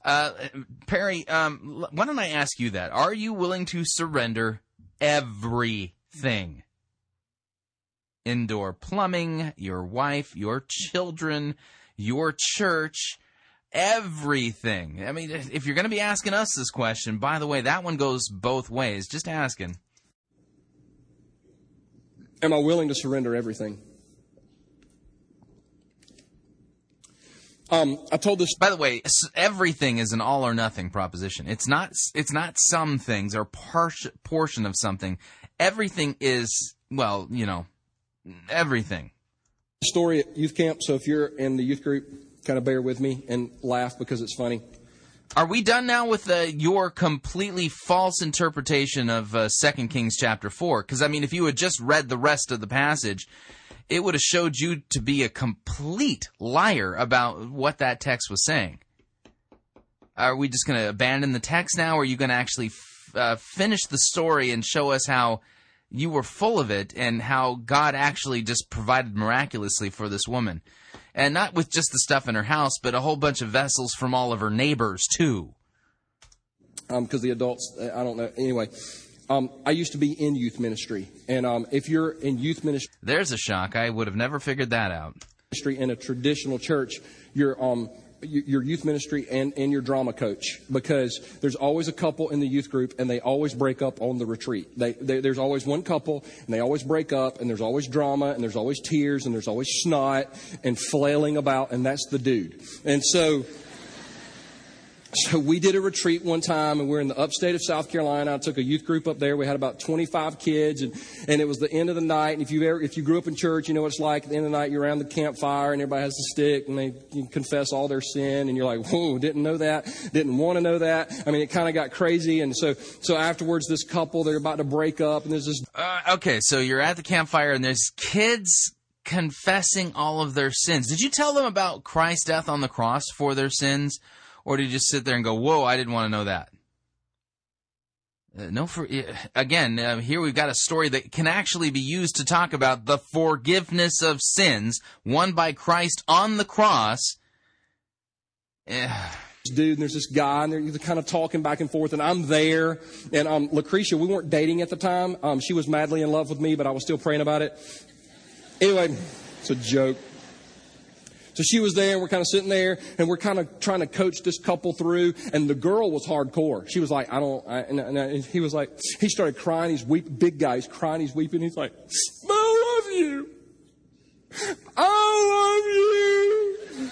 Uh, Perry, um, why don't I ask you that? Are you willing to surrender everything? Indoor plumbing, your wife, your children, your church, everything. I mean, if you're going to be asking us this question, by the way, that one goes both ways. Just asking. Am I willing to surrender everything? Um, I told this. By the way, everything is an all or nothing proposition. It's not. It's not some things or par- portion of something. Everything is well, you know, everything. Story at youth camp. So if you're in the youth group, kind of bear with me and laugh because it's funny. Are we done now with uh, your completely false interpretation of uh, Second Kings chapter four? Because I mean, if you had just read the rest of the passage, it would have showed you to be a complete liar about what that text was saying. Are we just going to abandon the text now, or are you going to actually f- uh, finish the story and show us how you were full of it and how God actually just provided miraculously for this woman? And not with just the stuff in her house, but a whole bunch of vessels from all of her neighbors too. Um because um, the adults, uh, I don't know. Anyway, um, I used to be in youth ministry, and um, if you're in youth ministry, there's a shock. I would have never figured that out. Ministry in a traditional church, you're um, your youth ministry and, and your drama coach because there's always a couple in the youth group and they always break up on the retreat. They, they, there's always one couple and they always break up and there's always drama and there's always tears and there's always snot and flailing about and that's the dude. And so so we did a retreat one time and we are in the upstate of South Carolina. I took a youth group up there. We had about 25 kids and, and it was the end of the night. And if you ever, if you grew up in church, you know what it's like at the end of the night, you're around the campfire and everybody has a stick and they confess all their sin and you're like, whoa, didn't know that. Didn't want to know that. I mean, it kind of got crazy. And so, so afterwards, this couple, they're about to break up and there's this. Uh, okay. So you're at the campfire and there's kids confessing all of their sins. Did you tell them about Christ's death on the cross for their sins? Or did you just sit there and go, whoa, I didn't want to know that? Uh, no, for again, uh, here we've got a story that can actually be used to talk about the forgiveness of sins won by Christ on the cross. Yeah dude, and there's this guy, and they're kind of talking back and forth, and I'm there. And um, Lucretia, we weren't dating at the time. Um, she was madly in love with me, but I was still praying about it. Anyway, it's a joke. So she was there, and we're kind of sitting there, and we're kind of trying to coach this couple through. And the girl was hardcore. She was like, "I don't," I, and, and he was like, he started crying. He's weeping, big guy. He's crying. He's weeping. He's like, "I love you. I love you."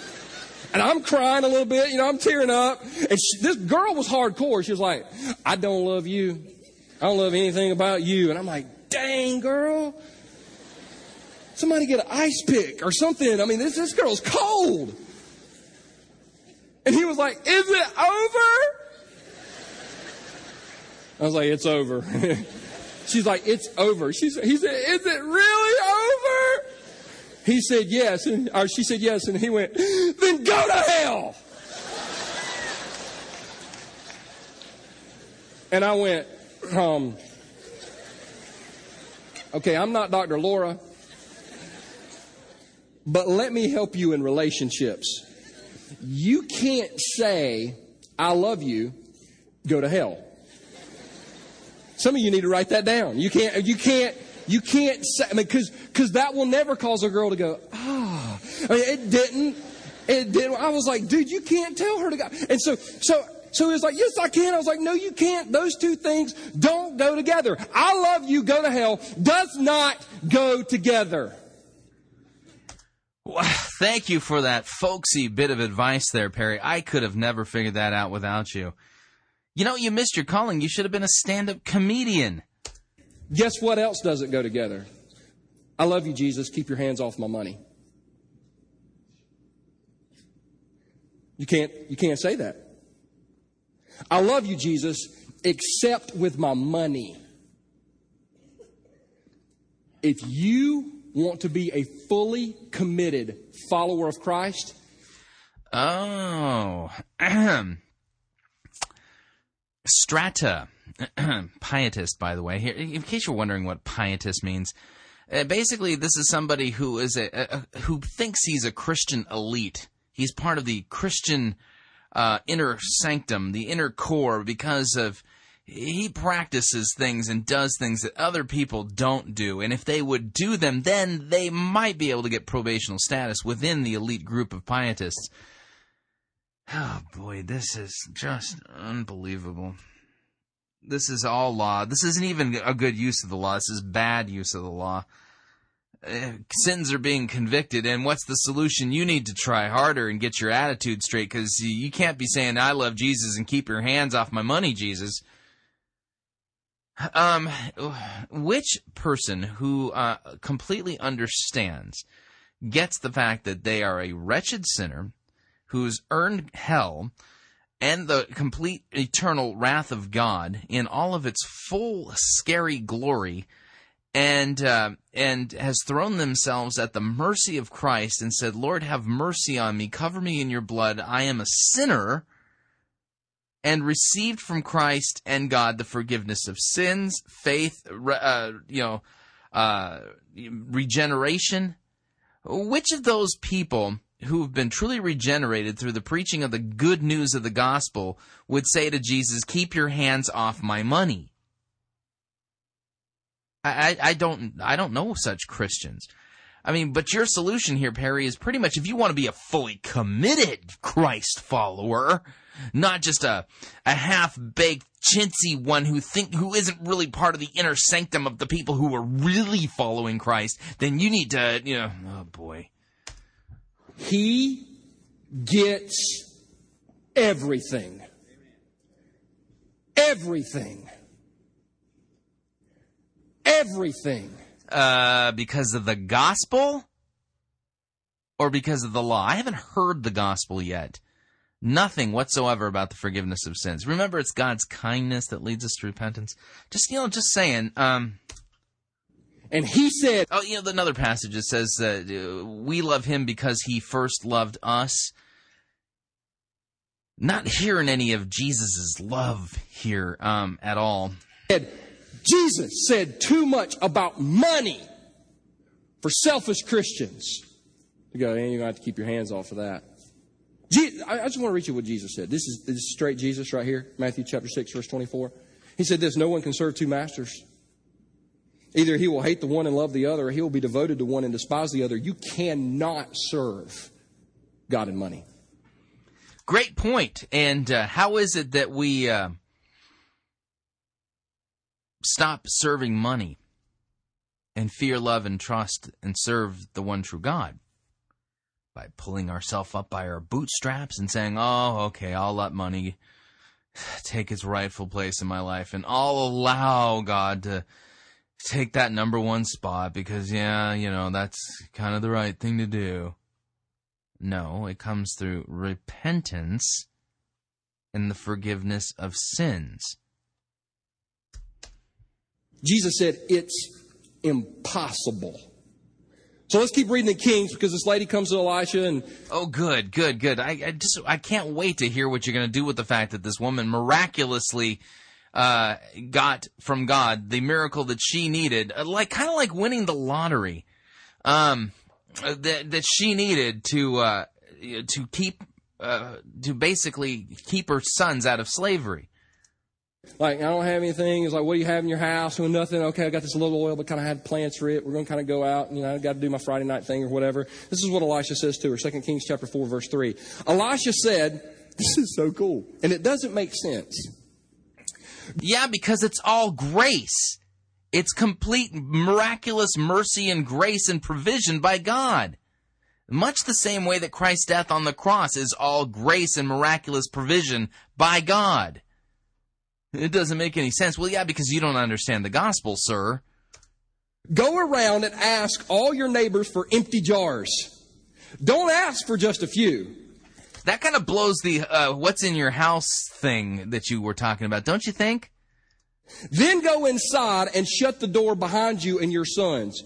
And I'm crying a little bit, you know, I'm tearing up. And she, this girl was hardcore. She was like, I don't love you. I don't love anything about you. And I'm like, dang, girl. Somebody get an ice pick or something. I mean, this, this girl's cold. And he was like, Is it over? I was like, It's over. <laughs> She's like, It's over. She said, He said, Is it really over? He said yes, and, or she said yes, and he went, Then go to hell. And I went, um, okay, I'm not Dr. Laura. But let me help you in relationships. You can't say, I love you, go to hell. Some of you need to write that down. You can't, you can't, you can't say, I mean, cause, cause that will never cause a girl to go, ah. I mean, it didn't. It didn't. I was like, dude, you can't tell her to go. And so, so, so he was like, yes, I can. I was like, no, you can't. Those two things don't go together. I love you, go to hell, does not go together. <laughs> Thank you for that folksy bit of advice there, Perry. I could have never figured that out without you. You know, you missed your calling. You should have been a stand up comedian. Guess what else doesn't go together? I love you, Jesus. Keep your hands off my money. You can't, you can't say that. I love you, Jesus, except with my money. If you want to be a fully committed follower of Christ? Oh. <clears throat> Strata. <clears throat> pietist, by the way. Here, in case you're wondering what pietist means, uh, basically, this is somebody who is a, a, who thinks he's a Christian elite. He's part of the Christian uh, inner sanctum, the inner core, because of he practices things and does things that other people don't do. And if they would do them, then they might be able to get probational status within the elite group of pietists. Oh boy, this is just unbelievable. This is all law. This isn't even a good use of the law. This is bad use of the law. Uh, sins are being convicted, and what's the solution? You need to try harder and get your attitude straight because you can't be saying, I love Jesus and keep your hands off my money, Jesus. Um, which person who uh, completely understands gets the fact that they are a wretched sinner who's earned hell and the complete eternal wrath of God in all of its full scary glory and uh, and has thrown themselves at the mercy of Christ and said, "Lord, have mercy on me, cover me in your blood. I am a sinner." And received from Christ and God the forgiveness of sins, faith, uh, you know, uh, regeneration. Which of those people who have been truly regenerated through the preaching of the good news of the gospel would say to Jesus, "Keep your hands off my money"? I, I, I don't I don't know such Christians. I mean, but your solution here, Perry, is pretty much if you want to be a fully committed Christ follower, not just a a half baked chintzy one who think who isn't really part of the inner sanctum of the people who are really following Christ, then you need to, you know, oh boy. He gets everything. Everything. Everything. Uh, because of the gospel? Or because of the law? I haven't heard the gospel yet. Nothing whatsoever about the forgiveness of sins. Remember, it's God's kindness that leads us to repentance. Just, you know, just saying, um, And he said, Oh, you know, another passage that says that uh, we love him because he first loved us. Not hearing any of Jesus' love here um, at all. Jesus said too much about money for selfish Christians. You go, you're going to have to keep your hands off of that. I just want to read you what Jesus said. This is, this is straight Jesus right here, Matthew chapter 6, verse 24. He said this No one can serve two masters. Either he will hate the one and love the other, or he will be devoted to one and despise the other. You cannot serve God and money. Great point. And uh, how is it that we uh, stop serving money and fear, love, and trust and serve the one true God? By pulling ourselves up by our bootstraps and saying, oh, okay, I'll let money <sighs> take its rightful place in my life and I'll allow God to take that number one spot because, yeah, you know, that's kind of the right thing to do. No, it comes through repentance and the forgiveness of sins. Jesus said it's impossible. So let's keep reading the Kings because this lady comes to Elisha and Oh, good, good, good. I, I just I can't wait to hear what you're going to do with the fact that this woman miraculously uh, got from God the miracle that she needed, uh, like kind of like winning the lottery, um, uh, that that she needed to uh, to keep uh, to basically keep her sons out of slavery. Like, I don't have anything. It's like, what do you have in your house? Well, nothing. Okay, I got this little oil, but kind of had plans for it. We're going to kind of go out and, you know, I got to do my Friday night thing or whatever. This is what Elisha says to her. 2 Kings chapter 4, verse 3. Elisha said, this is so cool. And it doesn't make sense. Yeah, because it's all grace. It's complete miraculous mercy and grace and provision by God. Much the same way that Christ's death on the cross is all grace and miraculous provision by God. It doesn't make any sense. Well, yeah, because you don't understand the gospel, sir. Go around and ask all your neighbors for empty jars. Don't ask for just a few. That kind of blows the uh, what's in your house thing that you were talking about, don't you think? Then go inside and shut the door behind you and your sons.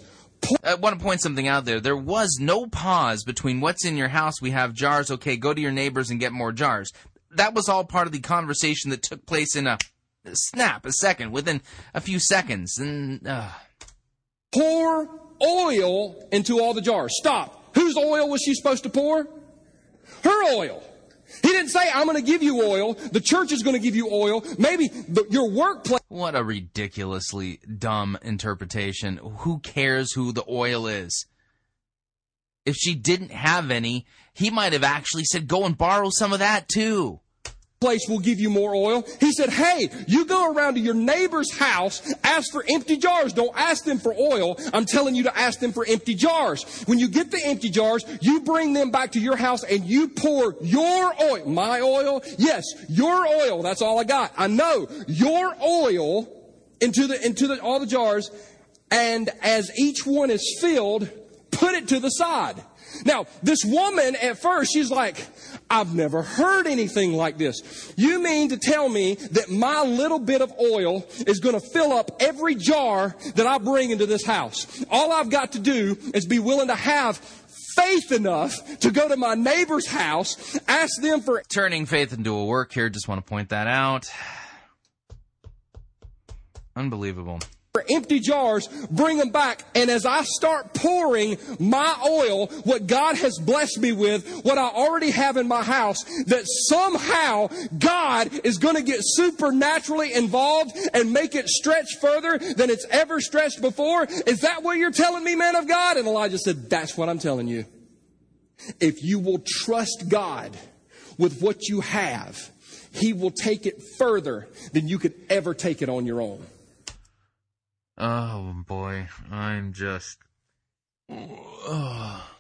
I want to point something out there. There was no pause between what's in your house, we have jars, okay, go to your neighbors and get more jars. That was all part of the conversation that took place in a snap, a second, within a few seconds. And uh, Pour oil into all the jars. Stop. Whose oil was she supposed to pour? Her oil. He didn't say, I'm going to give you oil. The church is going to give you oil. Maybe the, your workplace. what a ridiculously dumb interpretation. Who cares who the oil is? If she didn't have any, he might have actually said, go and borrow some of that too. Place will give you more oil. He said, Hey, you go around to your neighbor's house, ask for empty jars. Don't ask them for oil. I'm telling you to ask them for empty jars. When you get the empty jars, you bring them back to your house and you pour your oil. My oil? Yes, your oil. That's all I got. I know. Your oil into the, into the, all the jars. And as each one is filled, put it to the side. Now, this woman at first, she's like, I've never heard anything like this. You mean to tell me that my little bit of oil is going to fill up every jar that I bring into this house? All I've got to do is be willing to have faith enough to go to my neighbor's house, ask them for Turning faith into a work here, just want to point that out. Unbelievable. Empty jars, bring them back. And as I start pouring my oil, what God has blessed me with, what I already have in my house, that somehow God is going to get supernaturally involved and make it stretch further than it's ever stretched before. Is that what you're telling me, man of God? And Elijah said, that's what I'm telling you. If you will trust God with what you have, He will take it further than you could ever take it on your own. Oh boy, I'm just. Ugh. <sighs>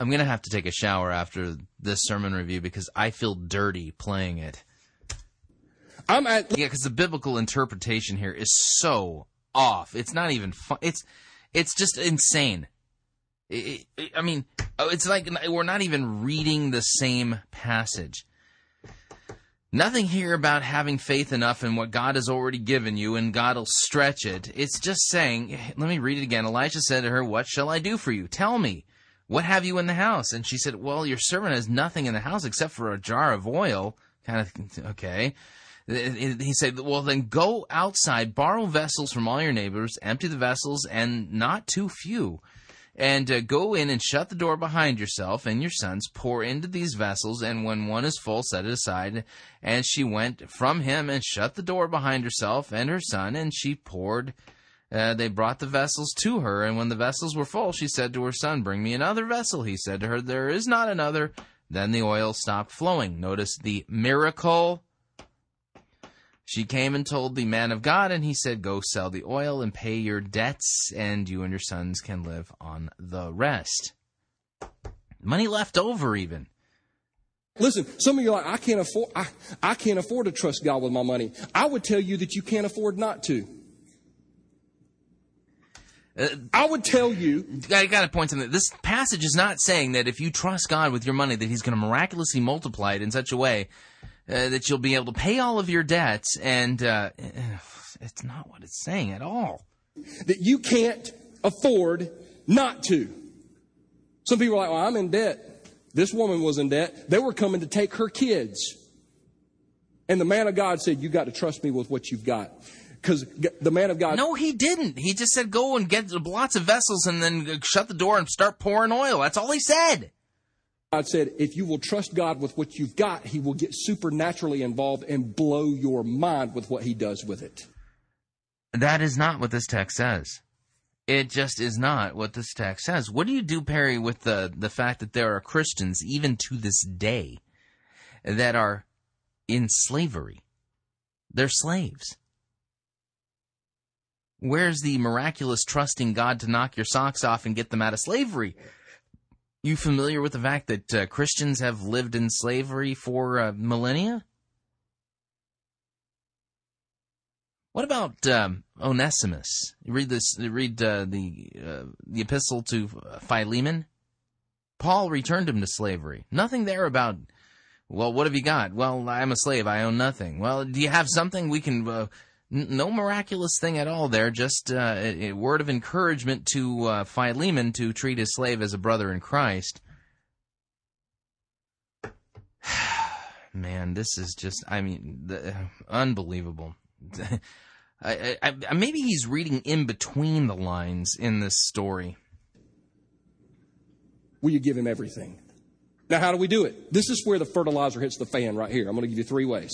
I'm gonna have to take a shower after this sermon review because I feel dirty playing it. I'm at Yeah, because the biblical interpretation here is so off. It's not even fun. It's it's just insane. I- I I mean, oh, it's like we're not even reading the same passage. Nothing here about having faith enough in what God has already given you and God will stretch it. It's just saying, let me read it again. Elijah said to her, What shall I do for you? Tell me. What have you in the house? And she said, Well, your servant has nothing in the house except for a jar of oil. Kind of, okay. He said, Well, then go outside, borrow vessels from all your neighbors, empty the vessels, and not too few and uh, go in and shut the door behind yourself and your sons, pour into these vessels, and when one is full, set it aside. And she went from him and shut the door behind herself and her son, and she poured. Uh, they brought the vessels to her, and when the vessels were full, she said to her son, Bring me another vessel. He said to her, There is not another. Then the oil stopped flowing. Notice the miracle she came and told the man of God, and he said, Go sell the oil and pay your debts, and you and your sons can live on the rest. Money left over, even. Listen, some of you are like, I can't afford I, I can't afford to trust God with my money. I would tell you that you can't afford not to. Uh, I would tell you. I got to point something. This passage is not saying that if you trust God with your money, that He's going to miraculously multiply it in such a way uh, that you'll be able to pay all of your debts, and uh, <sighs> it's not what it's saying at all. That you can't afford not to. Some people are like, well, I'm in debt. This woman was in debt. They were coming to take her kids. And the man of God said, You got to trust me with what you've got. Because the man of God. No, he didn't. He just said, Go and get lots of vessels and then shut the door and start pouring oil. That's all he said. God said, if you will trust God with what you've got, He will get supernaturally involved and blow your mind with what He does with it. That is not what this text says. It just is not what this text says. What do you do, Perry, with the, the fact that there are Christians, even to this day, that are in slavery? They're slaves. Where's the miraculous trusting God to knock your socks off and get them out of slavery? You familiar with the fact that uh, Christians have lived in slavery for uh, millennia? What about um, Onesimus? Read this. Read uh, the uh, the epistle to Philemon. Paul returned him to slavery. Nothing there about. Well, what have you got? Well, I'm a slave. I own nothing. Well, do you have something we can uh, no miraculous thing at all there. Just uh, a, word of encouragement to uh, Philemon to treat his slave as a brother in Christ. <sighs> Man, this is just, I mean, the, unbelievable. <laughs> I, I, I, maybe he's reading in between the lines in this story. Will you give him everything? Now, how do we do it? This is where the fertilizer hits the fan right here. I'm going to give you three ways.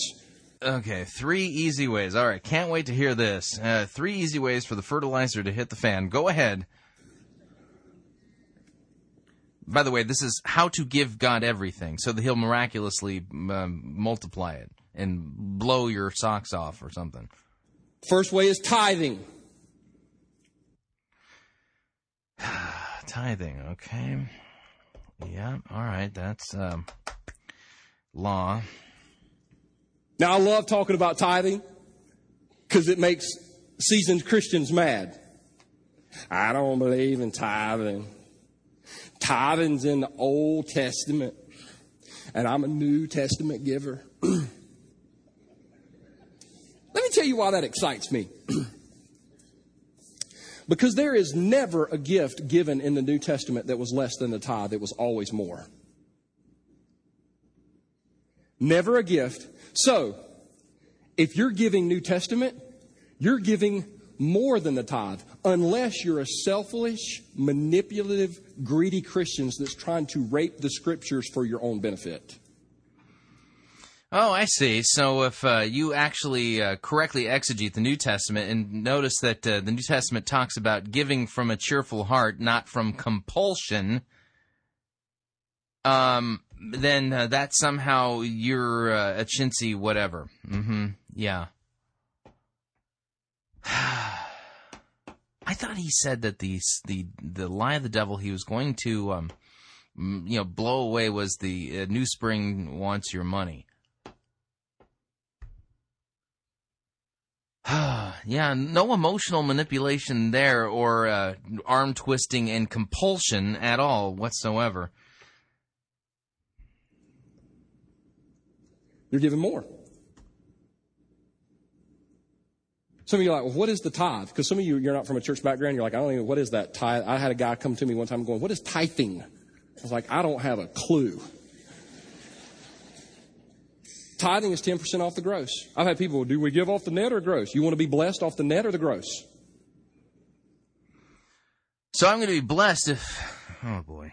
Okay, three easy ways. All right, can't wait to hear this. Uh, three easy ways for the fertilizer to hit the fan. Go ahead. By the way, this is how to give God everything so that He'll miraculously um, multiply it and blow your socks off or something. First way is tithing. <sighs> tithing, okay. Yeah, all right, that's um, law. Now, I love talking about tithing because it makes seasoned Christians mad. I don't believe in tithing. Tithing's in the Old Testament, and I'm a New Testament giver. <clears throat> Let me tell you why that excites me. <clears throat> because there is never a gift given in the New Testament that was less than the tithe, it was always more. Never a gift so, if you're giving New Testament, you're giving more than the tithe, unless you're a selfish, manipulative, greedy Christian that's trying to rape the scriptures for your own benefit. Oh, I see. So if uh, you actually uh, correctly exegete the New Testament and notice that uh, the New Testament talks about giving from a cheerful heart, not from compulsion, um, then uh, that somehow you're uh, a chintzy whatever. Mm-hmm. Yeah. <sighs> I thought he said that the the the lie of the devil he was going to um, you know blow away was the uh, New Spring wants your money. <sighs> yeah, no emotional manipulation there or uh, arm twisting and compulsion at all whatsoever. You're giving more. Some of you are like, well, what is the tithe? Because some of you, you're not from a church background. You're like, I don't even, what is that tithe? I had a guy come to me one time going, what is tithing? I was like, I don't have a clue. Tithing is 10% off the gross. I've had people, do we give off the net or gross? You want to be blessed off the net or the gross? So I'm going to be blessed if, oh boy.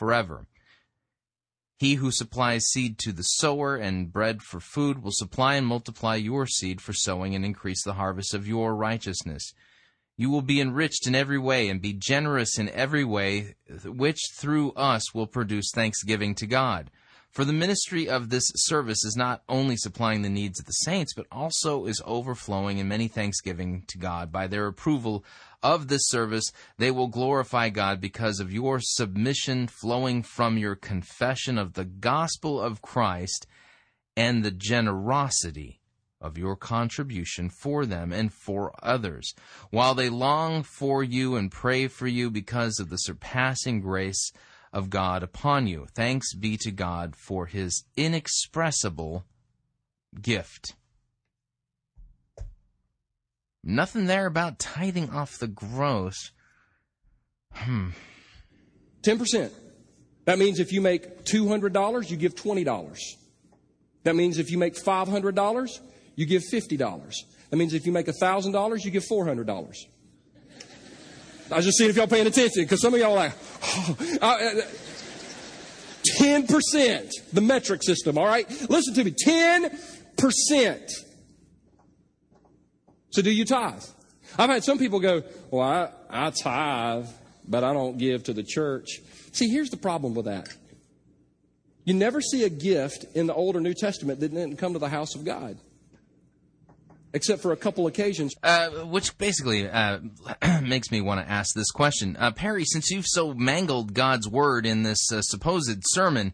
forever. He who supplies seed to the sower and bread for food will supply and multiply your seed for sowing and increase the harvest of your righteousness. You will be enriched in every way and be generous in every way, which through us will produce thanksgiving to God. For the ministry of this service is not only supplying the needs of the saints, but also is overflowing in many thanksgiving to God. By their approval of this service, they will glorify God because of your submission flowing from your confession of the gospel of Christ and the generosity of your contribution for them and for others, while they long for you and pray for you because of the surpassing grace of God upon you. Thanks be to God for his inexpressible gift. Nothing there about tithing off the gross. Hmm. 10%. That means if you make $200, you give $20. That means if you make $500, you give $50. That means if you make $1,000, you give $400. I was just seeing if y'all paying attention because some of y'all are like, oh, uh, 10%, the metric system, all right? Listen to me, 10%. So do you tithe? I've had some people go, well, I, I tithe, but I don't give to the church. See, here's the problem with that. You never see a gift in the Old or New Testament that didn't come to the house of God except for a couple occasions. Uh, which basically uh, <clears throat> makes me want to ask this question. Uh, Perry, since you've so mangled God's word in this uh, supposed sermon,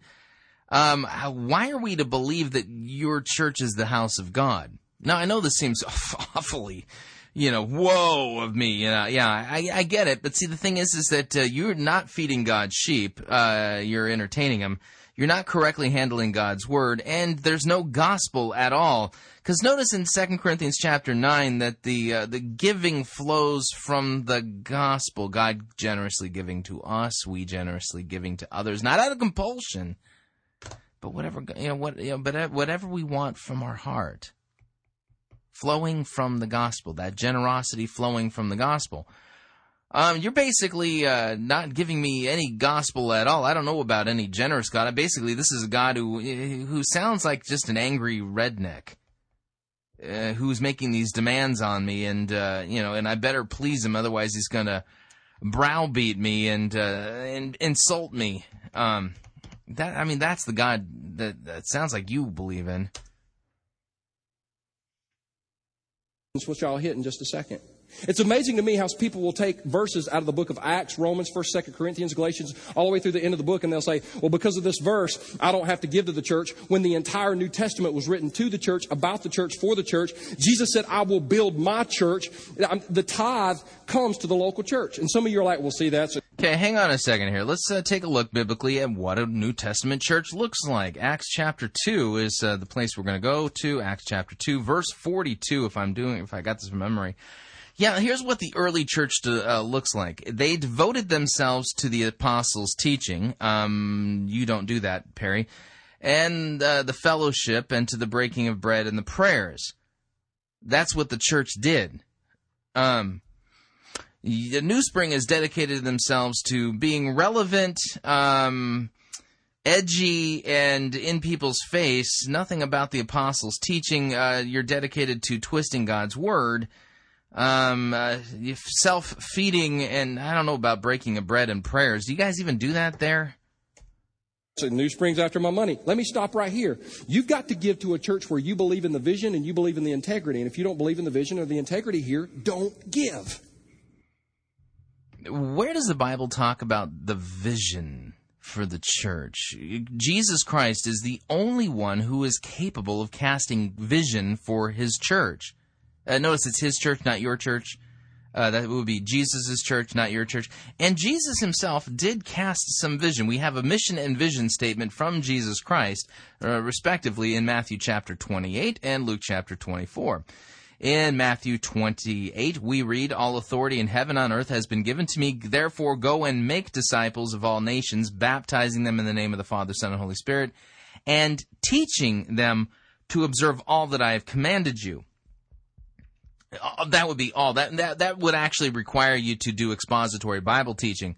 um, why are we to believe that your church is the house of God? Now, I know this seems <laughs> awfully, you know, whoa of me. You know, yeah, I, I get it. But see, the thing is, is that uh, you're not feeding God's sheep. Uh, you're entertaining them. You're not correctly handling God's word, and there's no gospel at all. Because notice in 2 Corinthians chapter 9 that the uh, the giving flows from the gospel. God generously giving to us, we generously giving to others, not out of compulsion, but whatever you know, what you know, but uh, whatever we want from our heart, flowing from the gospel. That generosity flowing from the gospel. Um, you're basically uh, not giving me any gospel at all. I don't know about any generous God. I Basically, this is a God who who sounds like just an angry redneck. Uh, who's making these demands on me, and uh, you know, and I better please him, otherwise he's gonna browbeat me and uh, and insult me. Um, that I mean, that's the God that that sounds like you believe in. Which I'll hit in just a second. It's amazing to me how people will take verses out of the book of Acts, Romans, 1st, 2nd Corinthians, Galatians, all the way through the end of the book, and they'll say, well, because of this verse, I don't have to give to the church, when the entire New Testament was written to the church, about the church, for the church. Jesus said, I will build my church. The tithe comes to the local church. And some of you are like, well, see, that's... Okay, hang on a second here. Let's uh, take a look biblically at what a New Testament church looks like. Acts chapter 2 is uh, the place we're going to go to. Acts chapter 2, verse 42, if I'm doing, if I got this from memory. Yeah, here's what the early church uh, looks like. They devoted themselves to the apostles' teaching. Um, you don't do that, Perry. And uh, the fellowship and to the breaking of bread and the prayers. That's what the church did. Um, the New Spring has dedicated themselves to being relevant, um, edgy, and in people's face. Nothing about the apostles' teaching. Uh, you're dedicated to twisting God's word um, uh, self feeding, and I don't know about breaking of bread and prayers. Do you guys even do that there? So New Spring's after my money. Let me stop right here. You've got to give to a church where you believe in the vision and you believe in the integrity. And if you don't believe in the vision or the integrity here, don't give. Where does the Bible talk about the vision for the church? Jesus Christ is the only one who is capable of casting vision for his church. Uh, notice it's his church, not your church. Uh, that would be Jesus' church, not your church. And Jesus himself did cast some vision. We have a mission and vision statement from Jesus Christ, uh, respectively, in Matthew chapter 28 and Luke chapter 24. In Matthew 28, we read, All authority in heaven and on earth has been given to me. Therefore, go and make disciples of all nations, baptizing them in the name of the Father, Son, and Holy Spirit, and teaching them to observe all that I have commanded you. Uh, that would be all. That that that would actually require you to do expository Bible teaching.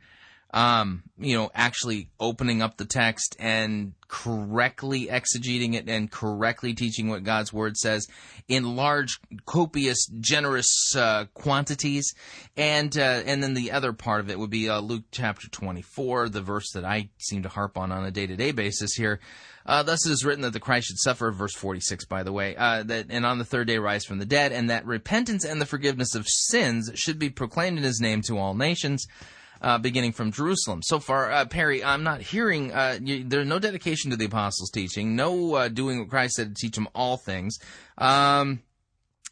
Um, you know, actually opening up the text and correctly exegeting it and correctly teaching what God's word says in large, copious, generous uh, quantities, and uh, and then the other part of it would be uh, Luke chapter twenty four, the verse that I seem to harp on on a day to day basis here. Uh, thus it is written that the Christ should suffer, verse 46, by the way, uh, that, and on the third day rise from the dead, and that repentance and the forgiveness of sins should be proclaimed in his name to all nations, uh, beginning from Jerusalem. So far, uh, Perry, I'm not hearing, uh, you, there's no dedication to the apostles' teaching, no uh, doing what Christ said to teach them all things. Um,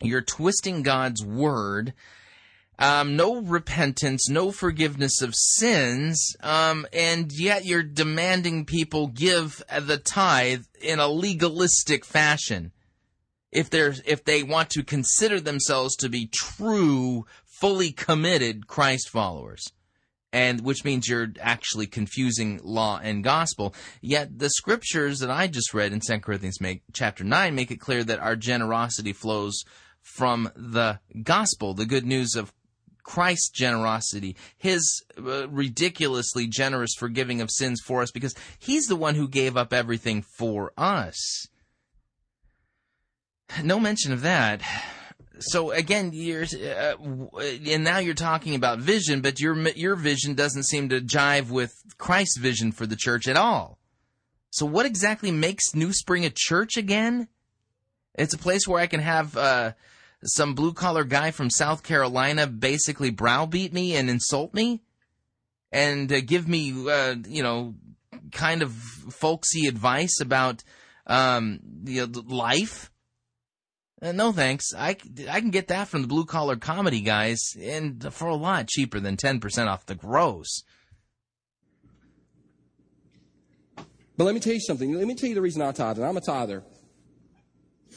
you're twisting God's word um, no repentance, no forgiveness of sins, um, and yet you're demanding people give the tithe in a legalistic fashion. If they're if they want to consider themselves to be true, fully committed Christ followers, and which means you're actually confusing law and gospel. Yet the scriptures that I just read in 2 Corinthians make, chapter nine make it clear that our generosity flows from the gospel, the good news of Christ's generosity, his uh, ridiculously generous forgiving of sins for us, because he's the one who gave up everything for us. No mention of that. So again, uh, and now you're talking about vision, but your your vision doesn't seem to jive with Christ's vision for the church at all. So what exactly makes New Spring a church again? It's a place where I can have uh, some blue collar guy from South Carolina basically browbeat me and insult me and uh, give me, uh, you know, kind of folksy advice about um, you know, life. Uh, no thanks. I, I can get that from the blue collar comedy guys and for a lot cheaper than 10% off the gross. But let me tell you something. Let me tell you the reason I tithe, and I'm a tither.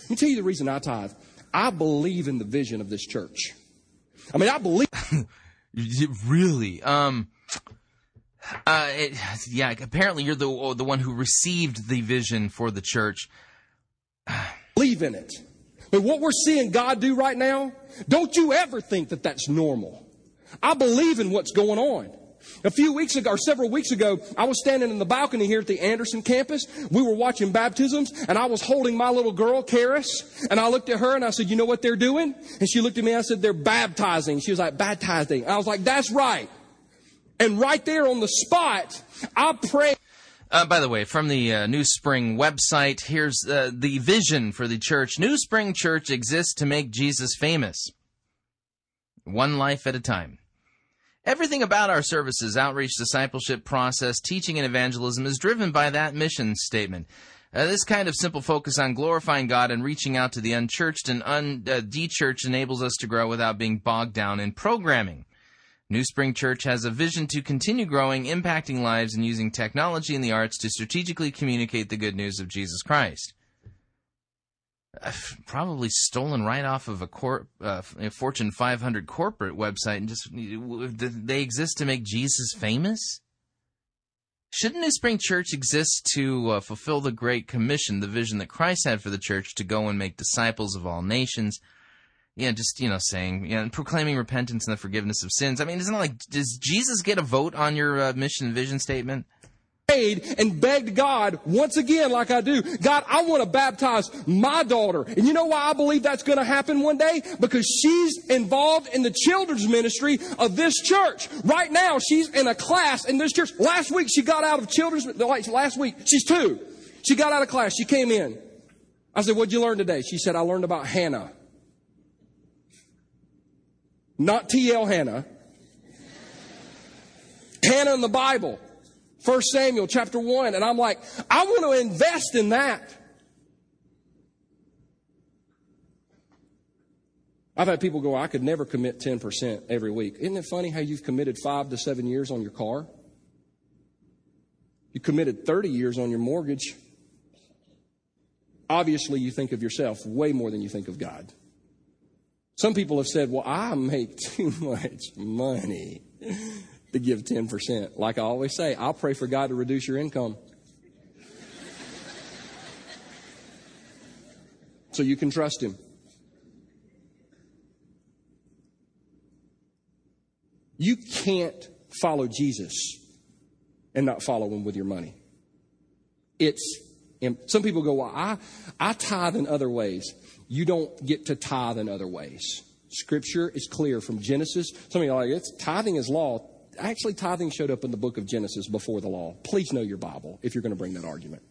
Let me tell you the reason I tithe. I believe in the vision of this church. I mean, I believe. <laughs> really? Um. Uh, it, yeah. Apparently, you're the the one who received the vision for the church. <sighs> believe in it. But what we're seeing God do right now, don't you ever think that that's normal. I believe in what's going on. A few weeks ago, or several weeks ago, I was standing in the balcony here at the Anderson campus. We were watching baptisms, and I was holding my little girl, Charisse, and I looked at her and I said, You know what they're doing? And she looked at me and I said, They're baptizing. She was like, Baptizing. I was like, That's right. And right there on the spot, I prayed. Uh, by the way, from the uh, New Spring website, here's uh, the vision for the church. New Spring Church exists to make Jesus famous, one life at a time. Everything about our services, outreach, discipleship process, teaching, and evangelism is driven by that mission statement. Uh, this kind of simple focus on glorifying God and reaching out to the unchurched and un, uh, de-churched enables us to grow without being bogged down in programming. New Spring Church has a vision to continue growing, impacting lives, and using technology and the arts to strategically communicate the good news of Jesus Christ probably stolen right off of a, cor- uh, a Fortune 500 corporate website and just they exist to make Jesus famous? Shouldn't New Spring Church exist to uh, fulfill the Great Commission, the vision that Christ had for the church to go and make disciples of all nations? Yeah, just you know, saying, you know, proclaiming repentance and the forgiveness of sins. I mean, isn't it like does Jesus get a vote on your uh, mission and vision statement? and begged God once again, like I do, God, I want to baptize my daughter. And you know why I believe that's going to happen one day? Because she's involved in the children's ministry of this church. Right now, she's in a class in this church. Last week, she got out of children's, like last week, she's two. She got out of class. She came in. I said, What'd you learn today? She said, I learned about Hannah. Not T.L. Hanna. Hannah in the Bible. 1 Samuel chapter 1. And I'm like, I want to invest in that. I've had people go, I could never commit 10% every week. Isn't it funny how you've committed five to seven years on your car? You committed 30 years on your mortgage. Obviously, you think of yourself way more than you think of God. Some people have said, Well, I make <laughs> too much money to give 10%. Like I always say, I'll pray for God to reduce your income. so you can trust Him. You can't follow Jesus and not follow Him with your money. It's some people go, well, I, I tithe in other ways. You don't get to tithe in other ways. Scripture is clear from Genesis. Some of you are like, it's tithing is law. Actually, tithing showed up in the book of Genesis before the law. Please know your Bible if you're going to bring that argument.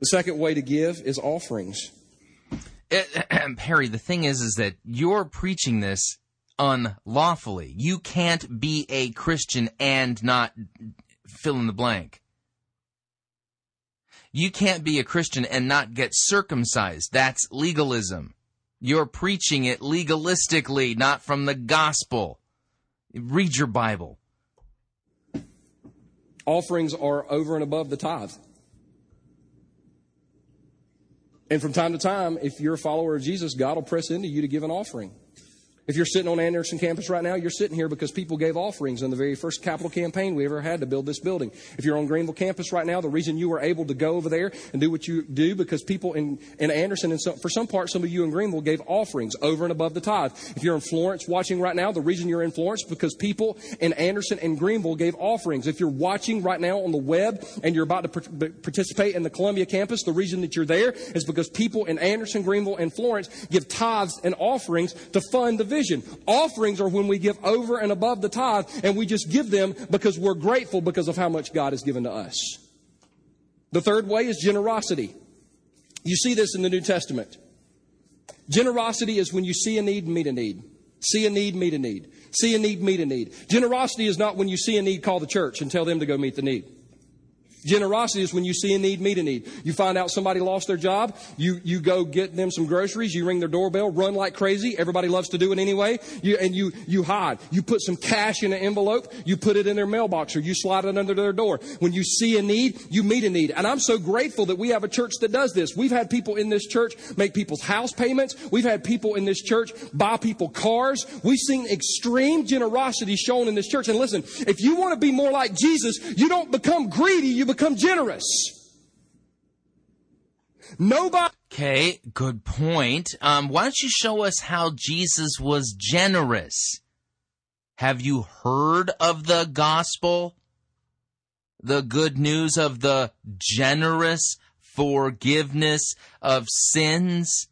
The second way to give is offerings. It, <clears throat> Perry, the thing is, is that you're preaching this unlawfully. You can't be a Christian and not fill in the blank. You can't be a Christian and not get circumcised. That's legalism. You're preaching it legalistically, not from the gospel. Read your Bible. Offerings are over and above the tithe. And from time to time, if you're a follower of Jesus, God will press into you to give an offering. If you're sitting on Anderson campus right now, you're sitting here because people gave offerings in the very first capital campaign we ever had to build this building. If you're on Greenville campus right now, the reason you were able to go over there and do what you do because people in, in Anderson and some, for some part, some of you in Greenville gave offerings over and above the tithe. If you're in Florence watching right now, the reason you're in Florence because people in Anderson and Greenville gave offerings. If you're watching right now on the web and you're about to participate in the Columbia campus, the reason that you're there is because people in Anderson, Greenville, and Florence give tithes and offerings to fund the vision. Offerings are when we give over and above the tithe and we just give them because we're grateful because of how much God has given to us. The third way is generosity. You see this in the New Testament. Generosity is when you see a need, and meet a need. See a need, meet a need. See a need, meet a need. Generosity is not when you see a need, call the church and tell them to go meet the need. Generosity is when you see a need, meet a need. You find out somebody lost their job, you, you go get them some groceries, you ring their doorbell, run like crazy. Everybody loves to do it anyway. You, and you, you hide. You put some cash in an envelope, you put it in their mailbox or you slide it under their door. When you see a need, you meet a need. And I'm so grateful that we have a church that does this. We've had people in this church make people's house payments. We've had people in this church buy people cars. We've seen extreme generosity shown in this church. And listen, if you want to be more like Jesus, you don't become greedy, you become generous. Nobody. Okay, good point. Um, why don't you show us how Jesus was generous? Have you heard of the gospel? The good news of the generous forgiveness of sins?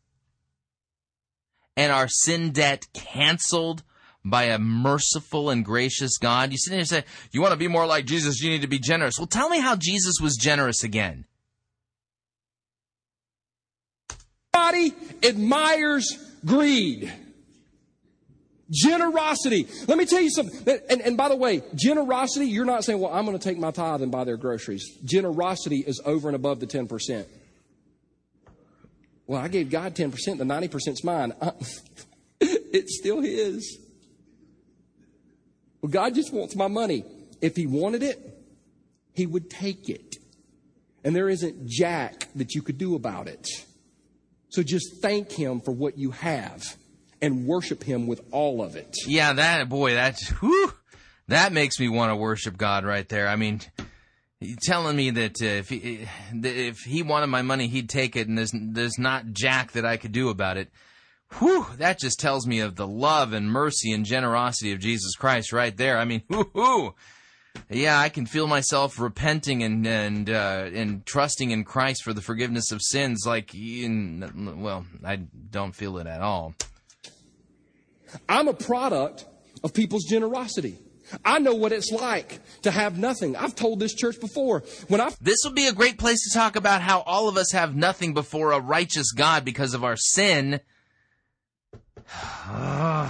And our sin debt canceled by a merciful and gracious God. You sit there and say, You want to be more like Jesus, you need to be generous. Well, tell me how Jesus was generous again. Body admires greed. Generosity. Let me tell you something. And, and by the way, generosity, you're not saying, well, I'm going to take my tithe and buy their groceries. Generosity is over and above the 10%. Well, I gave God 10%, the 90% is mine. <laughs> it's still His. Well, God just wants my money. If He wanted it, He would take it. And there isn't jack that you could do about it. So just thank Him for what you have and worship Him with all of it. Yeah, that, boy, that's, whew, that makes me want to worship God right there. I mean, telling me that uh, if he, if he wanted my money, he'd take it, and there's there's not jack that I could do about it. Whew, that just tells me of the love and mercy and generosity of Jesus Christ right there. I mean, <laughs> whoo Yeah, I can feel myself repenting and and uh, and trusting in Christ for the forgiveness of sins. Like, in, well, I don't feel it at all. I'm a product of people's generosity. I know what it's like to have nothing. I've told this church before. When I This would be a great place to talk about how all of us have nothing before a righteous God because of our sin. 아.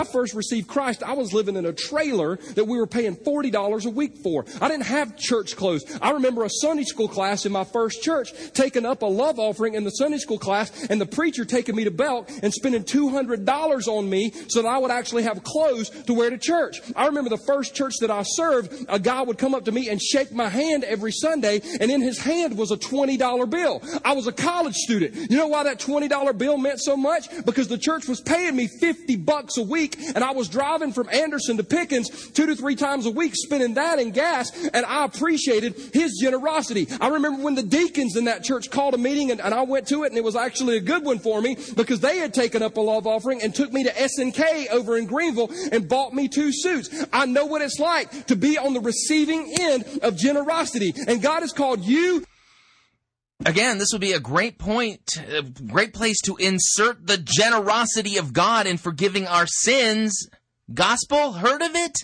I first received Christ, I was living in a trailer that we were paying $40 a week for. I didn't have church clothes. I remember a Sunday school class in my first church taking up a love offering in the Sunday school class and the preacher taking me to Belk and spending $200 on me so that I would actually have clothes to wear to church. I remember the first church that I served, a guy would come up to me and shake my hand every Sunday and in his hand was a $20 bill. I was a college student. You know why that $20 bill meant so much? Because the church was paying me 50 bucks a week week, and I was driving from Anderson to Pickens two to three times a week, spending that in gas, and I appreciated his generosity. I remember when the deacons in that church called a meeting, and, and I went to it, and it was actually a good one for me because they had taken up a love offering and took me to S&K over in Greenville and bought me two suits. I know what it's like to be on the receiving end of generosity, and God has called you Again, this would be a great point, a great place to insert the generosity of God in forgiving our sins. Gospel, heard of it?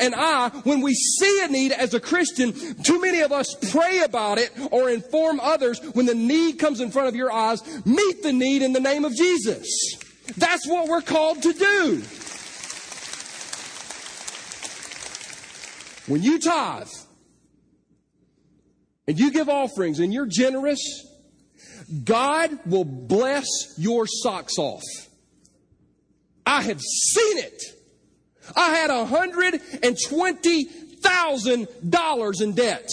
and I, when we see a need as a Christian, too many of us pray about it or inform others when the need comes in front of your eyes, meet the need in the name of Jesus. That's what we're called to do. When you tithe, and you give offerings and you're generous, God will bless your socks off. I have seen it. I had $120,000 in debt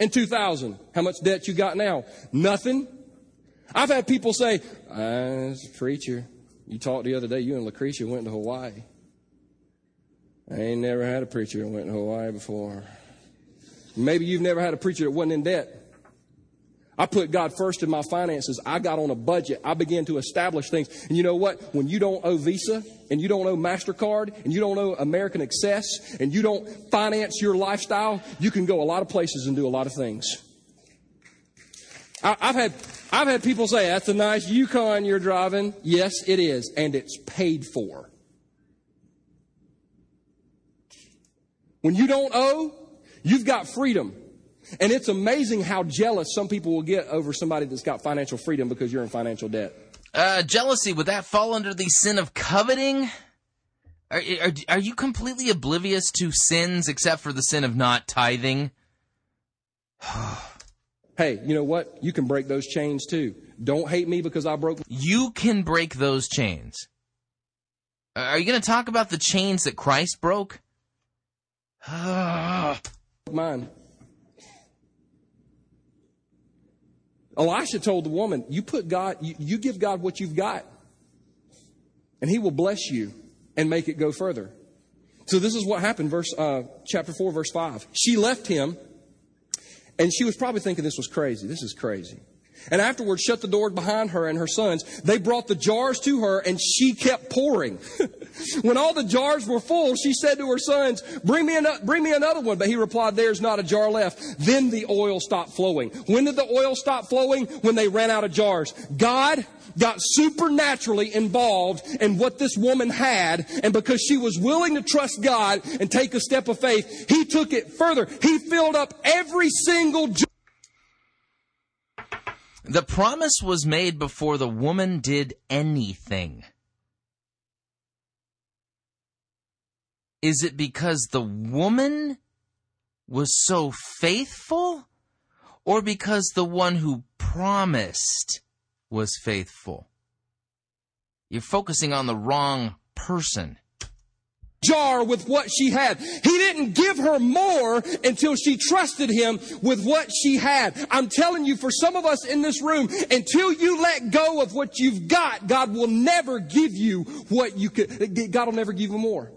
in 2000. How much debt you got now? Nothing. I've had people say, uh, "I was a preacher. You talked the other day, you and Lucretia went to Hawaii. I ain't never had a preacher that went to Hawaii before. Maybe you've never had a preacher that wasn't in debt. I put God first in my finances. I got on a budget. I began to establish things. And you know what? When you don't owe Visa and you don't owe MasterCard and you don't owe American Express and you don't finance your lifestyle, you can go a lot of places and do a lot of things. I, have had, I've had people say, that's a nice Yukon you're driving. Yes, it is. And it's paid for. When you don't owe, You've got freedom. And it's amazing how jealous some people will get over somebody that's got financial freedom because you're in financial debt. Uh, jealousy, would that fall under the sin of coveting? Are, are, are you completely oblivious to sins except for the sin of not tithing? <sighs> hey, you know what? You can break those chains too. Don't hate me because I broke. You can break those chains. Are you going to talk about the chains that Christ broke? <sighs> mine. Elisha told the woman, You put God, you, you give God what you've got, and He will bless you and make it go further. So this is what happened, verse uh, chapter four, verse five. She left him, and she was probably thinking this was crazy. This is crazy and afterwards shut the door behind her and her sons. They brought the jars to her and she kept pouring. <laughs> when all the jars were full, she said to her sons, bring me, an- bring me another one. But he replied, there's not a jar left. Then the oil stopped flowing. When did the oil stop flowing? When they ran out of jars. God got supernaturally involved in what this woman had, and because she was willing to trust God and take a step of faith, he took it further. He filled up every single jar. The promise was made before the woman did anything. Is it because the woman was so faithful? Or because the one who promised was faithful? You're focusing on the wrong person jar with what she had. He didn't give her more until she trusted him with what she had. I'm telling you, for some of us in this room, until you let go of what you've got, God will never give you what you could, God will never give you more.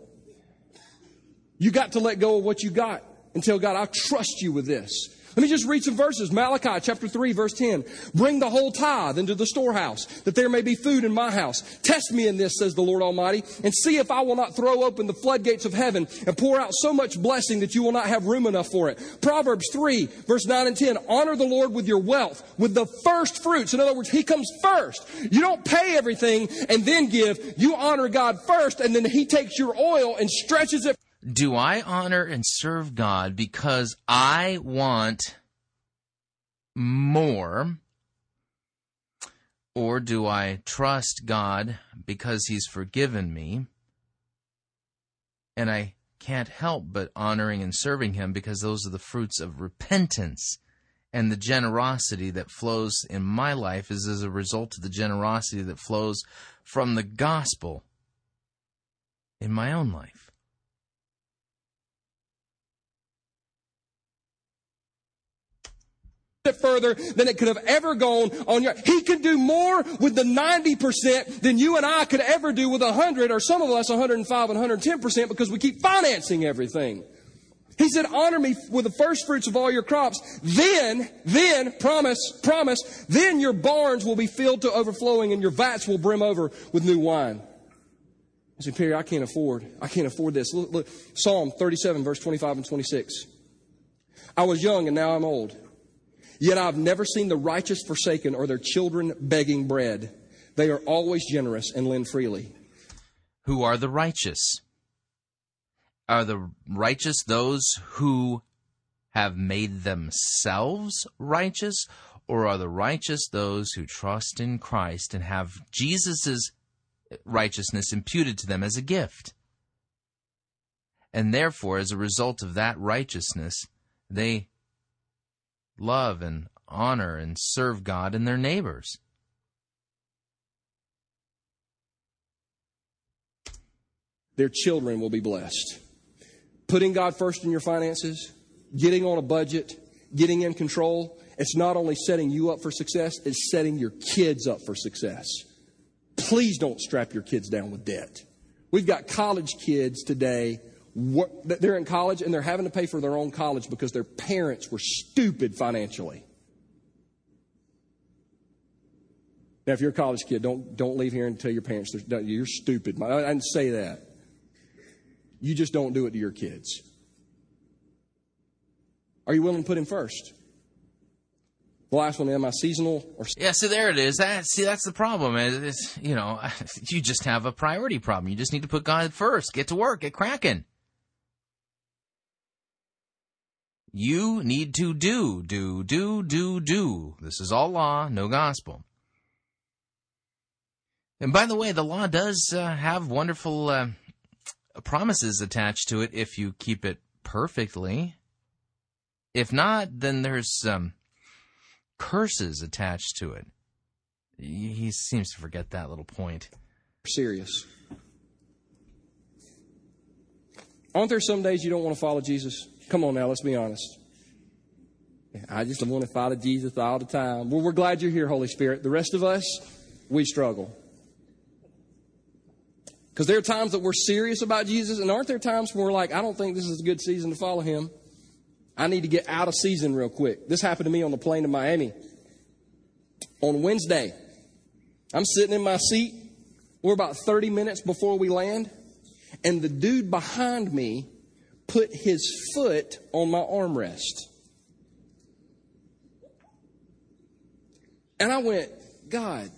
You got to let go of what you got tell God, I trust you with this. Let me just read some verses. Malachi chapter 3 verse 10. Bring the whole tithe into the storehouse, that there may be food in my house. Test me in this, says the Lord Almighty, and see if I will not throw open the floodgates of heaven and pour out so much blessing that you will not have room enough for it. Proverbs 3 verse 9 and 10. Honor the Lord with your wealth, with the first fruits. In other words, He comes first. You don't pay everything and then give. You honor God first, and then He takes your oil and stretches it Do I honor and serve God because I want more? Or do I trust God because He's forgiven me? And I can't help but honoring and serving Him because those are the fruits of repentance. And the generosity that flows in my life is as a result of the generosity that flows from the gospel in my own life. It further than it could have ever gone on your he can do more with the 90% than you and I could ever do with 100 or some of us 105 and 110% because we keep financing everything. He said, honor me with the first fruits of all your crops. Then, then, promise, promise, then your barns will be filled to overflowing and your vats will brim over with new wine. I said, Perry, I can't afford, I can't afford this. Look, look, Psalm 37 verse 25 and 26. I was young and now I'm old. Yet I've never seen the righteous forsaken or their children begging bread. They are always generous and lend freely. Who are the righteous? Are the righteous those who have made themselves righteous? Or are the righteous those who trust in Christ and have Jesus' righteousness imputed to them as a gift? And therefore, as a result of that righteousness, they love and honor and serve God and their neighbors. Their children will be blessed. Putting God first in your finances, getting on a budget, getting in control, it's not only setting you up for success, it's setting your kids up for success. Please don't strap your kids down with debt. We've got college kids today they're in college and they're having to pay for their own college because their parents were stupid financially. Now, if you're a college kid, don't, don't leave here and tell your parents you're stupid. I didn't say that. You just don't do it to your kids. Are you willing to put him first? The last one, am I seasonal or? Yeah, see, there it is. That, see, that's the problem. It's, you know, <laughs> you just have a priority problem. You just need to put God first. Get to work. Get cracking. You need to do, do, do, do, do. This is all law, no gospel. And by the way, the law does uh, have wonderful uh, promises attached to it if you keep it perfectly. If not, then there's um, curses attached to it. He seems to forget that little point. Serious. Aren't there some days you don't want to follow Jesus? Come on now, let's be honest. I just want to follow Jesus all the time. Well, we're glad you're here, Holy Spirit. The rest of us, we struggle. Because there are times that we're serious about Jesus, and aren't there times when we're like, I don't think this is a good season to follow him? I need to get out of season real quick. This happened to me on the plane to Miami. On Wednesday, I'm sitting in my seat. We're about 30 minutes before we land, and the dude behind me put his foot on my armrest. And I went, God,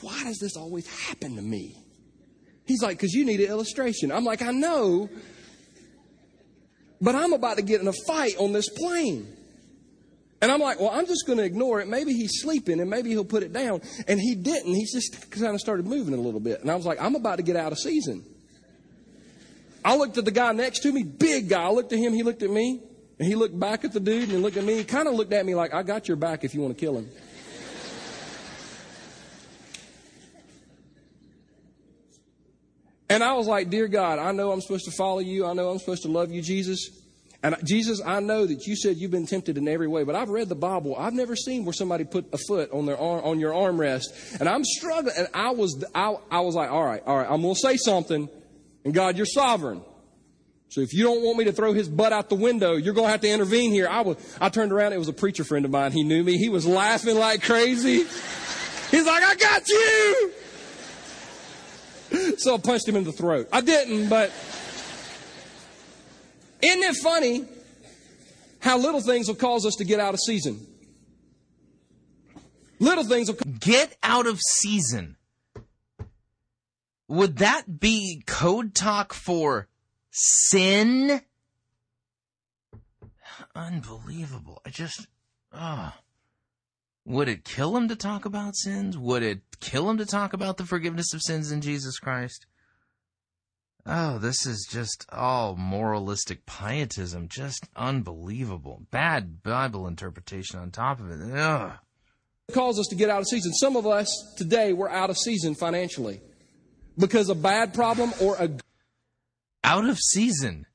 why does this always happen to me? He's like, because you need an illustration. I'm like, I know, but I'm about to get in a fight on this plane. And I'm like, well, I'm just going to ignore it. Maybe he's sleeping and maybe he'll put it down. And he didn't. He just kind of started moving a little bit. And I was like, I'm about to get out of season. I looked at the guy next to me, big guy. I looked at him, he looked at me, and he looked back at the dude and he looked at me. He kind of looked at me like, I got your back if you want to kill him. And I was like, Dear God, I know I'm supposed to follow you. I know I'm supposed to love you, Jesus. And Jesus, I know that you said you've been tempted in every way, but I've read the Bible. I've never seen where somebody put a foot on their arm, on your armrest. And I'm struggling. And I was, I, I was like, all right, all right, I'm going to say something. And God, you're sovereign. So if you don't want me to throw his butt out the window, you're going to have to intervene here. I was, I turned around. It was a preacher friend of mine. He knew me. He was laughing like crazy. He's like, I got you. So I punched him in the throat. I didn't, but isn't it funny how little things will cause us to get out of season? Little things will get out of season. Would that be code talk for sin? Unbelievable. I just, ah. Would it kill him to talk about sins? Would it kill him to talk about the forgiveness of sins in Jesus Christ? Oh, this is just all moralistic pietism. Just unbelievable. Bad Bible interpretation on top of it. Ugh. It calls us to get out of season. Some of us today, we're out of season financially because a bad problem or a. Out of season?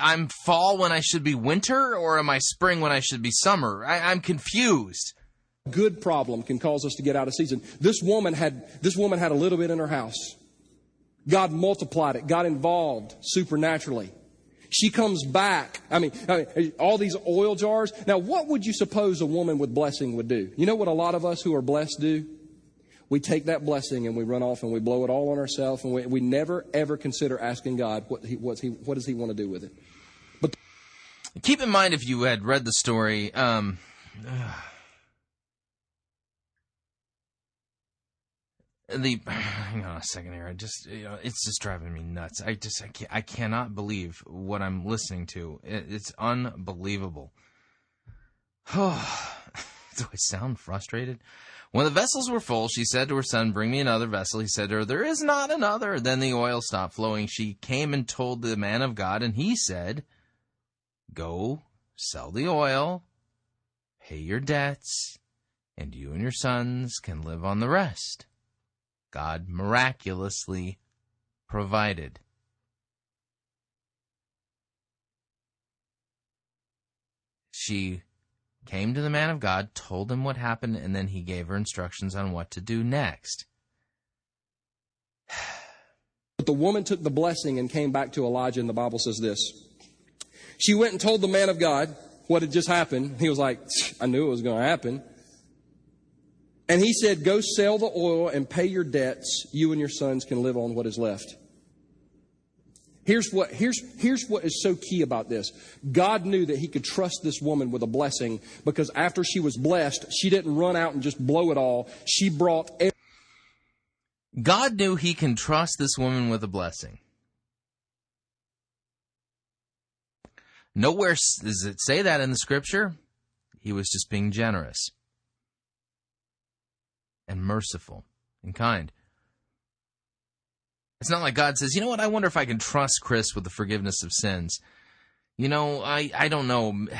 I'm fall when I should be winter, or am I spring when I should be summer? I, am confused. Good problem can cause us to get out of season. This woman had this woman had a little bit in her house. God multiplied it. Got involved supernaturally. She comes back. I mean, I mean, eh, all these oil jars. Now, what would you suppose a woman with blessing would do? You know what a lot of us who are blessed do? We take that blessing and we run off and we blow it all on ourselves and we, we never ever consider asking God what he, what he what does he want to do with it. But keep in mind if you had read the story. Um, <sighs> the <sighs> hang on a second here. I just you know, it's just driving me nuts. I just I, I cannot believe what I'm listening to. It, it's unbelievable. Oh, <sighs> do I sound frustrated? When the vessels were full, she said to her son, Bring me another vessel. He said to her, There is not another. Then the oil stopped flowing. She came and told the man of God, and he said, Go sell the oil, pay your debts, and you and your sons can live on the rest. God miraculously provided. She came to the man of God, told him what happened, and then he gave her instructions on what to do next. <sighs> But the woman took the blessing and came back to Elijah, and the Bible says this. She went and told the man of God what had just happened. He was like, I knew it was going to happen. And he said, Go sell the oil and pay your debts. You and your sons can live on what is left. Here's what, here's, here's what is so key about this. God knew that He could trust this woman with a blessing because after she was blessed, she didn't run out and just blow it all. She brought. Every- God knew He can trust this woman with a blessing. Nowhere does it say that in the scripture. He was just being generous and merciful and kind. It's not like God says, you know what, I wonder if I can trust Chris with the forgiveness of sins. You know, I, I don't know. <sighs>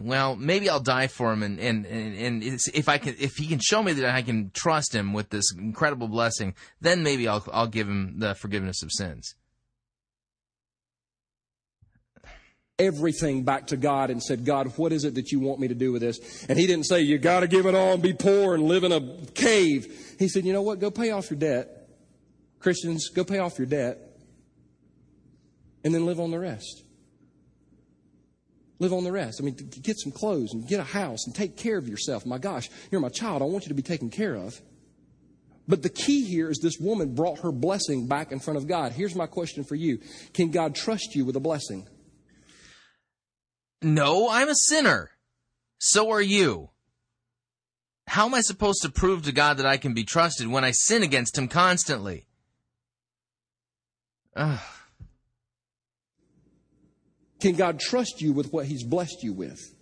Well, maybe I'll die for him, and and and if I can, if he can show me that I can trust him with this incredible blessing, then maybe I'll I'll give him the forgiveness of sins. Everything back to God and said, God, what is it that you want me to do with this? And He didn't say, You got to give it all and be poor and live in a cave. He said, You know what? Go pay off your debt Christians, go pay off your debt and then live on the rest. Live on the rest. I mean, get some clothes and get a house and take care of yourself. My gosh, you're my child. I want you to be taken care of. But the key here is this woman brought her blessing back in front of God. Here's my question for you Can God trust you with a blessing? No, I'm a sinner. So are you. How am I supposed to prove to God that I can be trusted when I sin against Him constantly? Ugh. Can God trust you with what He's blessed you with?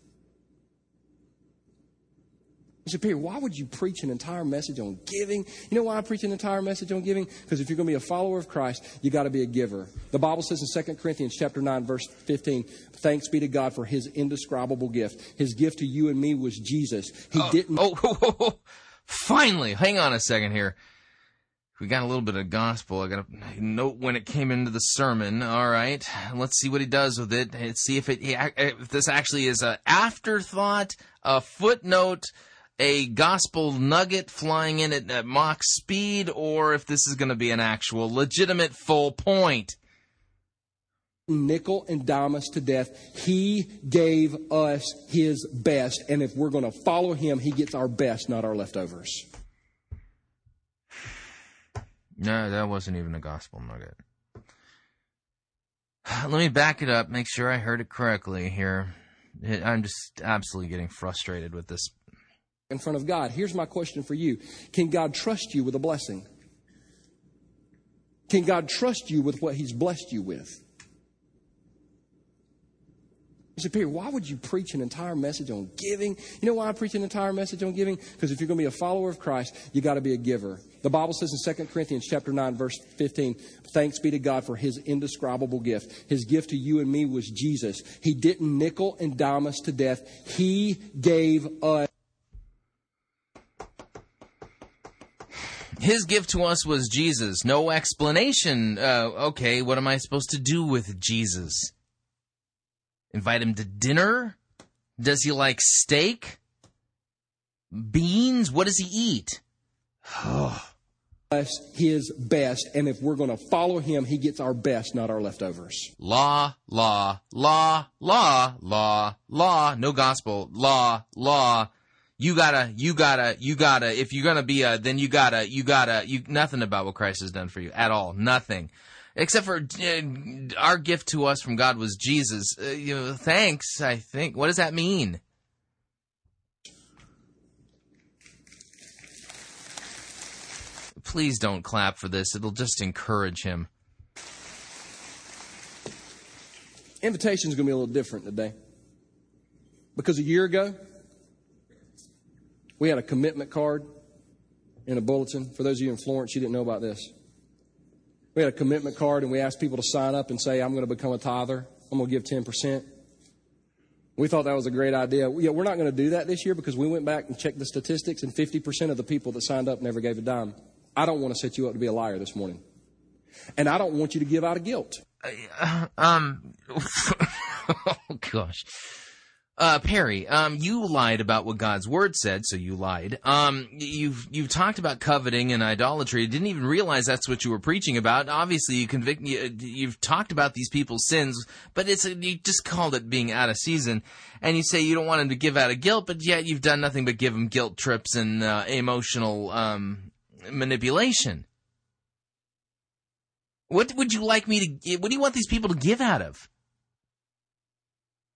Superior, why would you preach an entire message on giving? You know why I preach an entire message on giving? Because if you're going to be a follower of Christ, you got to be a giver. The Bible says in 2 Corinthians chapter 9, verse 15, thanks be to God for his indescribable gift. His gift to you and me was Jesus. He oh, didn't. Oh, <laughs> oh, oh, oh, finally, hang on a second here we got a little bit of gospel. I got a note when it came into the sermon. All right, let's see what he does with it. Let's see if it if this actually is an afterthought, a footnote, a gospel nugget flying in at, at Mach speed, or if this is going to be an actual legitimate full point. nickel and dime us to death. He gave us his best. And if we're going to follow him, he gets our best, not our leftovers. No, that wasn't even a gospel nugget. <sighs> Let me back it up, make sure I heard it correctly here. I'm just absolutely getting frustrated with this. In front of God. Here's my question for you Can God trust you with a blessing? Can God trust you with what He's blessed you with? You say, Perry, why would you preach an entire message on giving? You know why I preach an entire message on giving? Because if you're going to be a follower of Christ, you got to be a giver. The Bible says in 2 Corinthians chapter 9, verse 15, thanks be to God for his indescribable gift. His gift to you and me was Jesus. He didn't nickel and dime us to death. He gave us His gift to us was Jesus. No explanation. Uh, okay, what am I supposed to do with Jesus? Invite him to dinner? Does he like steak? Beans? What does he eat? <sighs> us his best, and if we're going to follow him, he gets our best, not our leftovers. Law, law, law, law, law, law, no gospel, law, law. You gotta, you gotta, you gotta, if you're gonna be a, then you gotta, you gotta, you, nothing about what Christ has done for you at all. Nothing. Except for uh, our gift to us from God was Jesus. Uh, you know, thanks, I think. What does that mean? Please don't clap for this. It'll just encourage him. Invitation is going to be a little different today. Because a year ago, we had a commitment card in a bulletin. For those of you in Florence, you didn't know about this. We had a commitment card and we asked people to sign up and say, I'm going to become a tither. I'm going to give 10%. We thought that was a great idea. Yeah, we're not going to do that this year because we went back and checked the statistics and 50% of the people that signed up never gave a dime. I don't want to set you up to be a liar this morning. And I don't want you to give out of guilt. Uh, um, <laughs> oh gosh. Uh, Perry, um, you lied about what God's word said, so you lied. Um, you've you've talked about coveting and idolatry. Didn't even realize that's what you were preaching about. Obviously, you convict. You, have talked about these people's sins, but it's you just called it being out of season, and you say you don't want them to give out of guilt, but yet you've done nothing but give them guilt trips and uh, emotional um, manipulation. What would you like me to? What do you want these people to give out of?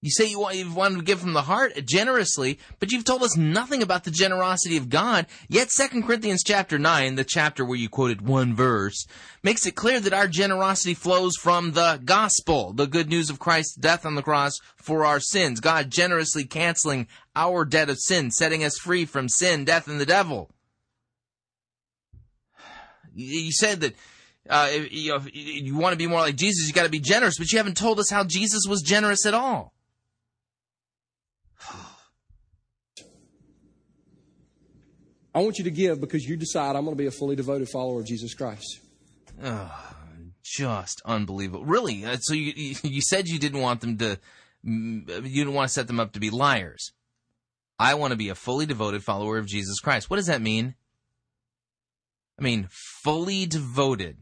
You say you want you want to give from the heart uh, generously, but you've told us nothing about the generosity of God. Yet Second Corinthians chapter 9, the chapter where you quoted one verse, makes it clear that our generosity flows from the gospel, the good news of Christ's death on the cross for our sins. God generously canceling our debt of sin, setting us free from sin, death, and the devil. You said that uh, you, know, you want to be more like Jesus, you got to be generous, but you haven't told us how Jesus was generous at all. I want you to give because you decide I'm going to be a fully devoted follower of Jesus Christ. Oh, just unbelievable. Really? Uh, so you you said you didn't want them to you didn't want to set them up to be liars. I want to be a fully devoted follower of Jesus Christ. What does that mean? I mean, fully devoted.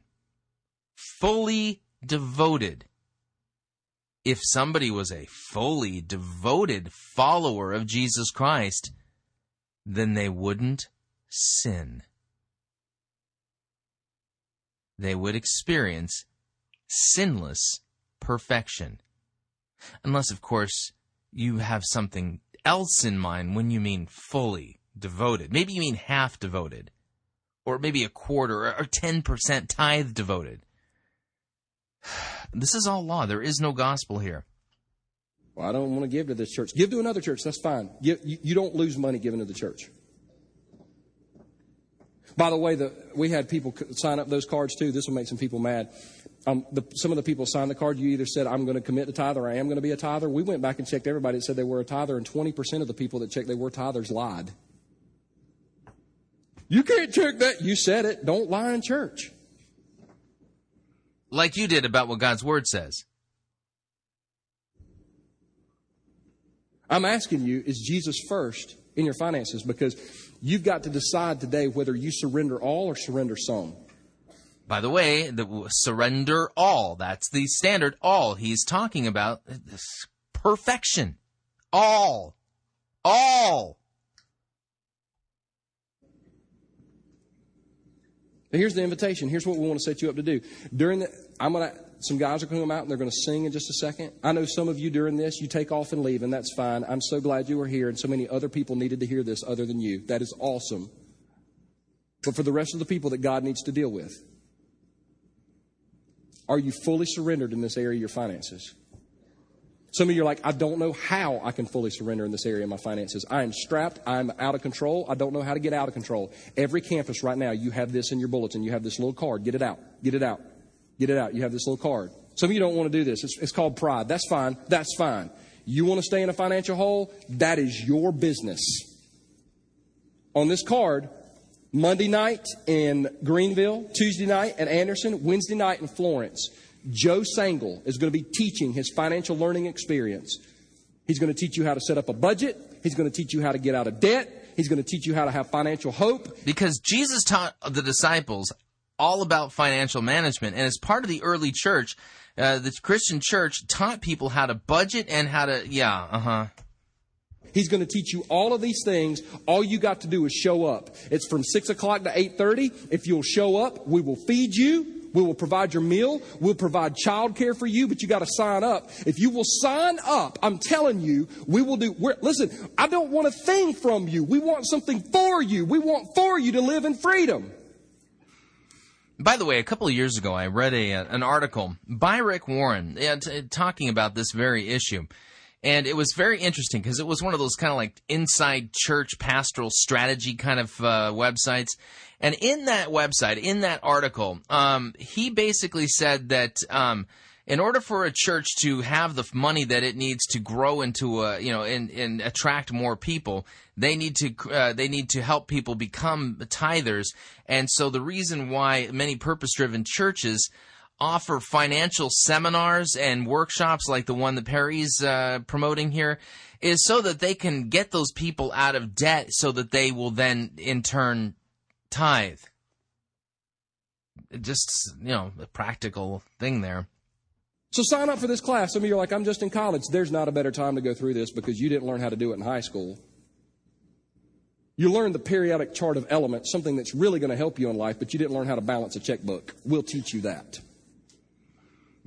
Fully devoted. If somebody was a fully devoted follower of Jesus Christ, then they wouldn't sin. They would experience sinless perfection. Unless, of course, you have something else in mind when you mean fully devoted. Maybe you mean half devoted, or maybe a quarter or 10% tithe devoted. <sighs> This is all law. There is no gospel here. Well, I don't want to give to this church. Give to another church. That's fine. You, you don't lose money giving to the church. By the way, the, we had people sign up those cards too. This will make some people mad. Um, the, some of the people signed the card. You either said, I'm going to commit to tithe or I am going to be a tither. We went back and checked everybody that said they were a tither, and 20% of the people that checked they were tithers lied. You can't check that. You said it. Don't lie in church. Like you did about what God's word says. I'm asking you, is Jesus first in your finances? Because You've got to decide today whether you surrender all or surrender some. By the way, the surrender all. That's the standard. All. He's talking about this perfection. All. All. Here's the invitation. Here's what we want to set you up to do. During the, I'm gonna. Some guys are going to come out and they're going to sing in just a second. I know some of you during this, you take off and leave, and that's fine. I'm so glad you were here, and so many other people needed to hear this other than you. That is awesome. But for the rest of the people that God needs to deal with, are you fully surrendered in this area of your finances? Some of you are like, I don't know how I can fully surrender in this area of my finances. I am strapped. I'm out of control. I don't know how to get out of control. Every campus right now, you have this in your bulletin. You have this little card. Get it out. Get it out. Get it out. You have this little card. Some of you don't want to do this. It's, it's called pride. That's fine. That's fine. You want to stay in a financial hole? That is your business. On this card, Monday night in Greenville, Tuesday night at Anderson, Wednesday night in Florence, Joe Sangl is going to be teaching his financial learning experience. He's going to teach you how to set up a budget. He's going to teach you how to get out of debt. He's going to teach you how to have financial hope. Because Jesus taught the disciples all about financial management. And as part of the early church, uh, the Christian church taught people how to budget and how to, yeah, uh huh. He's going to teach you all of these things. All you got to do is show up. It's from six o'clock to eight thirty. If you'll show up, we will feed you. We will provide your meal. We'll provide childcare for you, but you got to sign up. If you will sign up, I'm telling you, we will do. listen, I don't want a thing from you. We want something for you. We want for you to live in freedom. By the way, a couple of years ago, I read a, an article by Rick Warren uh, t- talking about this very issue. And it was very interesting because it was one of those kind of like inside church pastoral strategy kind of uh, websites. And in that website, in that article, um, he basically said that um, in order for a church to have the money that it needs to grow into a you know and, and attract more people they need to uh, they need to help people become tithers. And so the reason why many purpose driven churches offer financial seminars and workshops like the one that Perry's uh, promoting here is so that they can get those people out of debt so that they will then in turn tithe just you know a practical thing there so sign up for this class. Some of you are like, I'm just in college. There's not a better time to go through this because you didn't learn how to do it in high school. You learned the periodic chart of elements, something that's really going to help you in life, but you didn't learn how to balance a checkbook. We'll teach you that.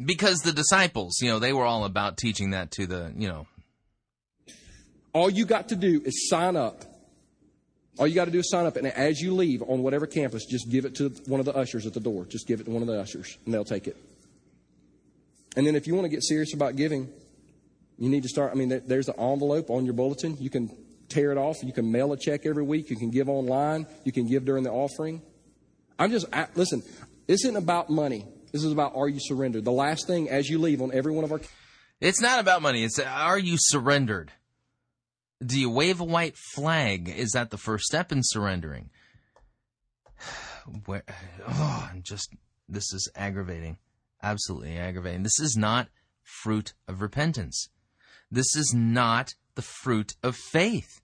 Because the disciples, you know, they were all about teaching that to the, you know. All you got to do is sign up. All you got to do is sign up, and as you leave on whatever campus, just give it to one of the ushers at the door. Just give it to one of the ushers, and they'll take it. And then if you want to get serious about giving, you need to start. I mean, there's an envelope on your bulletin. You can tear it off. You can mail a check every week. You can give online. You can give during the offering. I'm just, listen, this isn't about money. This is about are you surrendered? The last thing as you leave on every one of our. It's not about money. It's are you surrendered? Do you wave a white flag? Is that the first step in surrendering? <sighs> Where, <sighs> oh, I'm just, this is aggravating absolutely aggravating. This is not fruit of repentance. This is not the fruit of faith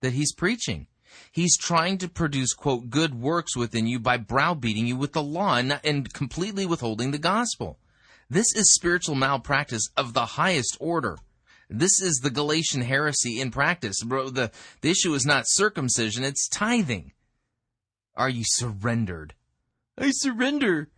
that he's preaching. He's trying to produce, quote, good works within you by browbeating you with the law and, and completely withholding the gospel. This is spiritual malpractice of the highest order. This is the Galatian heresy in practice. Bro, the, the issue is not circumcision, it's tithing. Are you surrendered? I surrender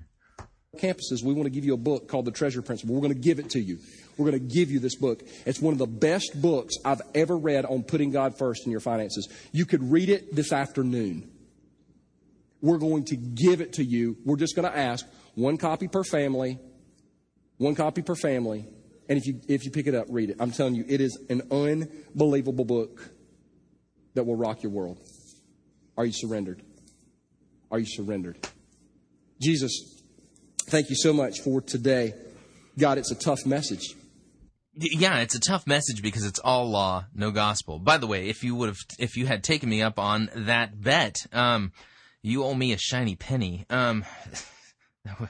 campuses, we want to give you a book called The Treasure Principle. We're going to give it to you. We're going to give you this book. It's one of the best books I've ever read on putting God first in your finances. You could read it this afternoon. We're going to give it to you. We're just going to ask one copy per family, one copy per family. And if you, if you pick it up, read it. I'm telling you, it is an unbelievable book that will rock your world. Are you surrendered? Are you surrendered? Jesus Thank you so much for today. God, it's a tough message. Yeah, it's a tough message because it's all law, no gospel. By the way, if you would have, if you had taken me up on that bet, um, you owe me a shiny penny. Um, <laughs>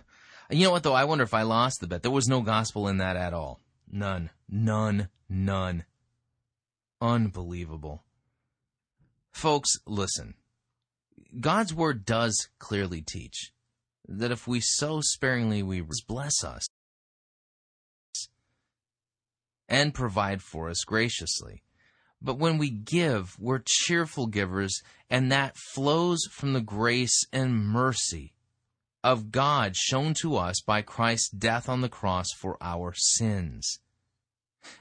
you know what though? I wonder if I lost the bet. There was no gospel in that at all. None. None. None. Unbelievable. Folks, listen. God's word does clearly teach that if we sow sparingly, we bless us and provide for us graciously. But when we give, we're cheerful givers, and that flows from the grace and mercy of God shown to us by Christ's death on the cross for our sins.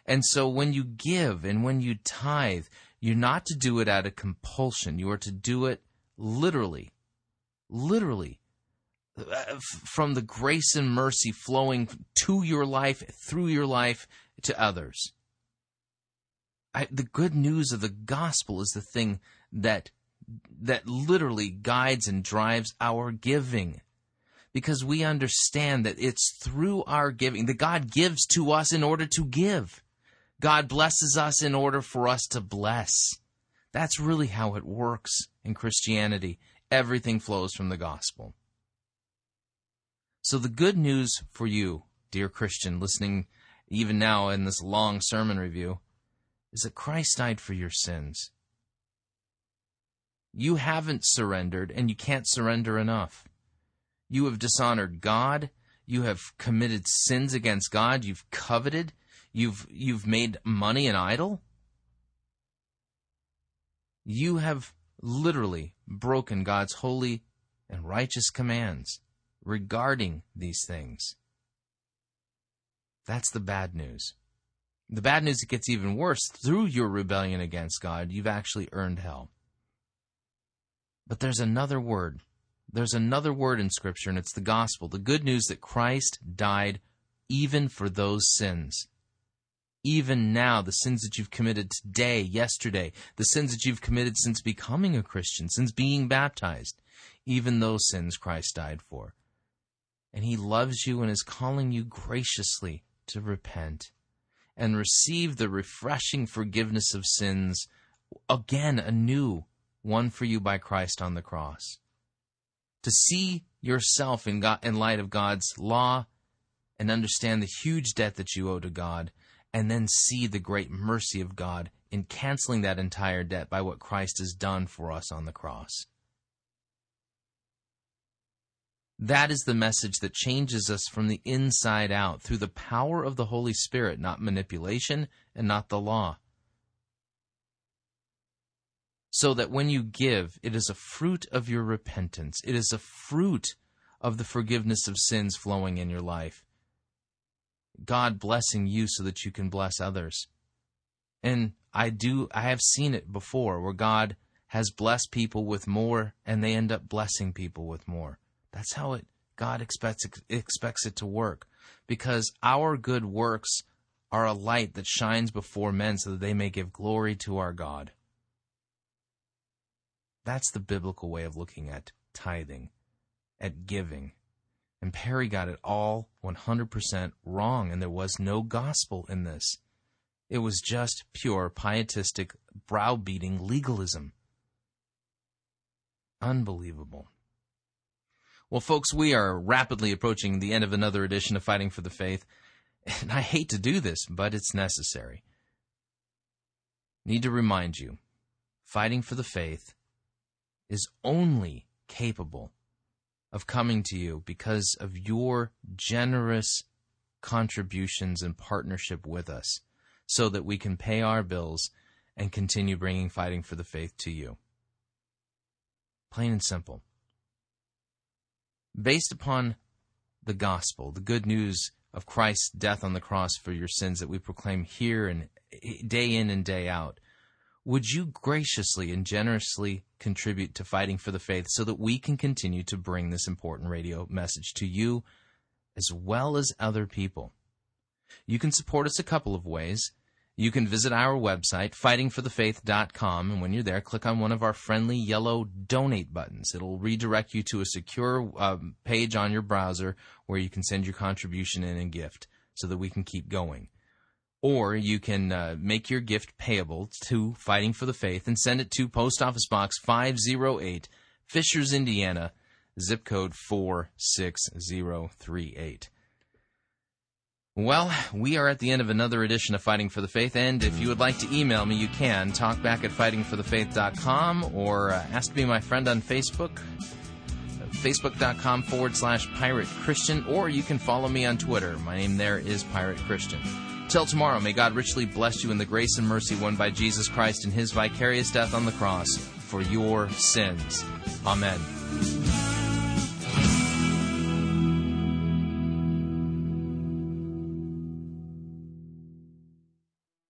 And so when you give and when you tithe, you're not to do it out of compulsion. You are to do it literally, literally, uh, from the grace and mercy flowing to your life, through your life, to others. I, the good news of the gospel is the thing that that literally guides and drives our giving because we understand that it's through our giving that God gives to us in order to give. God blesses us in order for us to bless. That's really how it works in Christianity. Everything flows from the gospel. So, the good news for you, dear Christian, listening even now in this long sermon review, is that Christ died for your sins. You haven't surrendered, and you can't surrender enough. You have dishonored God. You have committed sins against God. You've coveted. You've, you've made money an idol. You have literally broken God's holy and righteous commands regarding these things. That's the bad news. The bad news it gets even worse. Through your rebellion against God, you've actually earned hell. But there's another word. There's another word in Scripture, and it's the gospel. The good news that Christ died even for those sins. Even now, the sins that you've committed today, yesterday, the sins that you've committed since becoming a Christian, since being baptized, even those sins Christ died for. And He loves you and is calling you graciously to repent and receive the refreshing forgiveness of sins again anew, won for you by Christ on the cross. To see yourself in, God, in light of God's law and understand the huge debt that you owe to God, and then see the great mercy of God in canceling that entire debt by what Christ has done for us on the cross. That is the message that changes us from the inside out through the power of the Holy Spirit, not manipulation and not the law. So that when you give, it is a fruit of your repentance. It is a fruit of the forgiveness of sins flowing in your life. God blessing you so that you can bless others. And I do, I have seen it before where God has blessed people with more and they end up blessing people with more. That's how it God expects expects it to work because our good works are a light that shines before men so that they may give glory to our God. That's the biblical way of looking at tithing, at giving. And Perry got it all 100% wrong, and there was no gospel in this. It was just pure pietistic, browbeating legalism. Unbelievable. Well, folks, we are rapidly approaching the end of another edition of Fighting for the Faith. And I hate to do this, but it's necessary. Need to remind you fighting for the faith is only capable of coming to you because of your generous contributions and partnership with us so that we can pay our bills and continue bringing fighting for the faith to you. Plain and simple based upon the gospel, the good news of Christ's death on the cross for your sins that we proclaim here and day in and day out, would you graciously and generously contribute to fighting for the faith so that we can continue to bring this important radio message to you as well as other people? You can support us a couple of ways. You can visit our website, fightingforthefaith.com, and when you're there, click on one of our friendly yellow donate buttons. It'll redirect you to a secure um, page on your browser where you can send your contribution in and gift so that we can keep going. Or you can uh, make your gift payable to Fighting for the Faith and send it to Post Office Box 508, Fishers, Indiana, zip code 46038. Well, we are at the end of another edition of Fighting for the Faith, and if you would like to email me, you can. Talkback at fightingforthefaith.com or uh, ask to be my friend on Facebook. facebook.com forward slash pirate Christian, or you can follow me on Twitter. My name there is Pirate Christian. Till tomorrow, may God richly bless you in the grace and mercy won by Jesus Christ in his vicarious death on the cross for your sins. Amen.